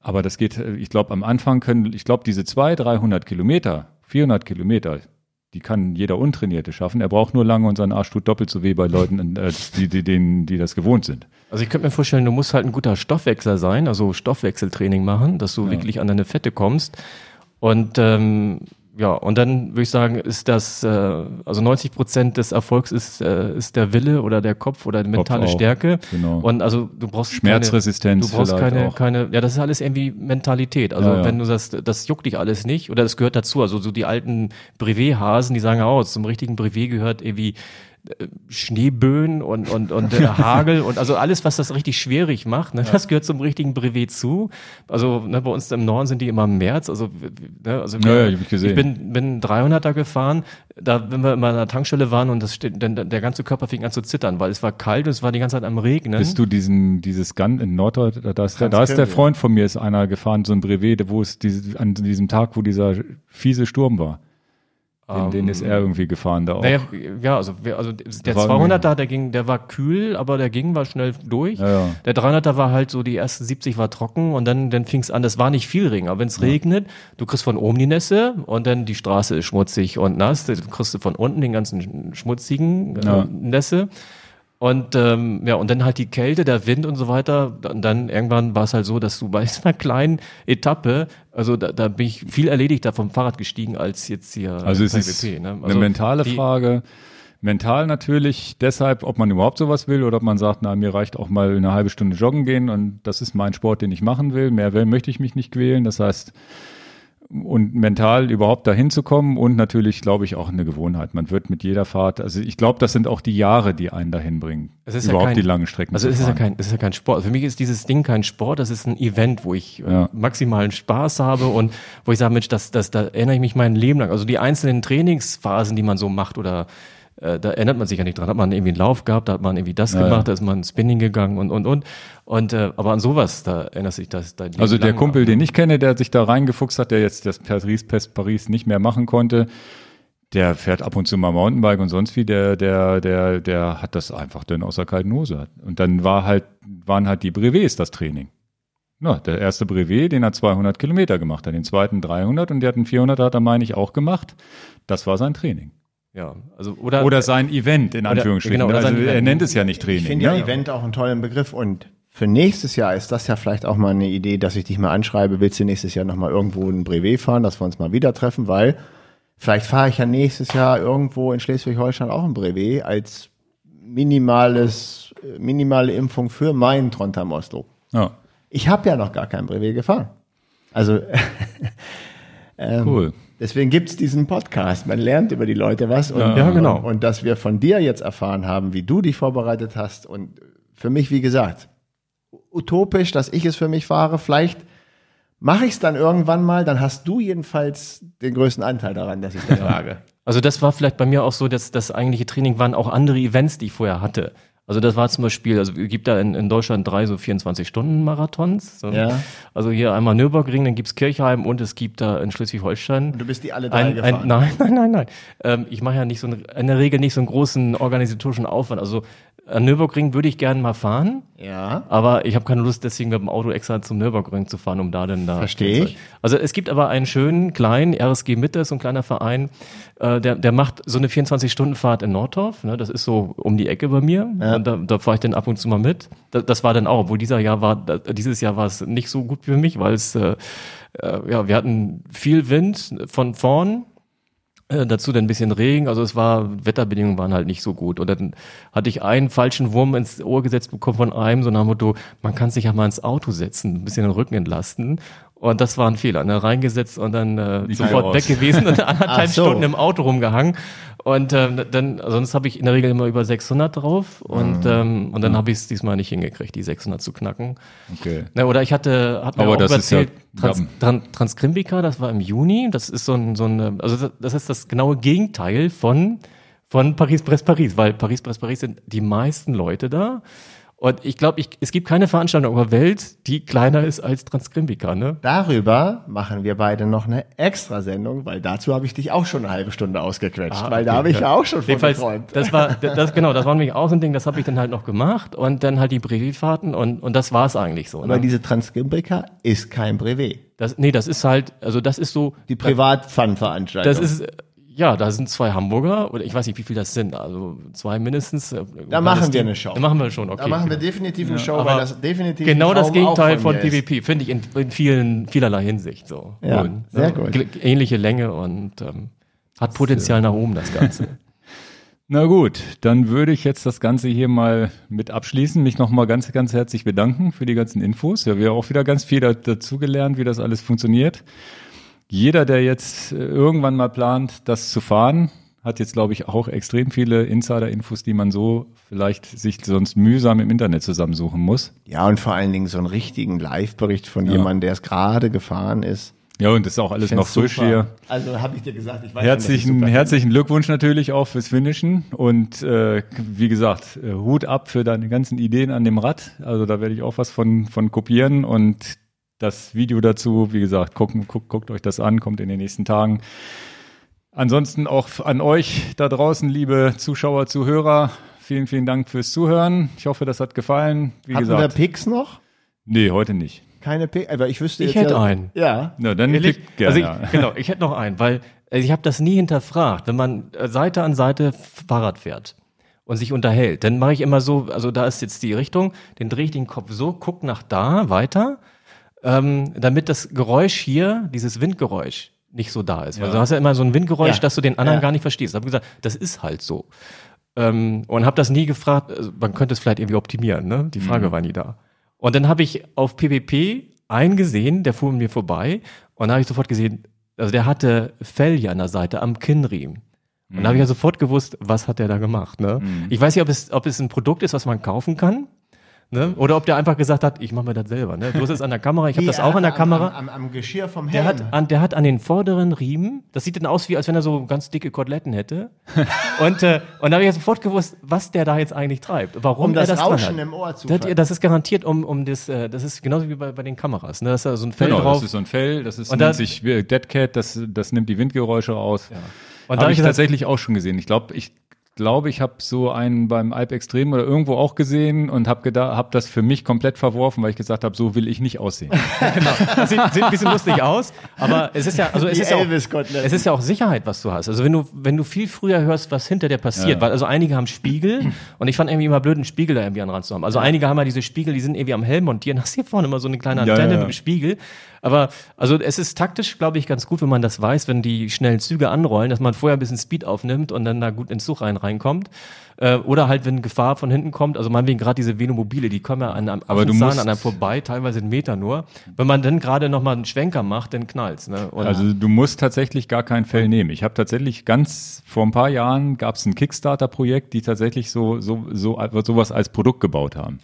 Aber das geht, ich glaube, am Anfang können, ich glaube, diese 200, 300 Kilometer, 400 Kilometer, die kann jeder Untrainierte schaffen. Er braucht nur lange und sein Arsch tut doppelt so weh bei Leuten, äh, die, die, denen, die das gewohnt sind. Also ich könnte mir vorstellen, du musst halt ein guter Stoffwechsler sein, also Stoffwechseltraining machen, dass du ja. wirklich an deine Fette kommst. Und ähm, ja, und dann würde ich sagen, ist das, äh, also 90 Prozent des Erfolgs ist, äh, ist der Wille oder der Kopf oder die mentale Kopf Stärke. Genau. Und also du brauchst Schmerzresistenz. Keine, du brauchst keine, auch. keine, ja, das ist alles irgendwie Mentalität. Also ja, ja. wenn du das, das juckt dich alles nicht oder das gehört dazu. Also so die alten Brevet-Hasen, die sagen auch, zum richtigen Brevet gehört irgendwie Schneeböen und, und, und äh, Hagel und also alles, was das richtig schwierig macht, ne, ja. das gehört zum richtigen Brevet zu. Also ne, bei uns im Norden sind die immer im März. Also, ne, also wir, ja, ja, ich, gesehen. ich bin, bin 300er gefahren, da, wenn wir immer an der Tankstelle waren und das steht, dann, der ganze Körper fing an zu zittern, weil es war kalt und es war die ganze Zeit am Regnen. Bist du diesen, dieses Gun in Norddeutsch, da ist, der, da ist der Freund von mir, ist einer gefahren, so ein Brevet, wo es diese, an diesem Tag, wo dieser fiese Sturm war. Den, um, den ist er irgendwie gefahren da auch. Naja, ja, also, also der 200er, der ging, der war kühl, aber der ging, war schnell durch. Ja, ja. Der 300er war halt so, die ersten 70 war trocken und dann, dann fing es an, das war nicht viel Regen, aber wenn es regnet, du kriegst von oben die Nässe und dann die Straße ist schmutzig und nass, du kriegst von unten den ganzen schmutzigen äh, Nässe. Und ähm, ja, und dann halt die Kälte, der Wind und so weiter. Und dann irgendwann war es halt so, dass du bei einer kleinen Etappe, also da, da bin ich viel erledigter vom Fahrrad gestiegen als jetzt hier also es ist ne? also eine mentale die, Frage. Mental natürlich deshalb, ob man überhaupt sowas will oder ob man sagt, na, mir reicht auch mal eine halbe Stunde joggen gehen und das ist mein Sport, den ich machen will. Mehr will, möchte ich mich nicht quälen. Das heißt, und mental überhaupt dahin zu kommen und natürlich, glaube ich, auch eine Gewohnheit. Man wird mit jeder Fahrt, also ich glaube, das sind auch die Jahre, die einen dahin bringen. Es ist ja überhaupt kein- die langen Strecken. Also es ist ja kein, es ist ja kein Sport. Für mich ist dieses Ding kein Sport, das ist ein Event, wo ich äh, Ja. maximalen Spaß habe und wo ich sage, Mensch, das, das, da erinnere ich mich mein Leben lang. Also die einzelnen Trainingsphasen, die man so macht oder äh, da erinnert man sich ja nicht dran. Hat man irgendwie einen Lauf gehabt, da hat man irgendwie das Ja, gemacht, ja. da ist man Spinning gegangen und und und. Und äh, aber an sowas, da erinnert sich das dein Also der Kumpel, an. den ich kenne, der sich da reingefuchst hat, der jetzt das Paris, Paris, Paris nicht mehr machen konnte, der fährt ab und zu mal Mountainbike und sonst wie, der, der, der, der hat das einfach dann aus der kalten Hose. Und dann war halt, waren halt die Brevets das Training. Na, der erste Brevet, den hat 200 Kilometer gemacht, dann den zweiten 300 und der hat einen 400 hat er, meine ich, auch gemacht. Das war sein Training. Ja, also oder Oder sein Event, in Anführungsstrichen. genau, oder also er nennt es ja nicht Training. Ich finde ja ne? Event auch einen tollen Begriff und für nächstes Jahr ist das ja vielleicht auch mal eine Idee, dass ich dich mal anschreibe, willst du nächstes Jahr nochmal irgendwo ein Brevet fahren, dass wir uns mal wieder treffen, weil vielleicht fahre ich ja nächstes Jahr irgendwo in Schleswig-Holstein auch ein Brevet als minimales, minimale Impfung für meinen Trondheim Oslo. Ja, Ich habe ja noch gar kein Brevet gefahren. Also cool. Deswegen gibt's diesen Podcast. Man lernt über die Leute was. Und, Ja, genau. Und, und dass wir von dir jetzt erfahren haben, wie du dich vorbereitet hast. Und für mich, wie gesagt, utopisch, dass ich es für mich fahre. Vielleicht mache ich es dann irgendwann mal. Dann hast du jedenfalls den größten Anteil daran, dass ich das wage. Also das war vielleicht bei mir auch so, dass das eigentliche Training waren auch andere Events, die ich vorher hatte. Also das war zum Beispiel, also es gibt da in, in Deutschland drei so 24-Stunden-Marathons. So. Ja. Also hier einmal Nürburgring, dann gibt's Kirchheim und es gibt da in Schleswig-Holstein. Und du bist die alle drei Ein, gefahren. ein, nein, nein, nein, nein. Ähm, ich mache ja nicht so einen, in der Regel nicht so einen großen organisatorischen Aufwand. Also an Nürburgring würde ich gerne mal fahren, ja. aber ich habe keine Lust, deswegen mit dem Auto extra zum Nürburgring zu fahren, um da dann da. Verstehe ich. Also es gibt aber einen schönen kleinen RSG Mitte, so ein kleiner Verein, äh, der, der macht so eine 24-Stunden-Fahrt in Nordorf. Ne? Das ist so um die Ecke bei mir. Ja. Und da, da fahre ich dann ab und zu mal mit. Das, das war dann auch, obwohl dieser Jahr war, da, dieses Jahr war es nicht so gut für mich, weil es äh, äh, ja, wir hatten viel Wind von vorn. Äh, dazu dann ein bisschen Regen, also es war, Wetterbedingungen waren halt nicht so gut. Und dann hatte ich einen falschen Wurm ins Ohr gesetzt bekommen von einem, so nach dem Motto, man kann sich ja mal ins Auto setzen, ein bisschen den Rücken entlasten. Und das war ein Fehler, ne? reingesetzt und dann äh, sofort mehr weg raus. gewesen und anderthalb so. Stunden im Auto rumgehangen. Und ähm, dann, sonst habe ich in der Regel immer über 600 drauf und, Mhm. ähm, und dann habe ich es diesmal nicht hingekriegt, die 600 zu knacken. Okay. Na, oder ich hatte, hat mir Aber auch das ist ja- erzählt, Trans, ja. Tran, Transkrimbika, das war im Juni. Das ist so ein, so ein, also das- ist das genaue Gegenteil von, von Paris, Brest, Paris, weil Paris, Brest, Paris sind die meisten Leute da. Und ich glaube, ich, es gibt keine Veranstaltung auf der Welt, die kleiner ist als Transkrimbika, ne? Darüber machen wir beide noch eine Extrasendung, weil dazu habe ich dich auch schon eine halbe Stunde ausgequetscht, Ah, weil da habe ich ja. auch schon von Jedenfalls, geträumt. das war, das, genau, das war nämlich auch so ein Ding, das habe ich dann halt noch gemacht und dann halt die Brevifahrten und, und das war es eigentlich so. Aber Ne? diese Transgimbrika ist kein Brevet. Das, nee, das ist halt, also das ist so, Die Privat-Fun-Veranstaltung. Das ist, ja, da sind zwei Hamburger, oder ich weiß nicht, wie viel das sind, also zwei mindestens. äh, Da machen wir eine Show. Da machen wir schon, okay. Da machen wir definitiv eine Show, Aber weil das definitiv genau das Gegenteil von, ist. PvP, finde ich in, in vielen, vielerlei Hinsicht so. Ja, Cool. sehr gut. Gl- Ähnliche Länge und ähm, hat Potenzial nach oben, das Ganze. Na gut, dann würde ich jetzt das Ganze hier mal mit abschließen. Mich nochmal ganz, ganz herzlich bedanken für die ganzen Infos. Ja, wir haben auch wieder ganz viel da, dazugelernt, wie das alles funktioniert. Jeder, der jetzt äh, irgendwann mal plant, das zu fahren, hat jetzt, glaube ich, auch extrem viele Insider-Infos, die man so vielleicht sich sonst mühsam im Internet zusammensuchen muss. Ja, und vor allen Dingen so einen richtigen Live-Bericht von Ja. jemandem, der es gerade gefahren ist. Ja, und das ist auch alles noch frisch Super. hier. Also habe ich dir gesagt, ich weiß Herzlichen, schon, dass ich super herzlichen Glückwunsch natürlich auch fürs Finishen und äh, wie gesagt, äh, Hut ab für deine ganzen Ideen an dem Rad. Also da werde ich auch was von, von kopieren und das Video dazu, wie gesagt, gucken, guckt, guckt euch das an, kommt in den nächsten Tagen. Ansonsten auch an euch da draußen, liebe Zuschauer, Zuhörer, vielen, vielen Dank fürs Zuhören. Ich hoffe, das hat gefallen. Wie Hatten wir gesagt, Picks noch? nee, heute nicht. Keine Picks? Aber ich wüsste Ich jetzt hätte ja, einen. Ja. Na, dann Ehrlich? pick gerne. Also ich, genau, ich hätte noch einen, weil also ich habe das nie hinterfragt. Wenn man äh, Seite an Seite Fahrrad fährt und sich unterhält, dann mache ich immer so, also da ist jetzt die Richtung, dann drehe ich den Kopf so, guck nach da weiter, ähm, damit das Geräusch hier, dieses Windgeräusch, nicht so da ist. Weil Ja. du hast ja immer so ein Windgeräusch, Ja. dass du den anderen Ja. gar nicht verstehst. Habe gesagt, das ist halt so. Ähm, und habe das nie gefragt, also man könnte es vielleicht irgendwie optimieren, ne? Die Frage war nie da. Und dann habe ich auf PPP einen gesehen, der fuhr mir vorbei und da habe ich sofort gesehen, Also der hatte Fell hier an der Seite am Kinnriemen. Und da habe ich ja sofort gewusst, was hat der da gemacht. Ne? Ich weiß nicht, ob es, ob es ein Produkt ist, was man kaufen kann. Ne? Oder ob der einfach gesagt hat, ich mache mir das selber. Ne? Du hast es an der Kamera, ich habe das auch an der am, Kamera. Am, am, am Geschirr vom Der Helm. hat, an, der hat an den vorderen Riemen, das sieht dann aus, wie als wenn er so ganz dicke Koteletten hätte. und äh, und da habe ich ja sofort gewusst, was der da jetzt eigentlich treibt. Warum Um er das das Rauschen hat. im Ohr zu das, das ist garantiert um, um das, äh, das ist genauso wie bei, bei den Kameras. Ne? Da ist da so ein Fell Genau, drauf. das ist so ein Fell, das ist, Und nennt da- sich äh, Dead Cat, das, das nimmt die Windgeräusche raus. Und Habe da hab ich ich gesagt- tatsächlich auch schon gesehen. Ich glaube, ich glaube, ich habe so einen beim Alp Extrem oder irgendwo auch gesehen und habe gedacht, habe das für mich komplett verworfen, weil ich gesagt habe, so will ich nicht aussehen. genau. Das sieht, sieht ein bisschen lustig aus, aber es ist ja, also es ist ja, auch, es ist ja auch Sicherheit, was du hast. Also wenn du, wenn du viel früher hörst, was hinter dir passiert, Ja. weil also einige haben Spiegel und ich fand irgendwie immer blöd, einen Spiegel da irgendwie an den Rand zu haben. Also einige haben ja diese Spiegel, die sind irgendwie am Helm montieren, hast hier vorne immer so eine kleine Ja, Antenne ja. mit dem Spiegel. Aber also es ist taktisch, glaube ich, ganz gut, wenn man das weiß, wenn die schnellen Züge anrollen, dass man vorher ein bisschen Speed aufnimmt und dann da gut ins Zug rein reinkommt. Äh, oder halt, wenn Gefahr von hinten kommt, also meinetwegen gerade diese Velomobile, die kommen ja an einem Aber du musst- an einem vorbei, teilweise einen Meter nur. Wenn man dann gerade noch mal einen Schwenker macht, dann knallt's. Ne? Und Also du musst tatsächlich gar kein Fell nehmen. Ich habe tatsächlich ganz vor ein paar Jahren gab es ein Kickstarter-Projekt, die tatsächlich so so so sowas als Produkt gebaut haben.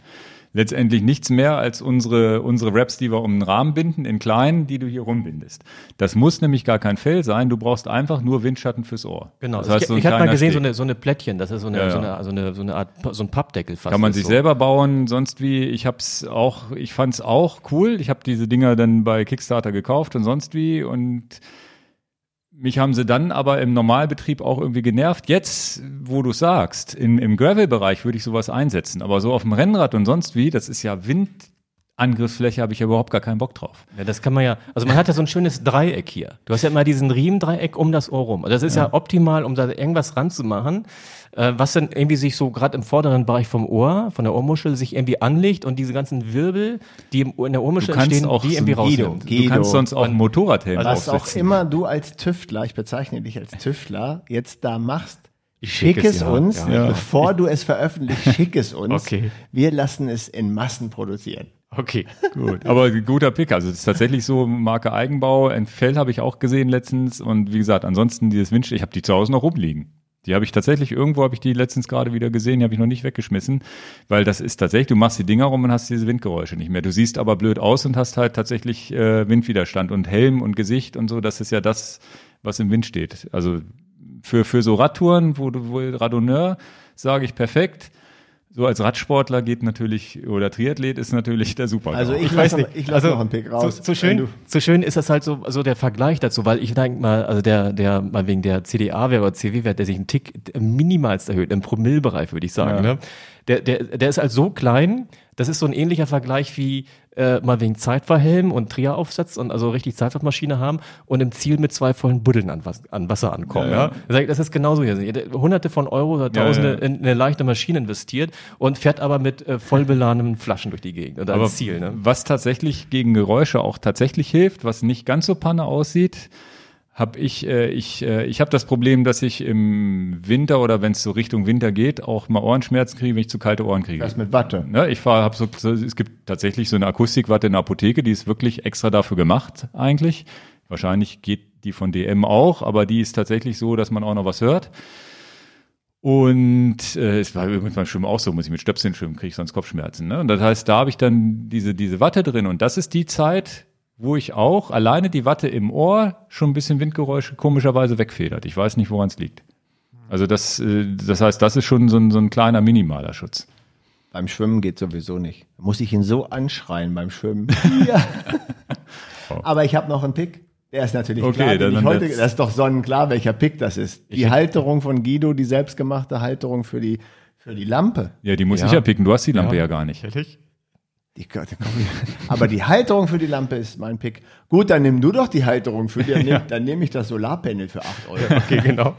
Letztendlich nichts mehr als unsere unsere Wraps, die wir um den Rahmen binden, in klein, die du hier rumbindest. Das muss nämlich gar kein Fell sein. Du brauchst einfach nur Windschatten fürs Ohr. Genau, Das heißt, ich, so ich hatte mal gesehen, so eine, so eine Plättchen, das ist so eine, Ja, so ja. eine, so eine, so eine Art, so ein Pappdeckel fast. Kann man sich so. selber bauen, sonst wie. Ich hab's auch, ich fand's auch cool. Ich habe diese Dinger dann bei Kickstarter gekauft und sonst wie und mich haben sie dann aber im Normalbetrieb auch irgendwie genervt. Jetzt, wo du sagst, in, im Gravel-Bereich würde ich sowas einsetzen, aber so auf dem Rennrad und sonst wie, das ist ja Windangriffsfläche, habe ich ja überhaupt gar keinen Bock drauf. Ja, das kann man ja, also man hat ja so ein schönes Dreieck hier. Du hast ja immer diesen Riemendreieck um das Ohr rum. Also das ist ja, optimal, um da irgendwas ranzumachen, äh, was dann irgendwie sich so gerade im vorderen Bereich vom Ohr, von der Ohrmuschel, sich irgendwie anlegt und diese ganzen Wirbel, die im, in der Ohrmuschel entstehen, auch die irgendwie ein Guido. rausnimmt. Guido. Du kannst sonst auch einen Motorradhelm Was auch immer du als Tüftler, ich bezeichne dich als Tüftler, jetzt da machst, schick schick es, es ja, uns, ja, ja. bevor du es veröffentlichst, schick es uns. Okay. Wir lassen es in Massen produzieren. Okay. Gut, aber guter Pick. Also es ist tatsächlich so Marke Eigenbau. Ein Fell habe ich auch gesehen letztens und wie gesagt, ansonsten dieses Wünsch, ich habe die zu Hause noch rumliegen. Die habe ich tatsächlich irgendwo habe ich die letztens gerade wieder gesehen, die habe ich noch nicht weggeschmissen, weil das ist tatsächlich, du machst die Dinger rum und hast diese Windgeräusche nicht mehr. Du siehst aber blöd aus und hast halt tatsächlich äh, Windwiderstand und Helm und Gesicht und so, das ist ja das, was im Wind steht. Also für für so Radtouren, wo du wo Radonneur, sage ich perfekt. So als Radsportler geht natürlich oder Triathlet ist natürlich der super. Also ich, Ich weiß nicht. ich lasse Also, noch einen Pick So, raus. so Wenn schön, so schön ist das halt so, so der Vergleich dazu, weil ich denke mal, also der, der, mal wegen der CDA-Wert oder CW-Wert, der sich einen Tick minimalst erhöht, im Promillbereich, würde ich sagen, Ja. ne? Der, der, der ist halt so klein, das ist so ein ähnlicher Vergleich wie äh, mal wegen Zeitverhelm und Trieraufsatz und also richtig Zeitfahrmaschine haben und im Ziel mit zwei vollen Buddeln an, Was- an Wasser ankommen. Ja, Ja, ja. Das ist genauso hier. Hunderte von Euro oder Tausende in eine leichte Maschine investiert und fährt aber mit äh, voll beladenen Flaschen durch die Gegend oder Aber Ziel. Ne? was tatsächlich gegen Geräusche auch tatsächlich hilft, was nicht ganz so panne aussieht, habe ich, äh, ich, äh, ich habe das Problem, dass ich im Winter oder wenn es so Richtung Winter geht, auch mal Ohrenschmerzen kriege, wenn ich zu kalte Ohren kriege. Das mit Watte. Ne, ich fahre, hab so, so, es gibt tatsächlich so eine Akustikwatte in der Apotheke, die ist wirklich extra dafür gemacht eigentlich. Wahrscheinlich geht die von DM auch, aber die ist tatsächlich so, dass man auch noch was hört. Und äh, es war übrigens beim Schwimmen auch so, muss ich mit Stöpseln schwimmen, kriege ich sonst Kopfschmerzen. Ne? Und das heißt, da habe ich dann diese, diese Watte drin und das ist die Zeit, wo ich auch alleine die Watte im Ohr schon ein bisschen Windgeräusche komischerweise wegfedert. Ich weiß nicht, woran es liegt. Also das, äh, das heißt, das ist schon so ein, so ein kleiner minimaler Schutz. Beim Schwimmen geht sowieso nicht. Da muss ich ihn so anschreien beim Schwimmen. ja. Aber ich habe noch einen Pick. Der ist natürlich Okay, klar. den dann- ich dann heute, das ist doch sonnenklar, welcher Pick das ist. Die Halterung von Guido, die selbstgemachte Halterung für die, für die Lampe. Ja, die muss Ja. ich ja picken. Du hast die Lampe ja, Ja. gar nicht. Ehrlich? Die. Aber die Halterung für die Lampe ist mein Pick. Gut, dann nimm du doch die Halterung für die. Dann, nehm, dann nehme ich das Solarpanel für 8 Euro. Okay, genau.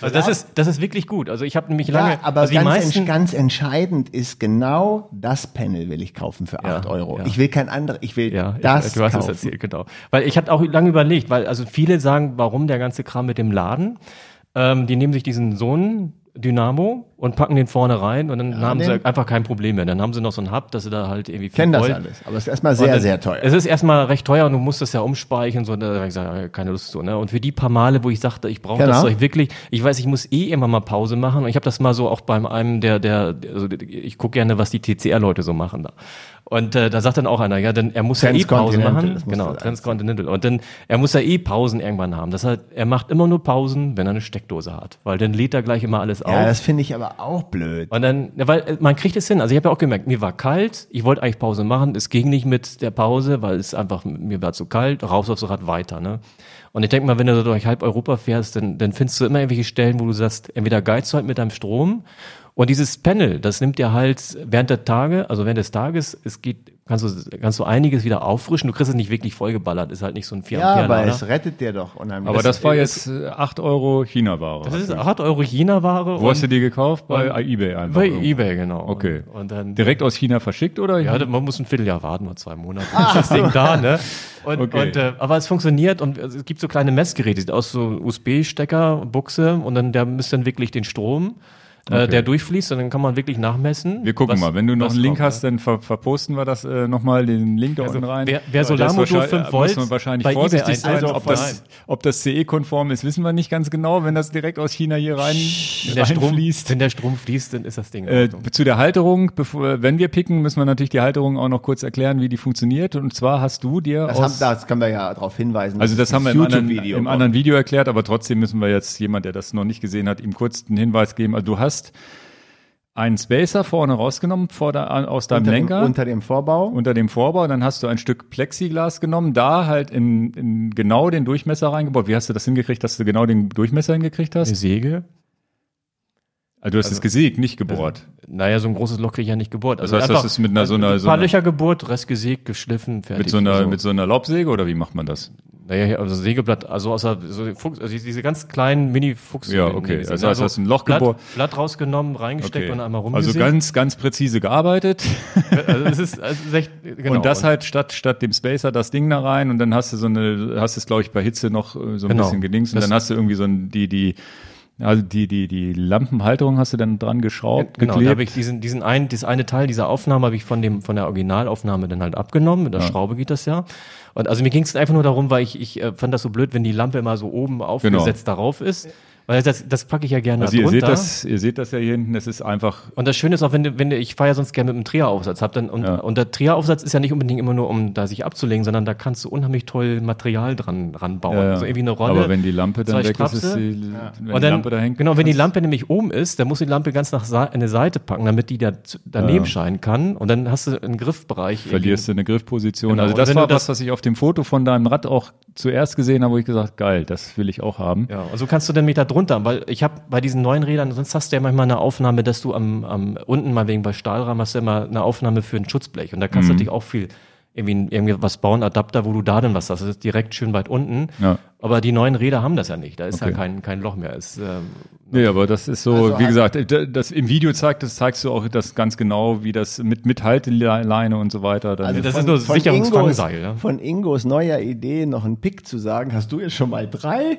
Also das ist, das ist wirklich gut. Also ich habe nämlich lange, Ja, aber also die ganz, meisten, ents- ganz entscheidend ist genau das Panel will ich kaufen für 8 Ja, Euro. ja. Ich will kein anderes, ich will ja, das ich, du hast kaufen. es erzählt, genau. Weil ich habe auch lange überlegt, weil also viele sagen, warum der ganze Kram mit dem Laden? Ähm, die nehmen sich diesen Sohn Dynamo und packen den vorne rein und dann haben den- sie einfach kein Problem mehr. Dann haben sie noch so einen Hub, dass sie da halt irgendwie viel Kennen das alles. Aber es ist erstmal sehr, und sehr teuer. Es ist erstmal recht teuer und du musst das ja umspeichern. So, da habe ich gesagt, ja, keine Lust so. Ne? Und für die paar Male, wo ich sagte, ich brauche Genau. das Zeug wirklich, ich weiß, ich muss eh immer mal Pause machen. Und ich habe das mal so auch beim einem, der, der, also ich gucke gerne, was die TCR-Leute so machen da. Und äh, da sagt dann auch einer, ja, denn er muss ja eh Pause Transcontinental, machen. Genau. Transcontinental. Und dann, er muss ja eh Pausen irgendwann haben. Das heißt, er macht immer nur Pausen, wenn er eine Steckdose hat. Weil dann lädt er gleich immer alles auf. ja, das finde ich aber auch blöd. Und dann, ja, weil äh, man kriegt es hin. Also ich habe ja auch gemerkt, mir war kalt, ich wollte eigentlich Pause machen, es ging nicht mit der Pause, weil es einfach, mir war zu kalt, raus aufs Rad weiter. Ne? Und ich denke mal, wenn du so durch halb Europa fährst, dann, dann findest du immer irgendwelche Stellen, wo du sagst, entweder geizt du halt mit deinem Strom und dieses Panel, das nimmt dir halt während der Tage, also während des Tages, es geht, kannst du, kannst du einiges wieder auffrischen. Du kriegst es nicht wirklich vollgeballert, ist halt nicht so ein 4 Ja, aber es rettet dir doch unheimlich. Aber das, war ist- jetzt äh, 8 Euro China-Ware. Das ist 8 Euro China-Ware. Wo hast du die gekauft? Bei Ebay einfach. Bei irgendwo. Ebay, genau. Okay. Und, und dann Direkt aus China verschickt oder? Ja, man muss ein Vierteljahr warten oder zwei Monate. ist das Ding da, ne? Und, Okay. und, äh, aber es funktioniert und es gibt so kleine Messgeräte, sieht aus so USB-Stecker, Buchse und dann der misst dann wirklich den Strom, äh, der durchfließt und dann kann man wirklich nachmessen. Wir gucken was- mal. Wenn du noch einen Link kommt, hast, dann ver verposten wir das äh, nochmal, den Link da unten rein. wer- wer Das Solarmodul wahrscheinlich- 5 Volt muss man wahrscheinlich bei eBay vorsichtig sein. einstellen. ob, Also das, ob das CE-konform ist, wissen wir nicht ganz genau, wenn das direkt aus China hier rein, Wenn der, Strom, reinfließt. wenn der Strom fließt, dann ist das Ding in Äh, zu der Halterung, bevor, wenn wir picken, müssen wir natürlich die Halterung auch noch kurz erklären, wie die funktioniert. Und zwar hast du dir das, haben, aus, das können wir ja darauf hinweisen. also dass das haben wir im anderen, YouTube-Video im anderen Video erklärt, aber trotzdem müssen wir jetzt jemand, der das noch nicht gesehen hat, ihm kurz einen Hinweis geben. Also du hast einen Spacer vorne rausgenommen vor der, aus deinem unter dem, Lenker. unter dem Vorbau. unter dem Vorbau, dann hast du ein Stück Plexiglas genommen, da halt in, in genau den Durchmesser reingebaut. Wie hast du das hingekriegt, dass du genau den Durchmesser hingekriegt Eine hast? Säge? Also du hast es gesägt, nicht gebohrt. Naja, so ein großes Loch krieg ich ja nicht gebohrt. Das heißt, das ist mit einer so einer- ein so paar einer- Löcher gebohrt, Rest gesägt, geschliffen, fertig. Mit so einer, Also- mit so einer Laubsäge oder wie macht man das? Naja, also Sägeblatt, also außer so Fuchs, also diese ganz kleinen Mini-Fuchs. Ja, okay. Also heißt, hast du ein Loch Blatt, gebohrt? Blatt rausgenommen, reingesteckt und einmal Also rumgesägt. ganz, ganz präzise gearbeitet. also es ist, es ist echt, genau. und das halt statt, statt dem Spacer das Ding da rein und dann hast du so eine, hast es glaube ich bei Hitze noch äh, so ein Genau. bisschen gedingst und Das- dann hast du irgendwie so ein, die, die, also die, die, die Lampenhalterung hast du dann dran geschraubt, Genau, da geklebt. habe ich diesen, diesen einen, das eine Teil dieser Aufnahme habe ich von dem, von der Originalaufnahme dann halt abgenommen. Mit der Schraube geht das ja. Und also mir ging es einfach nur darum, weil ich, ich äh, fand das so blöd, wenn die Lampe immer so oben aufgesetzt darauf ist. Weil das, das packe ich ja gerne Also ihr seht das, ihr seht das ja hier hinten, das ist einfach, Und das Schöne ist auch, wenn du, wenn du, ich fahre ja sonst gerne mit einem Trieraufsatz, hab dann, und, Ja. und der Trieraufsatz ist ja nicht unbedingt immer nur, um da sich abzulegen, sondern da kannst du unheimlich toll Material dran, ranbauen. ja, ja. Also irgendwie eine Rolle. aber wenn die Lampe dann weg ist, ist Strapse. die, wenn und die dann, Lampe da hängt. genau, wenn die Lampe nämlich oben ist, dann musst du die Lampe ganz nach eine Seite packen, damit die da daneben Ja. scheinen kann. Und dann hast du einen Griffbereich. verlierst du eine Griffposition. Genau, Also das war du was, das- was ich auf dem Foto von deinem Rad auch zuerst gesehen habe, wo ich gesagt, geil, das will ich auch haben. Ja, und so kannst du dann mit da drunter, weil ich habe bei diesen neuen Rädern, sonst hast du ja manchmal eine Aufnahme, dass du am, am unten mal wegen bei Stahlrahmen hast du immer eine Aufnahme für ein Schutzblech und da Mhm. kannst du natürlich auch viel irgendwie, irgendwie was bauen, Adapter, wo du da dann was hast. Das ist direkt schön weit unten. Ja. Aber die neuen Räder haben das ja nicht. Da ist Okay. ja kein, kein Loch mehr. Ist, ähm, Nee, aber das ist so, Also wie gesagt, d- das im Video zeigt, das zeigst du auch das ganz genau, wie das mit, mit Halteleine und so weiter. Dann Also das ist. ist nur Sicherungsfangseil, Ingos, ja. von Ingos neuer Idee noch einen Pick zu sagen, hast du jetzt schon mal drei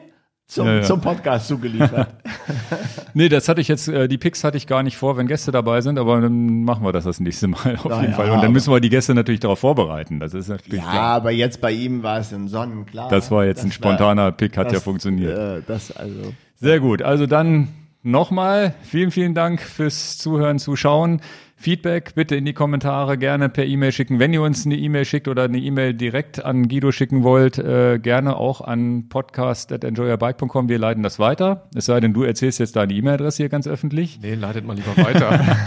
zum, Ja, ja. zum Podcast zugeliefert. Nee, das hatte ich jetzt, äh, die Picks hatte ich gar nicht vor, wenn Gäste dabei sind, aber dann machen wir das das nächste Mal auf Na jeden ja, Fall. Und dann müssen wir die Gäste natürlich darauf vorbereiten. Das ist natürlich ja, klar. aber jetzt bei ihm war es ein sonnenklar. Das war jetzt ein Das war- spontaner Pick, hat ja das, funktioniert. Äh, das also. Sehr gut. Also dann nochmal vielen, vielen Dank fürs Zuhören, Zuschauen. Feedback bitte in die Kommentare gerne per E-Mail schicken. Wenn ihr uns eine E-Mail schickt oder eine E-Mail direkt an Guido schicken wollt, äh, gerne auch an podcast.enjoyerbike.com. Wir leiten das weiter. Es sei denn, du erzählst jetzt deine E-Mail-Adresse hier ganz öffentlich. Nee, leitet mal lieber weiter.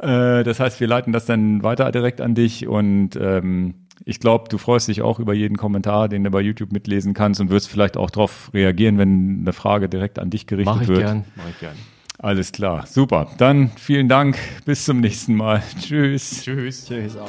Äh, das heißt, wir leiten das dann weiter direkt an dich und ähm, ich glaube, du freust dich auch über jeden Kommentar, den du bei YouTube mitlesen kannst und wirst vielleicht auch darauf reagieren, wenn eine Frage direkt an dich gerichtet Mach ich wird. gern, mach ich gern. Alles klar, super. Dann vielen Dank, bis zum nächsten Mal. Tschüss. Tschüss. Tschüss auch.